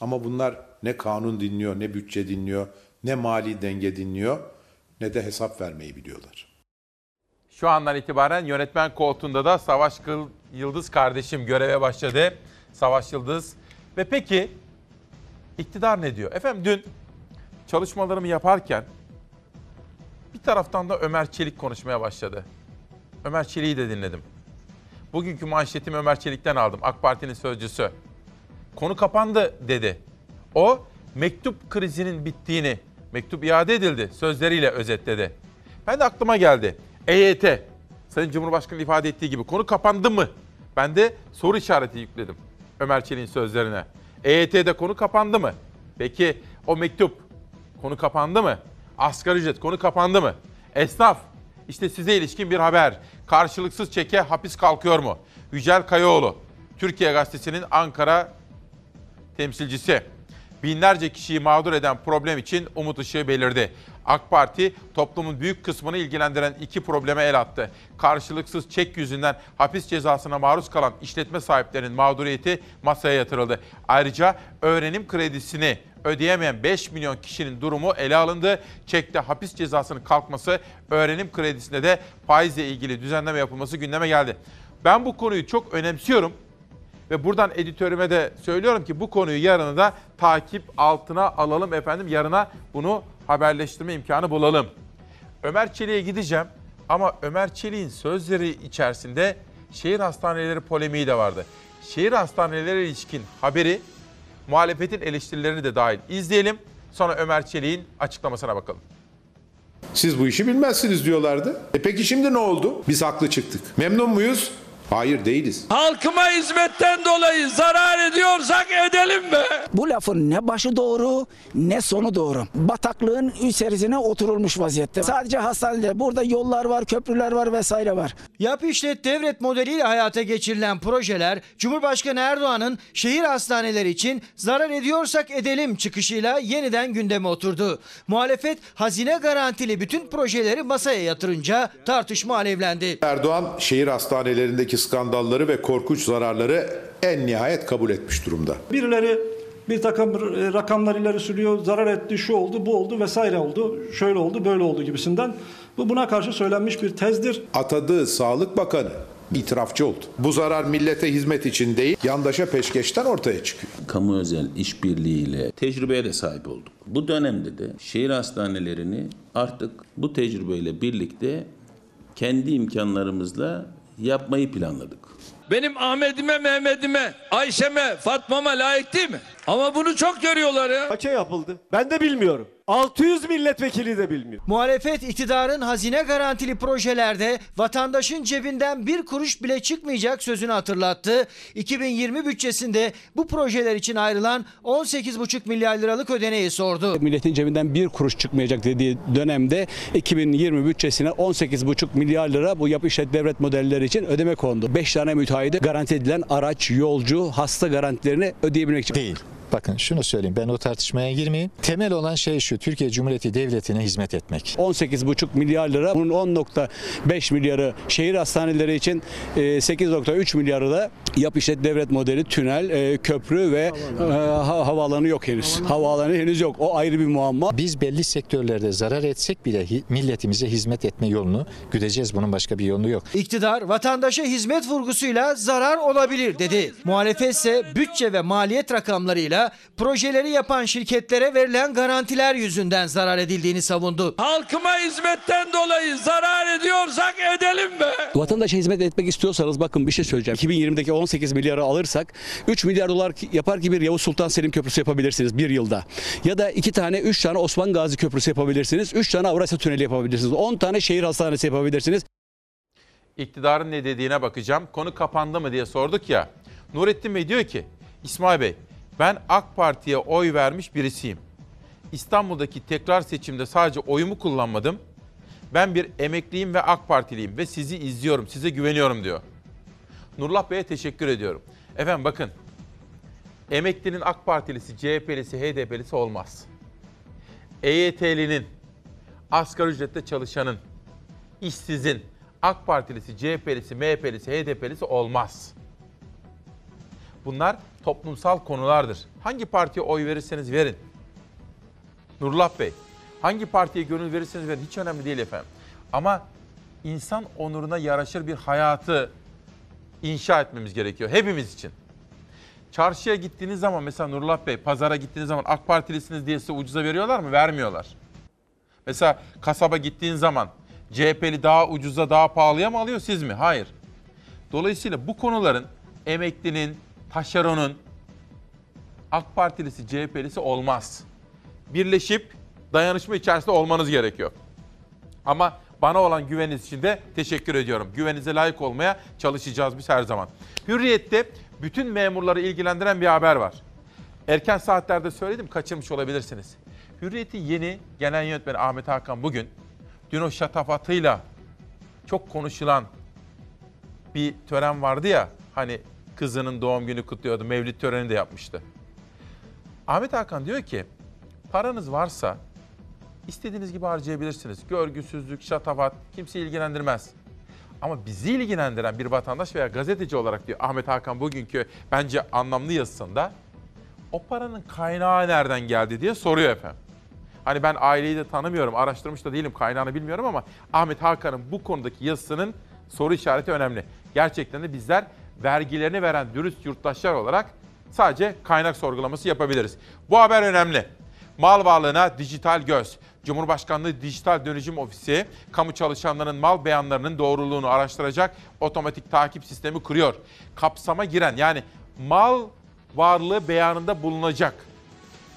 Ama bunlar ne kanun dinliyor, ne bütçe dinliyor, ne mali denge dinliyor, ne de hesap vermeyi biliyorlar. Şu andan itibaren yönetmen koltuğunda da Savaş Yıldız kardeşim göreve başladı. Savaş Yıldız. Ve peki iktidar ne diyor? Efendim dün çalışmalarımı yaparken Bir taraftan da Ömer Çelik konuşmaya başladı. Ömer Çelik'i de dinledim. Bugünkü manşetimi Ömer Çelik'ten aldım. AK Parti'nin sözcüsü. Konu kapandı dedi. O mektup krizinin bittiğini, mektup iade edildi sözleriyle özetledi. Ben de aklıma geldi. EYT, Sayın Cumhurbaşkanı ifade ettiği gibi konu kapandı mı? Ben de soru işareti yükledim Ömer Çelik'in sözlerine. EYT'de konu kapandı mı? Peki o mektup konu kapandı mı? Asgari ücret konu kapandı mı? Esnaf, işte size ilişkin bir haber. Karşılıksız çeke hapis kalkıyor mu? Yücel Kayaoğlu, Türkiye Gazetesi'nin Ankara temsilcisi. Binlerce kişiyi mağdur eden problem için umut ışığı belirdi. AK Parti toplumun büyük kısmını ilgilendiren iki probleme el attı. Karşılıksız çek yüzünden hapis cezasına maruz kalan işletme sahiplerinin mağduriyeti masaya yatırıldı. Ayrıca öğrenim kredisini ödeyemeyen 5 milyon kişinin durumu ele alındı. Çekte hapis cezasının kalkması, öğrenim kredisinde de faizle ilgili düzenleme yapılması gündeme geldi. Ben bu konuyu çok önemsiyorum. Ve buradan editörüme de söylüyorum ki bu konuyu yarına da takip altına alalım efendim. Yarına bunu haberleştirme imkanı bulalım. Ömer Çelik'e gideceğim ama Ömer Çelik'in sözleri içerisinde şehir hastaneleri polemiği de vardı. Şehir hastaneleri ilişkin haberi muhalefetin eleştirilerini de dahil izleyelim. Sonra Ömer Çelik'in açıklamasına bakalım. Siz bu işi bilmezsiniz diyorlardı. E peki şimdi ne oldu? Biz haklı çıktık. Memnun muyuz? Hayır değiliz. Halkıma hizmetten dolayı zarar ediyorsak edelim be. Bu lafın ne başı doğru ne sonu doğru. Bataklığın içerisine oturulmuş vaziyette. Sadece hastaneler. Burada yollar var, köprüler var vesaire var. Yap işlet devlet modeliyle hayata geçirilen projeler Cumhurbaşkanı Erdoğan'ın şehir hastaneleri için zarar ediyorsak edelim çıkışıyla yeniden gündeme oturdu. Muhalefet hazine garantili bütün projeleri masaya yatırınca tartışma alevlendi. Erdoğan şehir hastanelerindeki skandalları ve korkunç zararları en nihayet kabul etmiş durumda. Birileri bir takım e, rakamlar ileri sürüyor, zarar etti, şu oldu, bu oldu vesaire oldu, şöyle oldu, böyle oldu gibisinden. Bu buna karşı söylenmiş bir tezdir. Atadığı Sağlık Bakanı itirafçı oldu. Bu zarar millete hizmet için değil, yandaşa peşkeşten ortaya çıkıyor. Kamu özel işbirliğiyle tecrübeye de sahip olduk. Bu dönemde de şehir hastanelerini artık bu tecrübeyle birlikte kendi imkanlarımızla yapmayı planladık. Benim Ahmet'ime, Mehmet'ime, Ayşe'me, Fatma'ma layık değil mi? Ama bunu çok görüyorlar ya. Kaça yapıldı? Ben de bilmiyorum. 600 milletvekili de bilmiyor. Muhalefet iktidarın hazine garantili projelerde vatandaşın cebinden bir kuruş bile çıkmayacak sözünü hatırlattı. 2020 bütçesinde bu projeler için ayrılan 18,5 milyar liralık ödeneği sordu. Milletin cebinden bir kuruş çıkmayacak dediği dönemde 2020 bütçesine 18,5 milyar lira bu yapı işlet devlet modelleri için ödeme kondu. 5 tane müteahhide garanti edilen araç, yolcu, hasta garantilerini ödeyebilmek için. Değil. Bakın şunu söyleyeyim ben o tartışmaya girmeyeyim. Temel olan şey şu Türkiye Cumhuriyeti Devleti'ne hizmet etmek. 18,5 milyar lira bunun 10.5 milyarı şehir hastaneleri için e, 8.3 milyarı da yap işlet devlet modeli tünel, e, köprü ve e, ha- havaalanı yok henüz. Havaalanı henüz yok. O ayrı bir muamma. Biz belli sektörlerde zarar etsek bile milletimize hizmet etme yolunu güdeceğiz. Bunun başka bir yolu yok. İktidar vatandaşa hizmet vurgusuyla zarar olabilir dedi. Muhalefet ise bütçe ve maliyet rakamlarıyla projeleri yapan şirketlere verilen garantiler yüzünden zarar edildiğini savundu. Halkıma hizmetten dolayı zarar ediyorsak edelim be. Vatandaşa hizmet etmek istiyorsanız bakın bir şey söyleyeceğim. 2020'deki 18 milyarı alırsak 3 milyar dolar yapar ki bir Yavuz Sultan Selim Köprüsü yapabilirsiniz bir yılda. Ya da 2 tane 3 tane Osman Gazi Köprüsü yapabilirsiniz. 3 tane Avrasya Tüneli yapabilirsiniz. 10 tane şehir hastanesi yapabilirsiniz. iktidarın ne dediğine bakacağım. Konu kapandı mı diye sorduk ya. Nurettin Bey diyor ki, İsmail Bey ben AK Parti'ye oy vermiş birisiyim. İstanbul'daki tekrar seçimde sadece oyumu kullanmadım. Ben bir emekliyim ve AK Partiliyim ve sizi izliyorum, size güveniyorum diyor. Nurullah Bey'e teşekkür ediyorum. Efendim bakın, emeklinin AK Partilisi, CHP'lisi, HDP'lisi olmaz. EYT'linin, asgari ücrette çalışanın, işsizin, AK Partilisi, CHP'lisi, MHP'lisi, HDP'lisi olmaz. Bunlar toplumsal konulardır. Hangi partiye oy verirseniz verin. Nurullah Bey, hangi partiye gönül verirseniz verin hiç önemli değil efendim. Ama insan onuruna yaraşır bir hayatı inşa etmemiz gerekiyor hepimiz için. Çarşıya gittiğiniz zaman mesela Nurullah Bey pazara gittiğiniz zaman AK Partilisiniz diye size ucuza veriyorlar mı? Vermiyorlar. Mesela kasaba gittiğin zaman CHP'li daha ucuza daha pahalıya mı alıyor siz mi? Hayır. Dolayısıyla bu konuların emeklinin, taşeronun, AK Partilisi, CHP'lisi olmaz. Birleşip dayanışma içerisinde olmanız gerekiyor. Ama bana olan güveniniz için de teşekkür ediyorum. Güveninize layık olmaya çalışacağız biz her zaman. Hürriyet'te bütün memurları ilgilendiren bir haber var. Erken saatlerde söyledim, kaçırmış olabilirsiniz. Hürriyet'in yeni genel yönetmeni Ahmet Hakan bugün dün o şatafatıyla çok konuşulan bir tören vardı ya hani kızının doğum günü kutluyordu, mevlid töreni de yapmıştı. Ahmet Hakan diyor ki paranız varsa istediğiniz gibi harcayabilirsiniz. Görgüsüzlük, şatafat kimse ilgilendirmez. Ama bizi ilgilendiren bir vatandaş veya gazeteci olarak diyor Ahmet Hakan bugünkü bence anlamlı yazısında o paranın kaynağı nereden geldi diye soruyor efendim. Hani ben aileyi de tanımıyorum, araştırmış da değilim, kaynağını bilmiyorum ama Ahmet Hakan'ın bu konudaki yazısının soru işareti önemli. Gerçekten de bizler vergilerini veren dürüst yurttaşlar olarak sadece kaynak sorgulaması yapabiliriz. Bu haber önemli. Mal varlığına dijital göz. Cumhurbaşkanlığı Dijital Dönüşüm Ofisi, kamu çalışanlarının mal beyanlarının doğruluğunu araştıracak otomatik takip sistemi kuruyor. Kapsama giren yani mal varlığı beyanında bulunacak.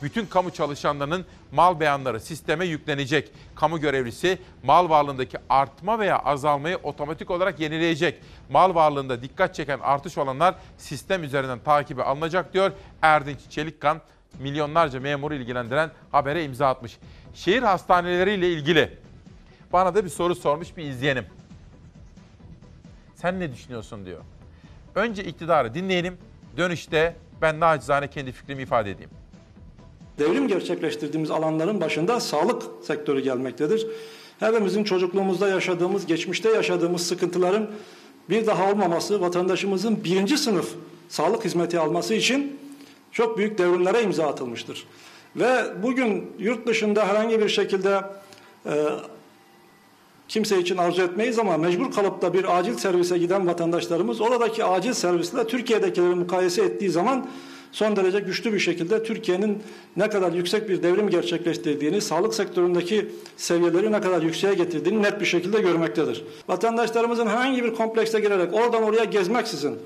Bütün kamu çalışanlarının mal beyanları sisteme yüklenecek. Kamu görevlisi mal varlığındaki artma veya azalmayı otomatik olarak yenileyecek. Mal varlığında dikkat çeken artış olanlar sistem üzerinden takibi alınacak diyor Erdinç Çelikkan milyonlarca memuru ilgilendiren habere imza atmış. Şehir hastaneleriyle ilgili bana da bir soru sormuş bir izleyenim. Sen ne düşünüyorsun diyor. Önce iktidarı dinleyelim. Dönüşte ben nacizane kendi fikrimi ifade edeyim. Devrim gerçekleştirdiğimiz alanların başında sağlık sektörü gelmektedir. Hepimizin çocukluğumuzda yaşadığımız, geçmişte yaşadığımız sıkıntıların bir daha olmaması, vatandaşımızın birinci sınıf sağlık hizmeti alması için çok büyük devrimlere imza atılmıştır. Ve bugün yurt dışında herhangi bir şekilde e, kimse için arzu etmeyiz ama mecbur kalıp da bir acil servise giden vatandaşlarımız oradaki acil servisle Türkiye'dekileri mukayese ettiği zaman son derece güçlü bir şekilde Türkiye'nin ne kadar yüksek bir devrim gerçekleştirdiğini, sağlık sektöründeki seviyeleri ne kadar yükseğe getirdiğini net bir şekilde görmektedir. Vatandaşlarımızın herhangi bir komplekse girerek oradan oraya gezmeksizin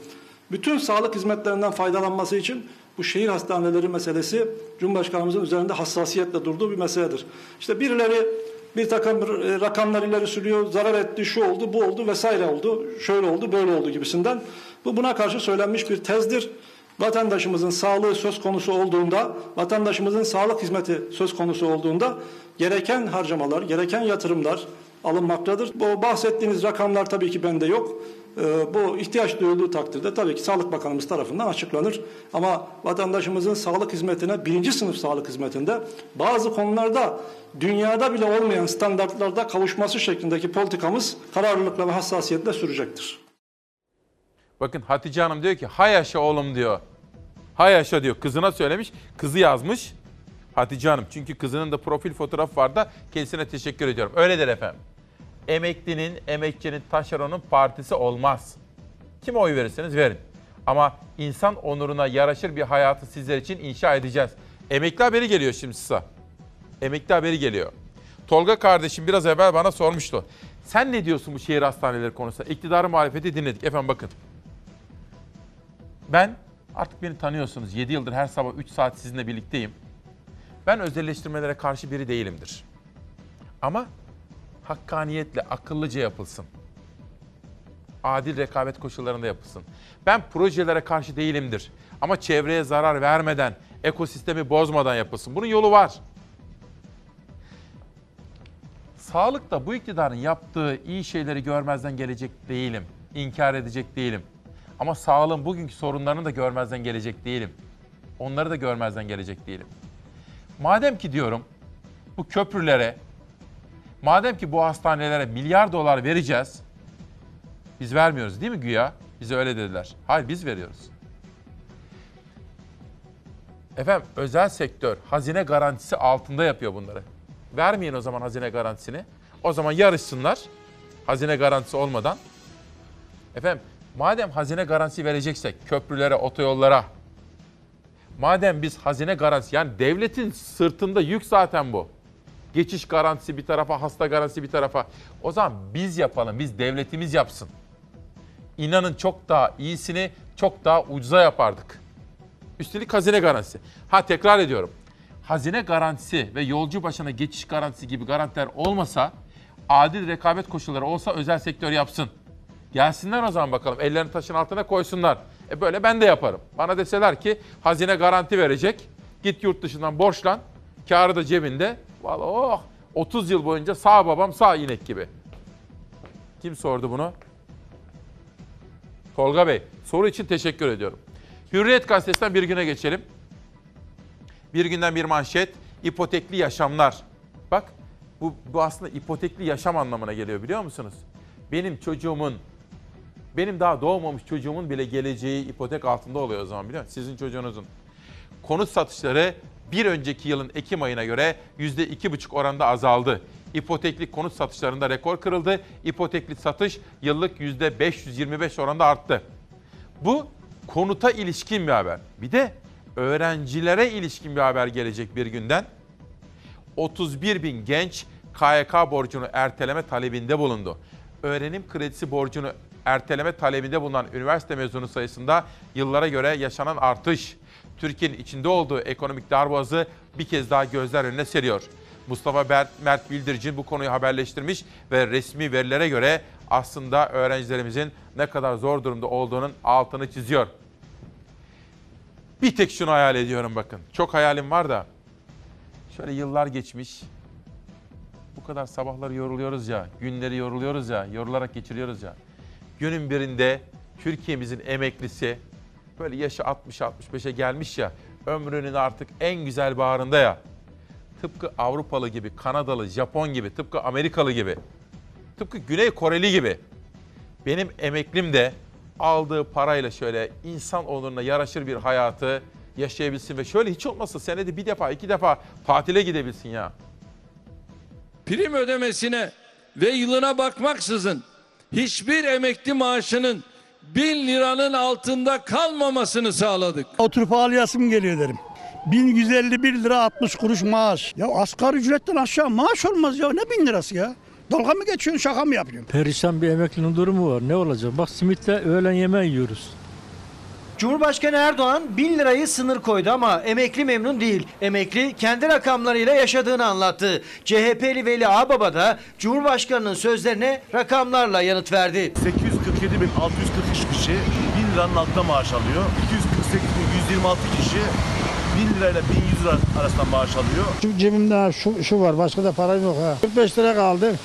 bütün sağlık hizmetlerinden faydalanması için bu şehir hastaneleri meselesi Cumhurbaşkanımızın üzerinde hassasiyetle durduğu bir meseledir. İşte birileri bir takım rakamlar ileri sürüyor, zarar etti, şu oldu, bu oldu vesaire oldu, şöyle oldu, böyle oldu gibisinden. Bu buna karşı söylenmiş bir tezdir. Vatandaşımızın sağlığı söz konusu olduğunda, vatandaşımızın sağlık hizmeti söz konusu olduğunda gereken harcamalar, gereken yatırımlar alınmaktadır. Bu bahsettiğiniz rakamlar tabii ki bende yok. Ee, bu ihtiyaç duyulduğu takdirde tabii ki Sağlık Bakanımız tarafından açıklanır. Ama vatandaşımızın sağlık hizmetine, birinci sınıf sağlık hizmetinde bazı konularda dünyada bile olmayan standartlarda kavuşması şeklindeki politikamız kararlılıkla ve hassasiyetle sürecektir. Bakın Hatice Hanım diyor ki hay yaşa oğlum diyor. Hay yaşa diyor. Kızına söylemiş. Kızı yazmış. Hatice Hanım. Çünkü kızının da profil fotoğrafı var da kendisine teşekkür ediyorum. Öyledir efendim. Emeklinin, emekçinin, taşeronun partisi olmaz. Kime oy verirseniz verin. Ama insan onuruna yaraşır bir hayatı sizler için inşa edeceğiz. Emekli haberi geliyor şimdi size. Emekli haberi geliyor. Tolga kardeşim biraz evvel bana sormuştu. Sen ne diyorsun bu şehir hastaneleri konusunda? İktidarı muhalefeti dinledik. Efendim bakın. Ben artık beni tanıyorsunuz. 7 yıldır her sabah 3 saat sizinle birlikteyim. Ben özelleştirmelere karşı biri değilimdir. Ama hakkaniyetle, akıllıca yapılsın. Adil rekabet koşullarında yapılsın. Ben projelere karşı değilimdir. Ama çevreye zarar vermeden, ekosistemi bozmadan yapılsın. Bunun yolu var. Sağlıkta bu iktidarın yaptığı iyi şeyleri görmezden gelecek değilim. İnkar edecek değilim. Ama sağlığın bugünkü sorunlarını da görmezden gelecek değilim. Onları da görmezden gelecek değilim. Madem ki diyorum bu köprülere, madem ki bu hastanelere milyar dolar vereceğiz, biz vermiyoruz değil mi güya? Bize öyle dediler. Hayır biz veriyoruz. Efendim özel sektör hazine garantisi altında yapıyor bunları. Vermeyin o zaman hazine garantisini. O zaman yarışsınlar hazine garantisi olmadan. Efendim madem hazine garantisi vereceksek köprülere, otoyollara, madem biz hazine garantisi yani devletin sırtında yük zaten bu. Geçiş garantisi bir tarafa, hasta garantisi bir tarafa. O zaman biz yapalım, biz devletimiz yapsın. İnanın çok daha iyisini çok daha ucuza yapardık. Üstelik hazine garantisi. Ha tekrar ediyorum. Hazine garantisi ve yolcu başına geçiş garantisi gibi garantiler olmasa, adil rekabet koşulları olsa özel sektör yapsın. Gelsinler o zaman bakalım. Ellerini taşın altına koysunlar. E böyle ben de yaparım. Bana deseler ki hazine garanti verecek. Git yurt dışından borçlan. Kârı da cebinde. Vallahi oh 30 yıl boyunca sağ babam sağ inek gibi. Kim sordu bunu? Tolga Bey. Soru için teşekkür ediyorum. Hürriyet gazetesinden bir güne geçelim. Bir günden bir manşet. İpotekli yaşamlar. Bak bu, bu aslında ipotekli yaşam anlamına geliyor biliyor musunuz? Benim çocuğumun, benim daha doğmamış çocuğumun bile geleceği ipotek altında oluyor o zaman biliyor musun? Sizin çocuğunuzun. Konut satışları bir önceki yılın Ekim ayına göre %2,5 oranda azaldı. İpotekli konut satışlarında rekor kırıldı. İpotekli satış yıllık %525 oranda arttı. Bu konuta ilişkin bir haber. Bir de öğrencilere ilişkin bir haber gelecek bir günden. 31 bin genç KYK borcunu erteleme talebinde bulundu. Öğrenim kredisi borcunu erteleme talebinde bulunan üniversite mezunu sayısında yıllara göre yaşanan artış, Türkiye'nin içinde olduğu ekonomik darboğazı bir kez daha gözler önüne seriyor. Mustafa Mert, Bildiricin bu konuyu haberleştirmiş ve resmi verilere göre aslında öğrencilerimizin ne kadar zor durumda olduğunun altını çiziyor. Bir tek şunu hayal ediyorum bakın. Çok hayalim var da. Şöyle yıllar geçmiş. Bu kadar sabahları yoruluyoruz ya, günleri yoruluyoruz ya, yorularak geçiriyoruz ya. Günün birinde Türkiye'mizin emeklisi böyle yaşı 60-65'e gelmiş ya, ömrünün artık en güzel bağrında ya. Tıpkı Avrupalı gibi, Kanadalı, Japon gibi, tıpkı Amerikalı gibi, tıpkı Güney Koreli gibi. Benim emeklim de aldığı parayla şöyle insan onuruna yaraşır bir hayatı yaşayabilsin ve şöyle hiç olmazsa senede bir defa, iki defa tatile gidebilsin ya. Prim ödemesine ve yılına bakmaksızın hiçbir emekli maaşının bin liranın altında kalmamasını sağladık. Oturup ağlayasım geliyor derim. 1151 lira 60 kuruş maaş. Ya asgari ücretten aşağı maaş olmaz ya. Ne bin lirası ya? Dalga mı geçiyorsun şaka mı yapıyorsun? Perişan bir emeklinin durumu var. Ne olacak? Bak simitle öğlen yemeği yiyoruz. Cumhurbaşkanı Erdoğan 1000 lirayı sınır koydu ama emekli memnun değil. Emekli kendi rakamlarıyla yaşadığını anlattı. CHP'li Veli Ağbaba da Cumhurbaşkanı'nın sözlerine rakamlarla yanıt verdi. 847.643 kişi 1000 liranın altında maaş alıyor. 248.126 kişi 1000 lirayla 1100 lira arasında maaş alıyor. Şu cebimde şu, şu var başka da para yok ha. 45 lira kaldı.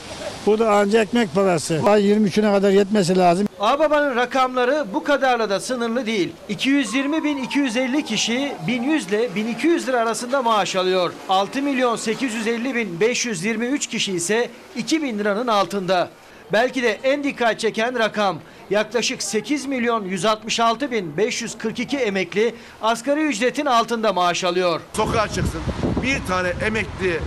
Bu da ancak ekmek parası. Ay 23'üne kadar yetmesi lazım. Ağbaba'nın rakamları bu kadarla da sınırlı değil. 220.250 kişi 1100 ile 1200 lira arasında maaş alıyor. 6 milyon 850 bin 523 kişi ise 2000 liranın altında. Belki de en dikkat çeken rakam yaklaşık 8 milyon 166 bin 542 emekli asgari ücretin altında maaş alıyor. Sokağa çıksın. Bir tane emekli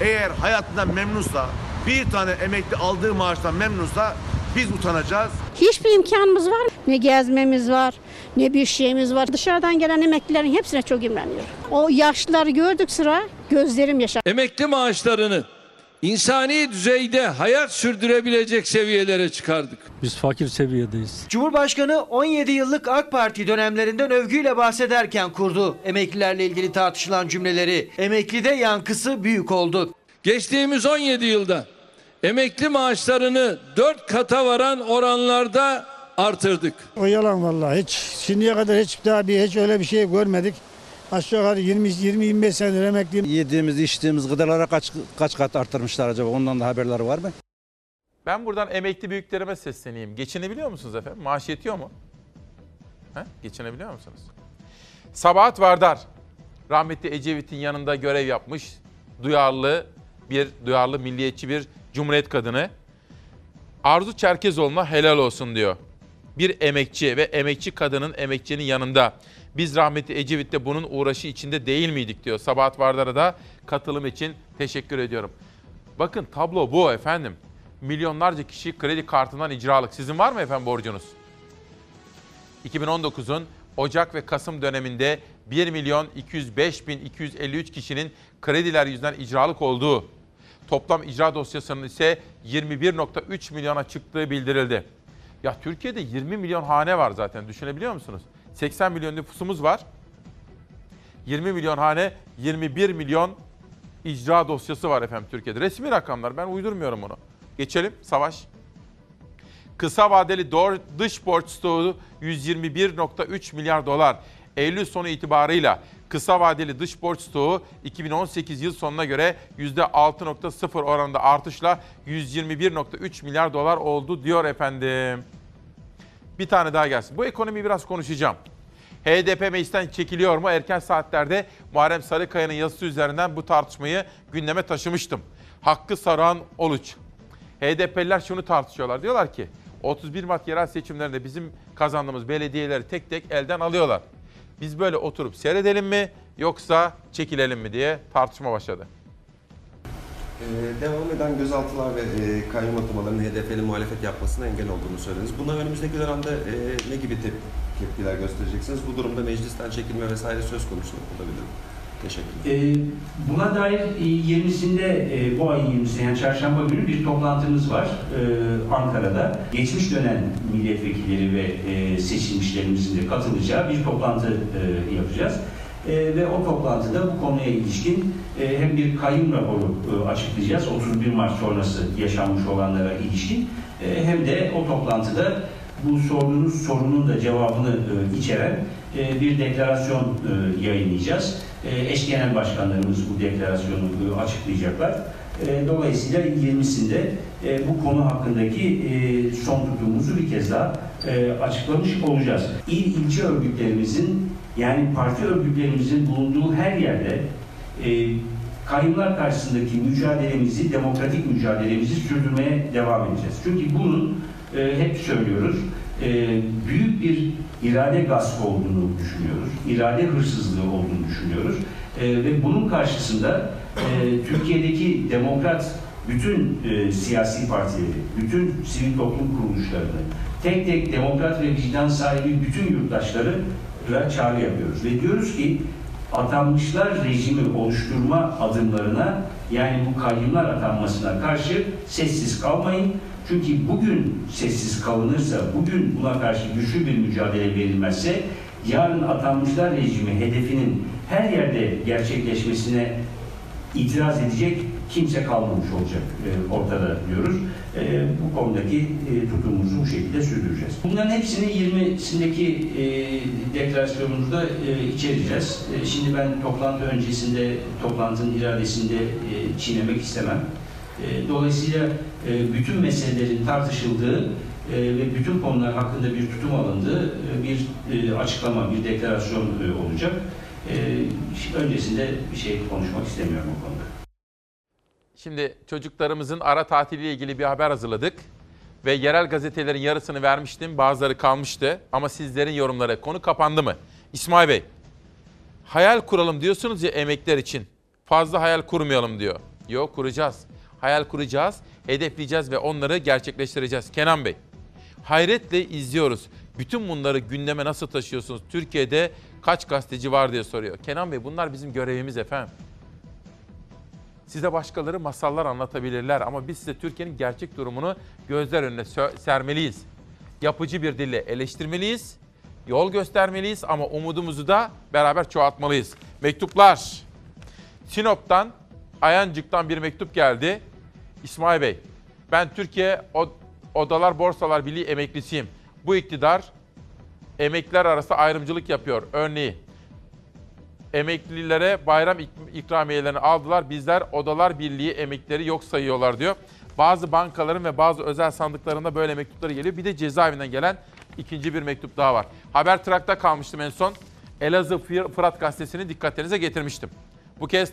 eğer hayatından memnunsa, bir tane emekli aldığı maaştan memnunsa biz utanacağız. Hiçbir imkanımız var mı? Ne gezmemiz var, ne bir şeyimiz var. Dışarıdan gelen emeklilerin hepsine çok imreniyorum. O yaşlıları gördük sıra, gözlerim yaşar. Emekli maaşlarını insani düzeyde hayat sürdürebilecek seviyelere çıkardık. Biz fakir seviyedeyiz. Cumhurbaşkanı 17 yıllık AK Parti dönemlerinden övgüyle bahsederken kurdu emeklilerle ilgili tartışılan cümleleri. Emeklide yankısı büyük oldu. Geçtiğimiz 17 yılda emekli maaşlarını 4 kata varan oranlarda artırdık. O yalan vallahi hiç şimdiye kadar hiç daha bir hiç öyle bir şey görmedik. Aşağı yukarı 20 20 25 senedir emekliyim. Yediğimiz, içtiğimiz gıdalara kaç kaç kat arttırmışlar acaba? Ondan da haberleri var mı? Ben buradan emekli büyüklerime sesleneyim. Geçinebiliyor musunuz efendim? Maaş yetiyor mu? He? Geçinebiliyor musunuz? Sabahat Vardar, rahmetli Ecevit'in yanında görev yapmış, duyarlı bir, duyarlı milliyetçi bir cumhuriyet kadını. Arzu Çerkezoğlu'na helal olsun diyor. Bir emekçi ve emekçi kadının emekçinin yanında. Biz rahmetli Ecevit'te bunun uğraşı içinde değil miydik diyor. Sabahat Vardar'a da katılım için teşekkür ediyorum. Bakın tablo bu efendim. Milyonlarca kişi kredi kartından icralık. Sizin var mı efendim borcunuz? 2019'un Ocak ve Kasım döneminde 1 milyon 205 bin 253 kişinin krediler yüzünden icralık olduğu Toplam icra dosyasının ise 21.3 milyona çıktığı bildirildi. Ya Türkiye'de 20 milyon hane var zaten düşünebiliyor musunuz? 80 milyon nüfusumuz var. 20 milyon hane, 21 milyon icra dosyası var efendim Türkiye'de. Resmi rakamlar ben uydurmuyorum bunu. Geçelim Savaş. Kısa vadeli dış borç stoğu 121.3 milyar dolar. Eylül sonu itibarıyla kısa vadeli dış borç stoğu 2018 yıl sonuna göre %6.0 oranında artışla 121.3 milyar dolar oldu diyor efendim. Bir tane daha gelsin. Bu ekonomiyi biraz konuşacağım. HDP meclisten çekiliyor mu? Erken saatlerde Muharrem Sarıkaya'nın yazısı üzerinden bu tartışmayı gündeme taşımıştım. Hakkı Saruhan Oluç. HDP'liler şunu tartışıyorlar. Diyorlar ki 31 Mart yerel seçimlerinde bizim kazandığımız belediyeleri tek tek elden alıyorlar. Biz böyle oturup seyredelim mi yoksa çekilelim mi diye tartışma başladı. Ee, devam eden gözaltılar ve e, kayyum atamalarının HDP'li muhalefet yapmasına engel olduğunu söylediniz. Buna önümüzdeki dönemde e, ne gibi tep tepkiler göstereceksiniz? Bu durumda meclisten çekilme vesaire söz konusu olabilir mi? Teşekkürler. Ee, buna dair e, 20'sinde e, bu ayın 20'sinde yani çarşamba günü bir toplantımız var e, Ankara'da. Geçmiş dönem milletvekilleri ve e, seçilmişlerimizin de katılacağı bir toplantı e, yapacağız. E, ve o toplantıda bu konuya ilişkin e, hem bir kayyum raporu e, açıklayacağız 31 Mart sonrası yaşanmış olanlara ilişkin e, hem de o toplantıda bu sorduğunuz sorunun da cevabını e, içeren e, bir deklarasyon e, yayınlayacağız. E, eş genel başkanlarımız bu deklarasyonu açıklayacaklar. E, dolayısıyla 20'sinde e, bu konu hakkındaki e, son tutumumuzu bir kez daha e, açıklamış olacağız. İl ilçe örgütlerimizin yani parti örgütlerimizin bulunduğu her yerde kayımlar karşısındaki mücadelemizi, demokratik mücadelemizi sürdürmeye devam edeceğiz. Çünkü bunun hep söylüyoruz, büyük bir irade gaspı olduğunu düşünüyoruz. irade hırsızlığı olduğunu düşünüyoruz. E, ve bunun karşısında e, Türkiye'deki demokrat bütün e, siyasi partileri, bütün sivil toplum kuruluşlarını, tek tek demokrat ve vicdan sahibi bütün yurttaşları çağrı yapıyoruz. Ve diyoruz ki atanmışlar rejimi oluşturma adımlarına yani bu kayyumlar atanmasına karşı sessiz kalmayın. Çünkü bugün sessiz kalınırsa, bugün buna karşı güçlü bir mücadele verilmezse yarın atanmışlar rejimi hedefinin her yerde gerçekleşmesine itiraz edecek kimse kalmamış olacak e, ortada diyoruz. E, bu konudaki e, tutumumuzu bu şekilde sürdüreceğiz. Bunların hepsini 20'sindeki e, deklarasyonumuzda e, içereceğiz. E, şimdi ben toplantı öncesinde, toplantının iradesinde e, çiğnemek istemem. E, dolayısıyla e, bütün meselelerin tartışıldığı e, ve bütün konular hakkında bir tutum alındığı bir açıklama, bir deklarasyon e, olacak. E, öncesinde bir şey konuşmak istemiyorum o konuda. Şimdi çocuklarımızın ara tatiliyle ilgili bir haber hazırladık. Ve yerel gazetelerin yarısını vermiştim. Bazıları kalmıştı. Ama sizlerin yorumları konu kapandı mı? İsmail Bey, hayal kuralım diyorsunuz ya emekler için. Fazla hayal kurmayalım diyor. Yok kuracağız. Hayal kuracağız, hedefleyeceğiz ve onları gerçekleştireceğiz. Kenan Bey, hayretle izliyoruz. Bütün bunları gündeme nasıl taşıyorsunuz? Türkiye'de kaç gazeteci var diye soruyor. Kenan Bey bunlar bizim görevimiz efendim. Size başkaları masallar anlatabilirler ama biz size Türkiye'nin gerçek durumunu gözler önüne sermeliyiz. Yapıcı bir dille eleştirmeliyiz, yol göstermeliyiz ama umudumuzu da beraber çoğaltmalıyız. Mektuplar. Sinop'tan, Ayancık'tan bir mektup geldi. İsmail Bey, ben Türkiye Odalar Borsalar Birliği emeklisiyim. Bu iktidar emekliler arası ayrımcılık yapıyor. Örneği emeklilere bayram ikramiyelerini aldılar. Bizler Odalar Birliği emeklileri yok sayıyorlar diyor. Bazı bankaların ve bazı özel sandıklarında böyle mektupları geliyor. Bir de cezaevinden gelen ikinci bir mektup daha var. Haber Trak'ta kalmıştım en son. Elazığ Fırat Gazetesi'ni dikkatlerinize getirmiştim. Bu kez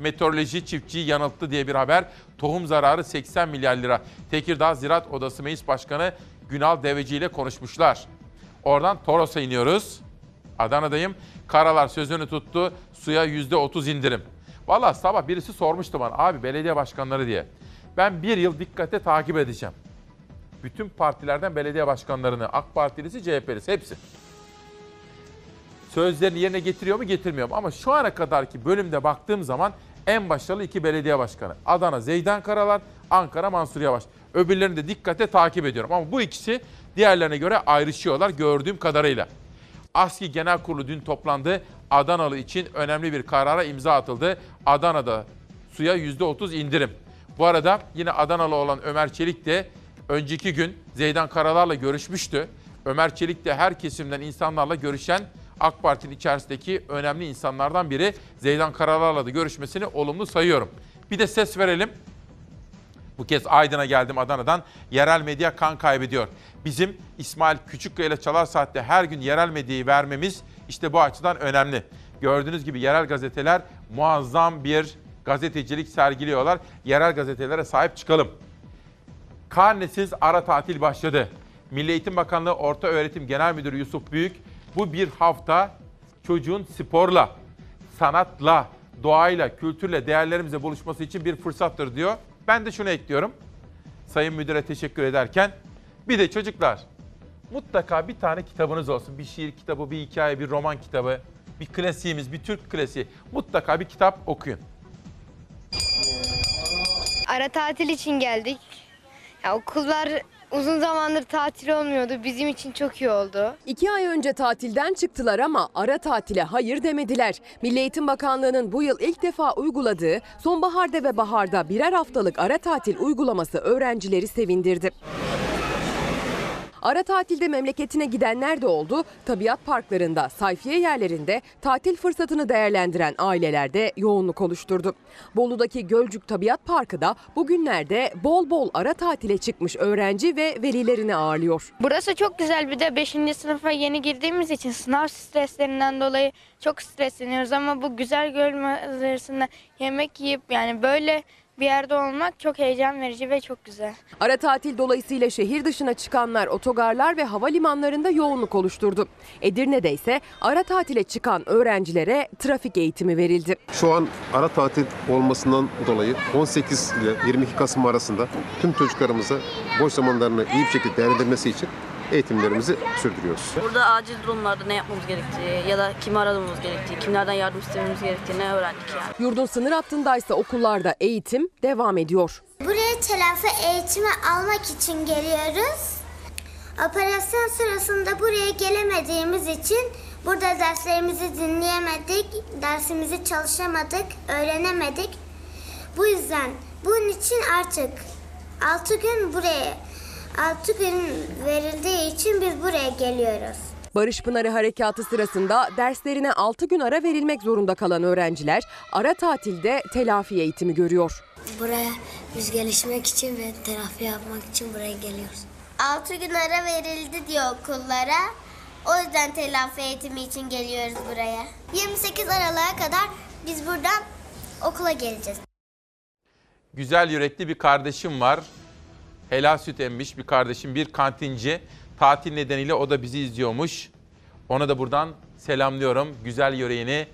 meteoroloji çiftçiyi yanılttı diye bir haber. Tohum zararı 80 milyar lira. Tekirdağ Ziraat Odası Meclis Başkanı Günal Deveci ile konuşmuşlar. Oradan Toros'a iniyoruz. Adana'dayım. Karalar sözünü tuttu. Suya %30 indirim. Valla sabah birisi sormuştu bana abi belediye başkanları diye. Ben bir yıl dikkate takip edeceğim. Bütün partilerden belediye başkanlarını, AK Partilisi, CHP'lisi hepsi. Sözlerini yerine getiriyor mu getirmiyor mu? Ama şu ana kadarki bölümde baktığım zaman En başarılı iki belediye başkanı. Adana Zeydan Karalar, Ankara Mansur Yavaş. Öbürlerini de dikkate takip ediyorum. Ama bu ikisi diğerlerine göre ayrışıyorlar gördüğüm kadarıyla. ASKİ Genel Kurulu dün toplandı. Adanalı için önemli bir karara imza atıldı. Adana'da suya %30 indirim. Bu arada yine Adanalı olan Ömer Çelik de önceki gün Zeydan Karalar'la görüşmüştü. Ömer Çelik de her kesimden insanlarla görüşen AK Parti'nin içerisindeki önemli insanlardan biri. Zeydan Karalar'la da görüşmesini olumlu sayıyorum. Bir de ses verelim. Bu kez Aydın'a geldim Adana'dan. Yerel medya kan kaybediyor. Bizim İsmail Küçükkaya ile Çalar Saat'te her gün yerel medyayı vermemiz işte bu açıdan önemli. Gördüğünüz gibi yerel gazeteler muazzam bir gazetecilik sergiliyorlar. Yerel gazetelere sahip çıkalım. Karnesiz ara tatil başladı. Milli Eğitim Bakanlığı Orta Öğretim Genel Müdürü Yusuf Büyük bu bir hafta çocuğun sporla, sanatla, doğayla, kültürle, değerlerimizle buluşması için bir fırsattır diyor. Ben de şunu ekliyorum. Sayın Müdür'e teşekkür ederken bir de çocuklar mutlaka bir tane kitabınız olsun. Bir şiir kitabı, bir hikaye, bir roman kitabı, bir klasiğimiz, bir Türk klasiği. Mutlaka bir kitap okuyun. Ara tatil için geldik. Ya okullar uzun zamandır tatil olmuyordu. Bizim için çok iyi oldu. İki ay önce tatilden çıktılar ama ara tatile hayır demediler. Milli Eğitim Bakanlığı'nın bu yıl ilk defa uyguladığı sonbaharda ve baharda birer haftalık ara tatil uygulaması öğrencileri sevindirdi. Ara tatilde memleketine gidenler de oldu. Tabiat parklarında, sayfiye yerlerinde tatil fırsatını değerlendiren ailelerde yoğunluk oluşturdu. Bolu'daki Gölcük Tabiat Parkı da bugünlerde bol bol ara tatile çıkmış öğrenci ve velilerini ağırlıyor. Burası çok güzel. Bir de 5. sınıfa yeni girdiğimiz için sınav streslerinden dolayı çok stresleniyoruz. Ama bu güzel göl manzarasında yemek yiyip yani böyle bir yerde olmak çok heyecan verici ve çok güzel. Ara tatil dolayısıyla şehir dışına çıkanlar otogarlar ve havalimanlarında yoğunluk oluşturdu. Edirne'de ise ara tatile çıkan öğrencilere trafik eğitimi verildi. Şu an ara tatil olmasından dolayı 18 ile 22 Kasım arasında tüm çocuklarımıza boş zamanlarını iyi bir şekilde değerlendirmesi için eğitimlerimizi sürdürüyoruz. Burada acil durumlarda ne yapmamız gerektiği ya da kimi aramamız gerektiği, kimlerden yardım istememiz gerektiğini öğrendik yani. Yurdun sınır hattındaysa okullarda eğitim devam ediyor. Buraya telafi eğitimi almak için geliyoruz. Operasyon sırasında buraya gelemediğimiz için burada derslerimizi dinleyemedik, dersimizi çalışamadık, öğrenemedik. Bu yüzden bunun için artık 6 gün buraya 6 gün verildiği için biz buraya geliyoruz. Barış Pınarı Harekatı sırasında derslerine 6 gün ara verilmek zorunda kalan öğrenciler ara tatilde telafi eğitimi görüyor. Buraya biz gelişmek için ve telafi yapmak için buraya geliyoruz. 6 gün ara verildi diyor okullara. O yüzden telafi eğitimi için geliyoruz buraya. 28 Aralık'a kadar biz buradan okula geleceğiz. Güzel yürekli bir kardeşim var. Helal süt emmiş bir kardeşim, bir kantinci. Tatil nedeniyle o da bizi izliyormuş. Ona da buradan selamlıyorum. Güzel yüreğini,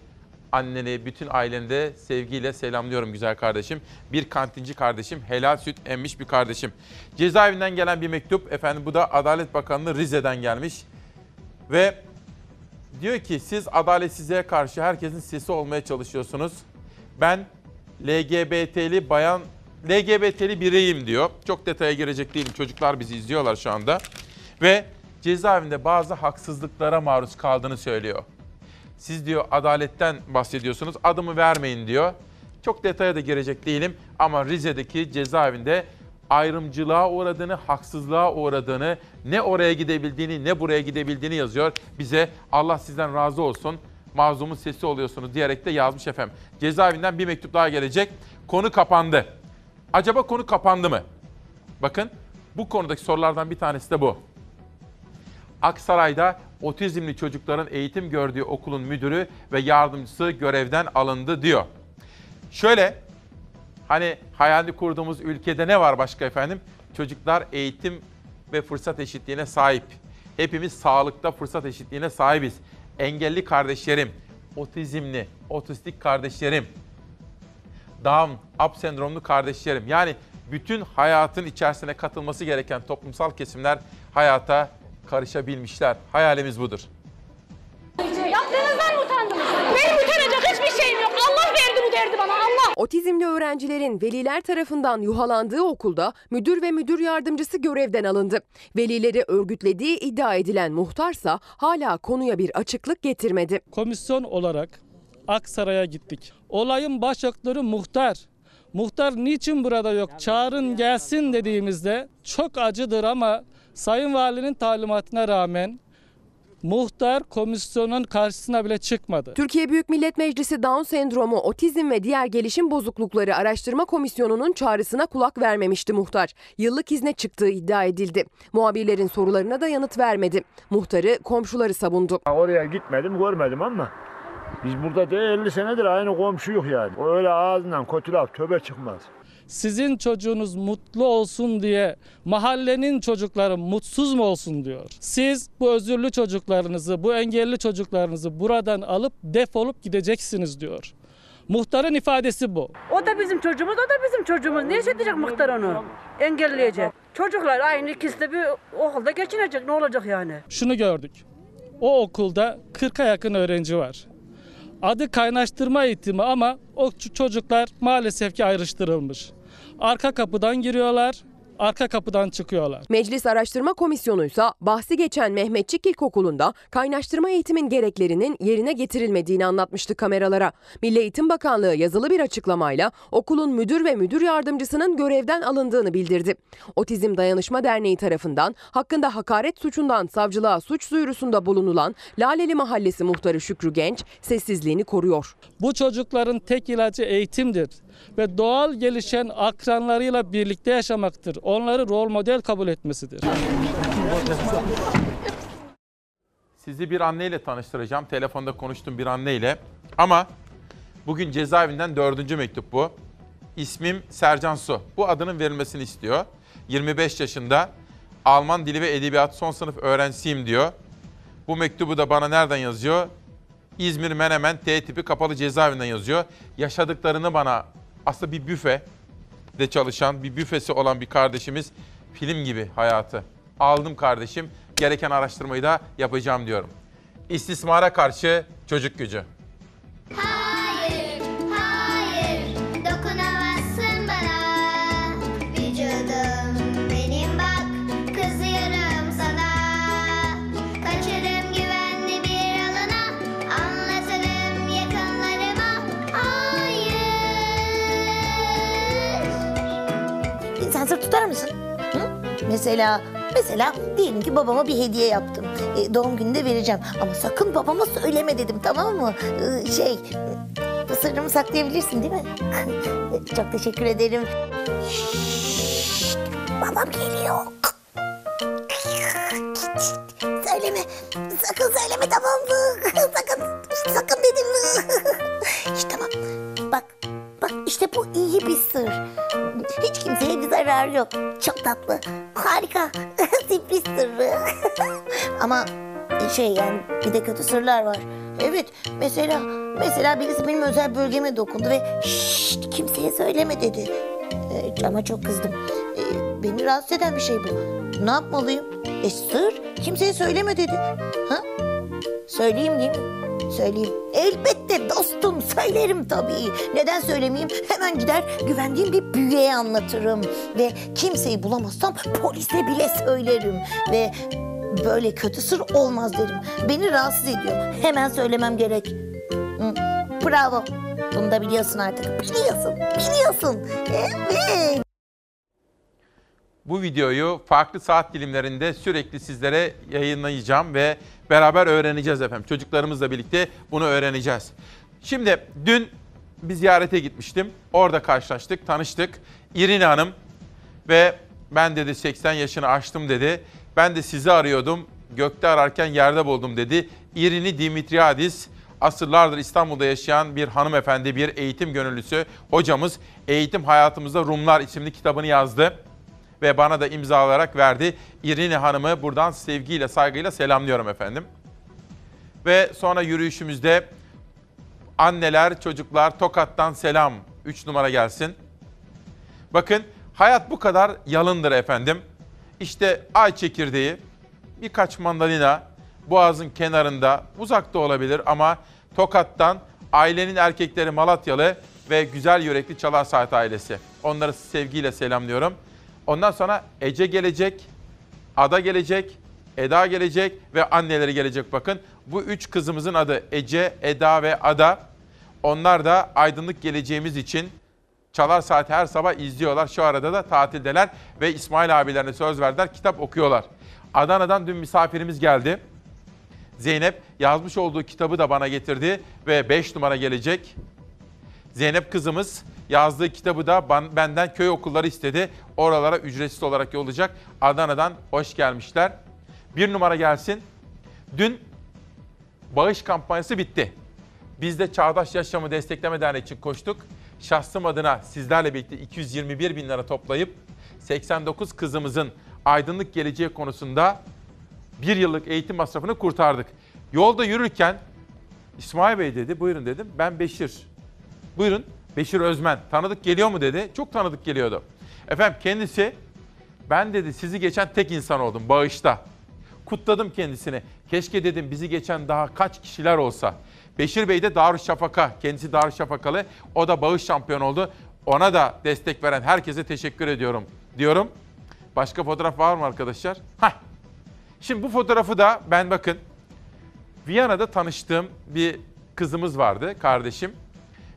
anneni, bütün aileni de sevgiyle selamlıyorum güzel kardeşim. Bir kantinci kardeşim, helal süt emmiş bir kardeşim. Cezaevinden gelen bir mektup. Efendim bu da Adalet Bakanlığı Rize'den gelmiş. Ve diyor ki siz adaletsizliğe karşı herkesin sesi olmaya çalışıyorsunuz. Ben LGBT'li bayan LGBT'li bireyim diyor. Çok detaya girecek değilim. Çocuklar bizi izliyorlar şu anda. Ve cezaevinde bazı haksızlıklara maruz kaldığını söylüyor. Siz diyor adaletten bahsediyorsunuz. Adımı vermeyin diyor. Çok detaya da girecek değilim ama Rize'deki cezaevinde ayrımcılığa uğradığını, haksızlığa uğradığını, ne oraya gidebildiğini ne buraya gidebildiğini yazıyor. Bize Allah sizden razı olsun, mazlumun sesi oluyorsunuz diyerek de yazmış efendim. Cezaevinden bir mektup daha gelecek. Konu kapandı. Acaba konu kapandı mı? Bakın bu konudaki sorulardan bir tanesi de bu. Aksaray'da otizmli çocukların eğitim gördüğü okulun müdürü ve yardımcısı görevden alındı diyor. Şöyle hani hayalini kurduğumuz ülkede ne var başka efendim? Çocuklar eğitim ve fırsat eşitliğine sahip. Hepimiz sağlıkta fırsat eşitliğine sahibiz. Engelli kardeşlerim, otizmli, otistik kardeşlerim, Down, up sendromlu kardeşlerim. Yani bütün hayatın içerisine katılması gereken toplumsal kesimler hayata karışabilmişler. Hayalimiz budur. Yaptığınızdan mı utandınız? Benim utanacak hiçbir şeyim yok. Allah verdi bu derdi bana Allah. Otizmli öğrencilerin veliler tarafından yuhalandığı okulda müdür ve müdür yardımcısı görevden alındı. Velileri örgütlediği iddia edilen muhtarsa hala konuya bir açıklık getirmedi. Komisyon olarak Aksaray'a gittik. Olayın baş aktörü muhtar. Muhtar niçin burada yok? Çağırın gelsin dediğimizde çok acıdır ama Sayın Valinin talimatına rağmen muhtar komisyonun karşısına bile çıkmadı. Türkiye Büyük Millet Meclisi Down sendromu, otizm ve diğer gelişim bozuklukları araştırma komisyonunun çağrısına kulak vermemişti muhtar. Yıllık izne çıktığı iddia edildi. Muhabirlerin sorularına da yanıt vermedi. Muhtarı komşuları savundu. Oraya gitmedim görmedim ama biz burada de 50 senedir aynı komşuyuz yani. O öyle ağzından kötü laf töbe çıkmaz. Sizin çocuğunuz mutlu olsun diye mahallenin çocukları mutsuz mu olsun diyor. Siz bu özürlü çocuklarınızı, bu engelli çocuklarınızı buradan alıp defolup gideceksiniz diyor. Muhtarın ifadesi bu. O da bizim çocuğumuz, o da bizim çocuğumuz. Ne edecek muhtar onu? Engelleyecek. Çocuklar aynı ikisi de bir okulda geçinecek. Ne olacak yani? Şunu gördük. O okulda 40'a yakın öğrenci var. Adı kaynaştırma eğitimi ama o çocuklar maalesef ki ayrıştırılmış. Arka kapıdan giriyorlar, arka kapıdan çıkıyorlar. Meclis Araştırma Komisyonu ise bahsi geçen Mehmetçik İlkokulu'nda kaynaştırma eğitimin gereklerinin yerine getirilmediğini anlatmıştı kameralara. Milli Eğitim Bakanlığı yazılı bir açıklamayla okulun müdür ve müdür yardımcısının görevden alındığını bildirdi. Otizm Dayanışma Derneği tarafından hakkında hakaret suçundan savcılığa suç duyurusunda bulunulan Laleli Mahallesi muhtarı Şükrü Genç sessizliğini koruyor. Bu çocukların tek ilacı eğitimdir ve doğal gelişen akranlarıyla birlikte yaşamaktır. Onları rol model kabul etmesidir. Sizi bir anneyle tanıştıracağım. Telefonda konuştum bir anneyle. Ama bugün cezaevinden dördüncü mektup bu. İsmim Sercan Su. Bu adının verilmesini istiyor. 25 yaşında Alman Dili ve Edebiyat son sınıf öğrencisiyim diyor. Bu mektubu da bana nereden yazıyor? İzmir Menemen T tipi kapalı cezaevinden yazıyor. Yaşadıklarını bana aslında bir büfe de çalışan, bir büfesi olan bir kardeşimiz film gibi hayatı. Aldım kardeşim, gereken araştırmayı da yapacağım diyorum. İstismara karşı çocuk gücü. Hayır, tutar mısın? Hı? Mesela mesela diyelim ki babama bir hediye yaptım. E, doğum gününde vereceğim. Ama sakın babama söyleme dedim tamam mı? E, şey sırrımı saklayabilirsin değil mi? Çok teşekkür ederim. Şşş, babam geliyor. Söyleme. Sakın söyleme tamam mı? sakın. Sakın dedim. işte tamam. Bak. Bak işte bu iyi bir sır. Hiç kimseye bir zarar yok. Çok tatlı. Harika. Sürpriz sırrı. Ama şey yani bir de kötü sırlar var. Evet mesela mesela birisi benim özel bölgeme dokundu ve şşt kimseye söyleme dedi. Ee, ama çok kızdım. Ee, beni rahatsız eden bir şey bu. Ne yapmalıyım? E sır kimseye söyleme dedi. Ha? Söyleyeyim değil mi? Söyleyeyim. Elbette dostum söylerim tabii. Neden söylemeyeyim? Hemen gider güvendiğim bir büyüğe anlatırım. Ve kimseyi bulamazsam polise bile söylerim. Ve böyle kötü sır olmaz derim. Beni rahatsız ediyor. Hemen söylemem gerek. Bravo. Bunu da biliyorsun artık. Biliyorsun. Biliyorsun. Evet. Bu videoyu farklı saat dilimlerinde sürekli sizlere yayınlayacağım ve beraber öğreneceğiz efendim. Çocuklarımızla birlikte bunu öğreneceğiz. Şimdi dün bir ziyarete gitmiştim. Orada karşılaştık, tanıştık. İrine Hanım ve ben dedi 80 yaşını aştım dedi. Ben de sizi arıyordum. Gökte ararken yerde buldum dedi. İrini Dimitriadis asırlardır İstanbul'da yaşayan bir hanımefendi, bir eğitim gönüllüsü hocamız Eğitim Hayatımızda Rumlar isimli kitabını yazdı ve bana da imzalayarak verdi. İrini Hanım'ı buradan sevgiyle, saygıyla selamlıyorum efendim. Ve sonra yürüyüşümüzde anneler, çocuklar Tokat'tan selam. 3 numara gelsin. Bakın hayat bu kadar yalındır efendim. İşte ay çekirdeği, birkaç mandalina, boğazın kenarında, uzakta olabilir ama Tokat'tan ailenin erkekleri Malatyalı ve güzel yürekli Çalar Saat ailesi. Onları sevgiyle selamlıyorum. Ondan sonra Ece gelecek, Ada gelecek, Eda gelecek ve anneleri gelecek bakın. Bu üç kızımızın adı Ece, Eda ve Ada. Onlar da aydınlık geleceğimiz için Çalar Saat her sabah izliyorlar. Şu arada da tatildeler ve İsmail abilerine söz verdiler. Kitap okuyorlar. Adana'dan dün misafirimiz geldi. Zeynep yazmış olduğu kitabı da bana getirdi ve 5 numara gelecek. Zeynep kızımız yazdığı kitabı da benden köy okulları istedi. Oralara ücretsiz olarak yollayacak. Adana'dan hoş gelmişler. Bir numara gelsin. Dün bağış kampanyası bitti. Biz de Çağdaş Yaşamı Destekleme Derneği için koştuk. Şahsım adına sizlerle birlikte 221 bin lira toplayıp 89 kızımızın aydınlık geleceği konusunda bir yıllık eğitim masrafını kurtardık. Yolda yürürken İsmail Bey dedi, buyurun dedim. Ben Beşir. Buyurun, Beşir Özmen. Tanıdık geliyor mu dedi. Çok tanıdık geliyordu. Efendim kendisi, ben dedi sizi geçen tek insan oldum bağışta. Kutladım kendisini. Keşke dedim bizi geçen daha kaç kişiler olsa. Beşir Bey de Darüşşafaka, kendisi Darüşşafakalı. O da bağış şampiyon oldu. Ona da destek veren herkese teşekkür ediyorum diyorum. Başka fotoğraf var mı arkadaşlar? Hah. Şimdi bu fotoğrafı da ben bakın Viyana'da tanıştığım bir kızımız vardı, kardeşim.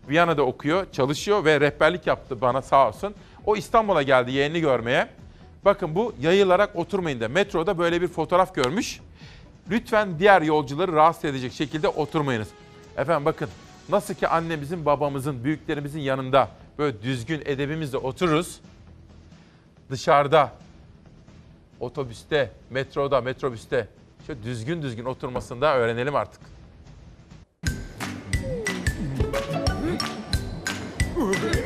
Viyana'da okuyor, çalışıyor ve rehberlik yaptı bana sağ olsun. O İstanbul'a geldi yeğenini görmeye. Bakın bu yayılarak oturmayın da metroda böyle bir fotoğraf görmüş. Lütfen diğer yolcuları rahatsız edecek şekilde oturmayınız. Efendim bakın nasıl ki annemizin, babamızın, büyüklerimizin yanında böyle düzgün edebimizle otururuz. Dışarıda, otobüste, metroda, metrobüste şöyle düzgün düzgün oturmasını da öğrenelim artık. Ooh.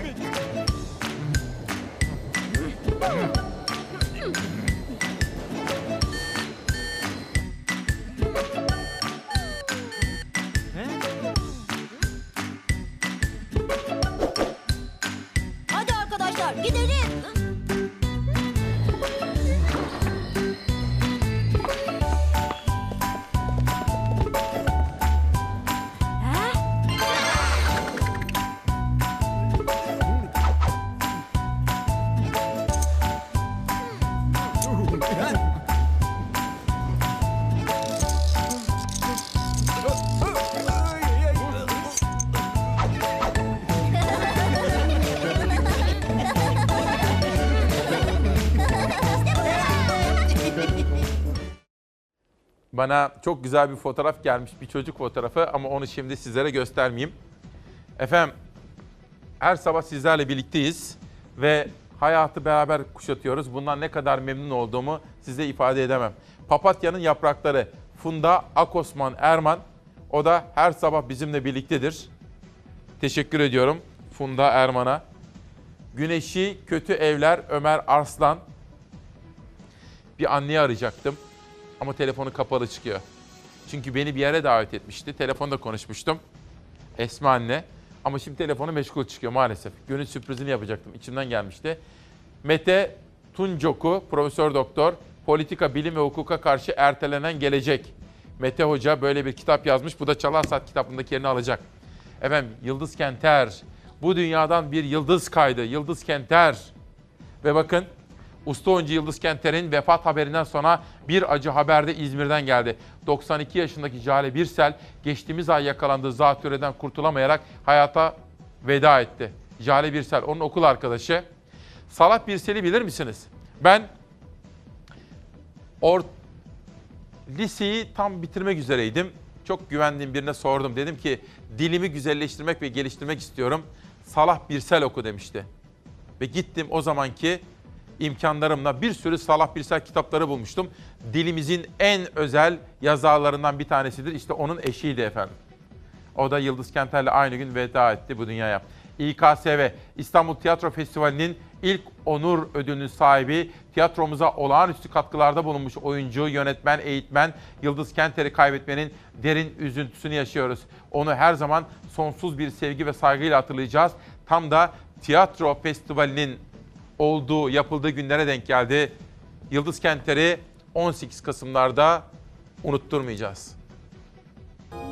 Bana çok güzel bir fotoğraf gelmiş, bir çocuk fotoğrafı ama onu şimdi sizlere göstermeyeyim. Efendim, her sabah sizlerle birlikteyiz ve hayatı beraber kuşatıyoruz. Bundan ne kadar memnun olduğumu size ifade edemem. Papatya'nın yaprakları Funda Akosman Erman, o da her sabah bizimle birliktedir. Teşekkür ediyorum Funda Erman'a. Güneşi Kötü Evler Ömer Arslan. Bir anneyi arayacaktım ama telefonu kapalı çıkıyor. Çünkü beni bir yere davet etmişti. Telefonda konuşmuştum. Esma anne. Ama şimdi telefonu meşgul çıkıyor maalesef. Gönül sürprizini yapacaktım. İçimden gelmişti. Mete Tuncoku, Profesör Doktor, Politika, Bilim ve Hukuka Karşı Ertelenen Gelecek. Mete Hoca böyle bir kitap yazmış. Bu da Çalar kitabındaki yerini alacak. Efendim Yıldız Kenter. Bu dünyadan bir yıldız kaydı. Yıldız Kenter. Ve bakın Usta oyuncu Yıldız Kenter'in vefat haberinden sonra bir acı haber de İzmir'den geldi. 92 yaşındaki Jale Birsel geçtiğimiz ay yakalandığı zatürreden kurtulamayarak hayata veda etti. Jale Birsel onun okul arkadaşı. Salah Birsel'i bilir misiniz? Ben or liseyi tam bitirmek üzereydim. Çok güvendiğim birine sordum. Dedim ki dilimi güzelleştirmek ve geliştirmek istiyorum. Salah Birsel oku demişti. Ve gittim o zamanki imkanlarımla bir sürü Salah Birsel kitapları bulmuştum. Dilimizin en özel yazarlarından bir tanesidir. İşte onun eşiydi efendim. O da Yıldız Kenter'le aynı gün veda etti bu dünyaya. İKSV İstanbul Tiyatro Festivali'nin ilk onur ödülünün sahibi, tiyatromuza olağanüstü katkılarda bulunmuş oyuncu, yönetmen, eğitmen Yıldız Kenter'i kaybetmenin derin üzüntüsünü yaşıyoruz. Onu her zaman sonsuz bir sevgi ve saygıyla hatırlayacağız. Tam da tiyatro festivalinin olduğu, yapıldığı günlere denk geldi. Yıldız Kenter'i 18 Kasım'larda unutturmayacağız.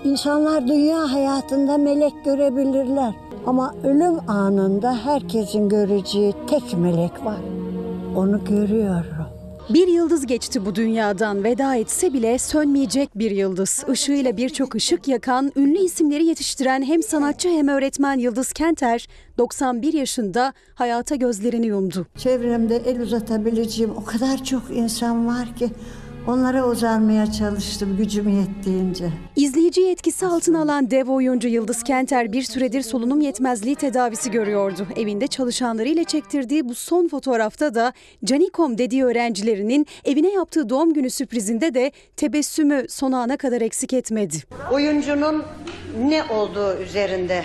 İnsanlar dünya hayatında melek görebilirler. Ama ölüm anında herkesin göreceği tek melek var. Onu görüyorum. Bir yıldız geçti bu dünyadan veda etse bile sönmeyecek bir yıldız. Işığıyla birçok ışık yakan, ünlü isimleri yetiştiren hem sanatçı hem öğretmen Yıldız Kenter 91 yaşında hayata gözlerini yumdu. Çevremde el uzatabileceğim o kadar çok insan var ki onlara uzanmaya çalıştım gücüm yettiğince. İzleyiciyi etkisi altına alan dev oyuncu Yıldız Kenter bir süredir solunum yetmezliği tedavisi görüyordu. Evinde çalışanlarıyla çektirdiği bu son fotoğrafta da Canikom dediği öğrencilerinin evine yaptığı doğum günü sürprizinde de tebessümü son ana kadar eksik etmedi. Oyuncunun ne olduğu üzerinde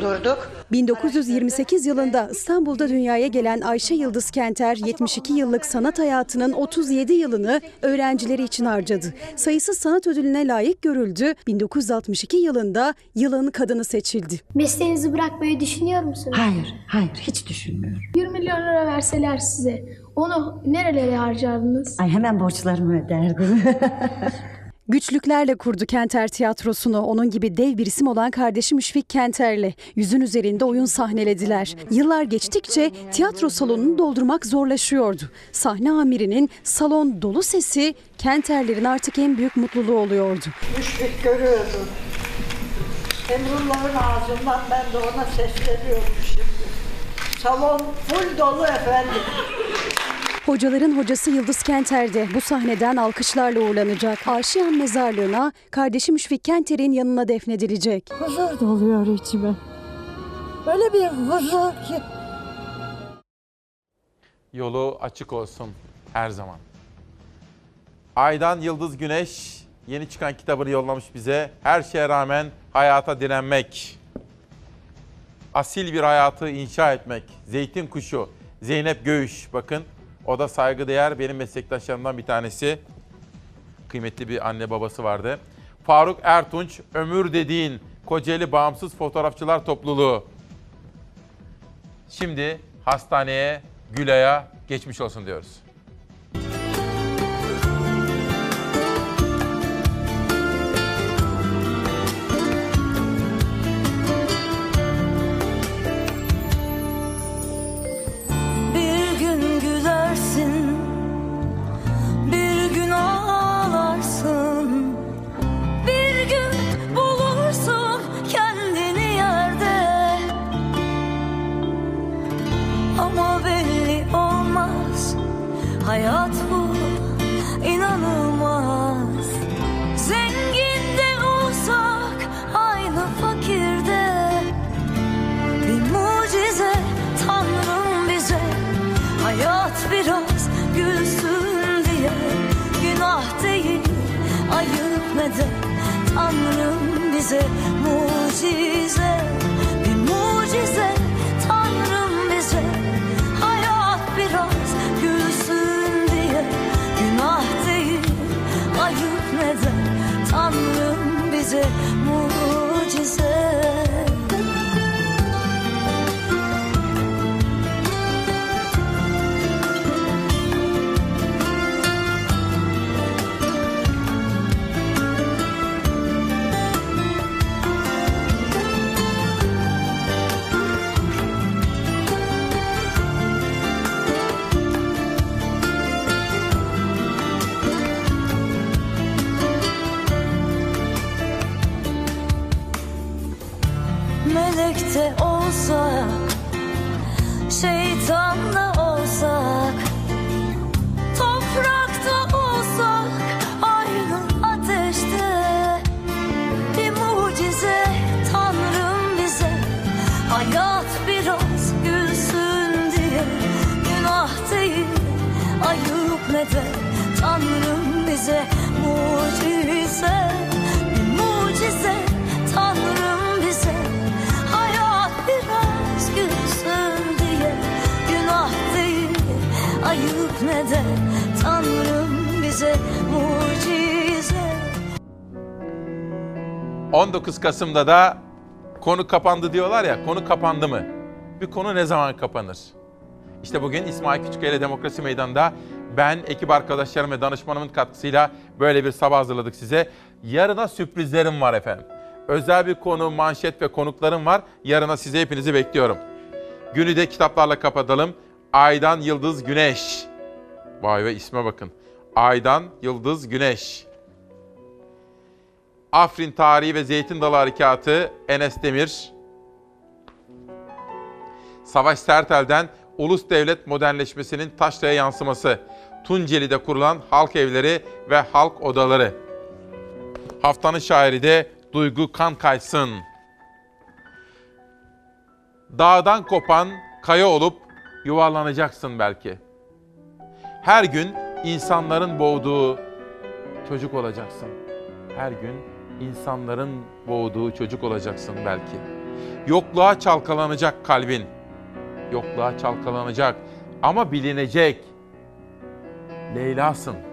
durduk. 1928 yılında İstanbul'da dünyaya gelen Ayşe Yıldız Kenter 72 yıllık sanat hayatının 37 yılını öğrencileri için harcadı. Sayısız sanat ödülüne layık görüldü. 1962 yılında yılın kadını seçildi. Mesleğinizi bırakmayı düşünüyor musunuz? Hayır, hayır hiç düşünmüyorum. 1 milyon lira verseler size onu nerelere harcardınız? Ay hemen borçlarımı öderdim. Güçlüklerle kurdu Kenter tiyatrosunu. Onun gibi dev bir isim olan kardeşi Müşfik Kenter'le yüzün üzerinde oyun sahnelediler. Yıllar geçtikçe tiyatro salonunu doldurmak zorlaşıyordu. Sahne amirinin salon dolu sesi Kenterlerin artık en büyük mutluluğu oluyordu. Müşfik görüyordu. Emrullah'ın ağzından ben de ona sesleniyorum şimdi. Salon full dolu efendim. Hocaların hocası Yıldız Kenter de bu sahneden alkışlarla uğurlanacak. Aşiyan mezarlığına kardeşi Müşfik Kenter'in yanına defnedilecek. Huzur doluyor içime. Öyle bir huzur ki. Yolu açık olsun her zaman. Aydan Yıldız Güneş yeni çıkan kitabını yollamış bize. Her şeye rağmen hayata direnmek. Asil bir hayatı inşa etmek. Zeytin kuşu. Zeynep Göğüş bakın. O da saygıdeğer benim meslektaşlarımdan bir tanesi. Kıymetli bir anne babası vardı. Faruk Ertunç, Ömür Dediğin, Kocaeli Bağımsız Fotoğrafçılar Topluluğu. Şimdi hastaneye, Gülay'a geçmiş olsun diyoruz. 19 Kasım'da da konu kapandı diyorlar ya, konu kapandı mı? Bir konu ne zaman kapanır? İşte bugün İsmail Küçükkaya Demokrasi Meydanı'nda ben, ekip arkadaşlarım ve danışmanımın katkısıyla böyle bir sabah hazırladık size. Yarına sürprizlerim var efendim. özel bir konu, manşet ve konuklarım var. Yarına size hepinizi bekliyorum. Günü de kitaplarla kapatalım. Aydan Yıldız Güneş. Vay be isme bakın. Aydan Yıldız Güneş. Afrin Tarihi ve Zeytin Dalı Harekatı Enes Demir. Savaş Sertel'den ulus devlet modernleşmesinin taşraya yansıması. Tunceli'de kurulan halk evleri ve halk odaları. Haftanın şairi de Duygu Kankaysın. Dağdan kopan kaya olup yuvarlanacaksın belki. Her gün insanların boğduğu çocuk olacaksın. Her gün insanların boğduğu çocuk olacaksın belki. Yokluğa çalkalanacak kalbin. Yokluğa çalkalanacak ama bilinecek. Leyla'sın.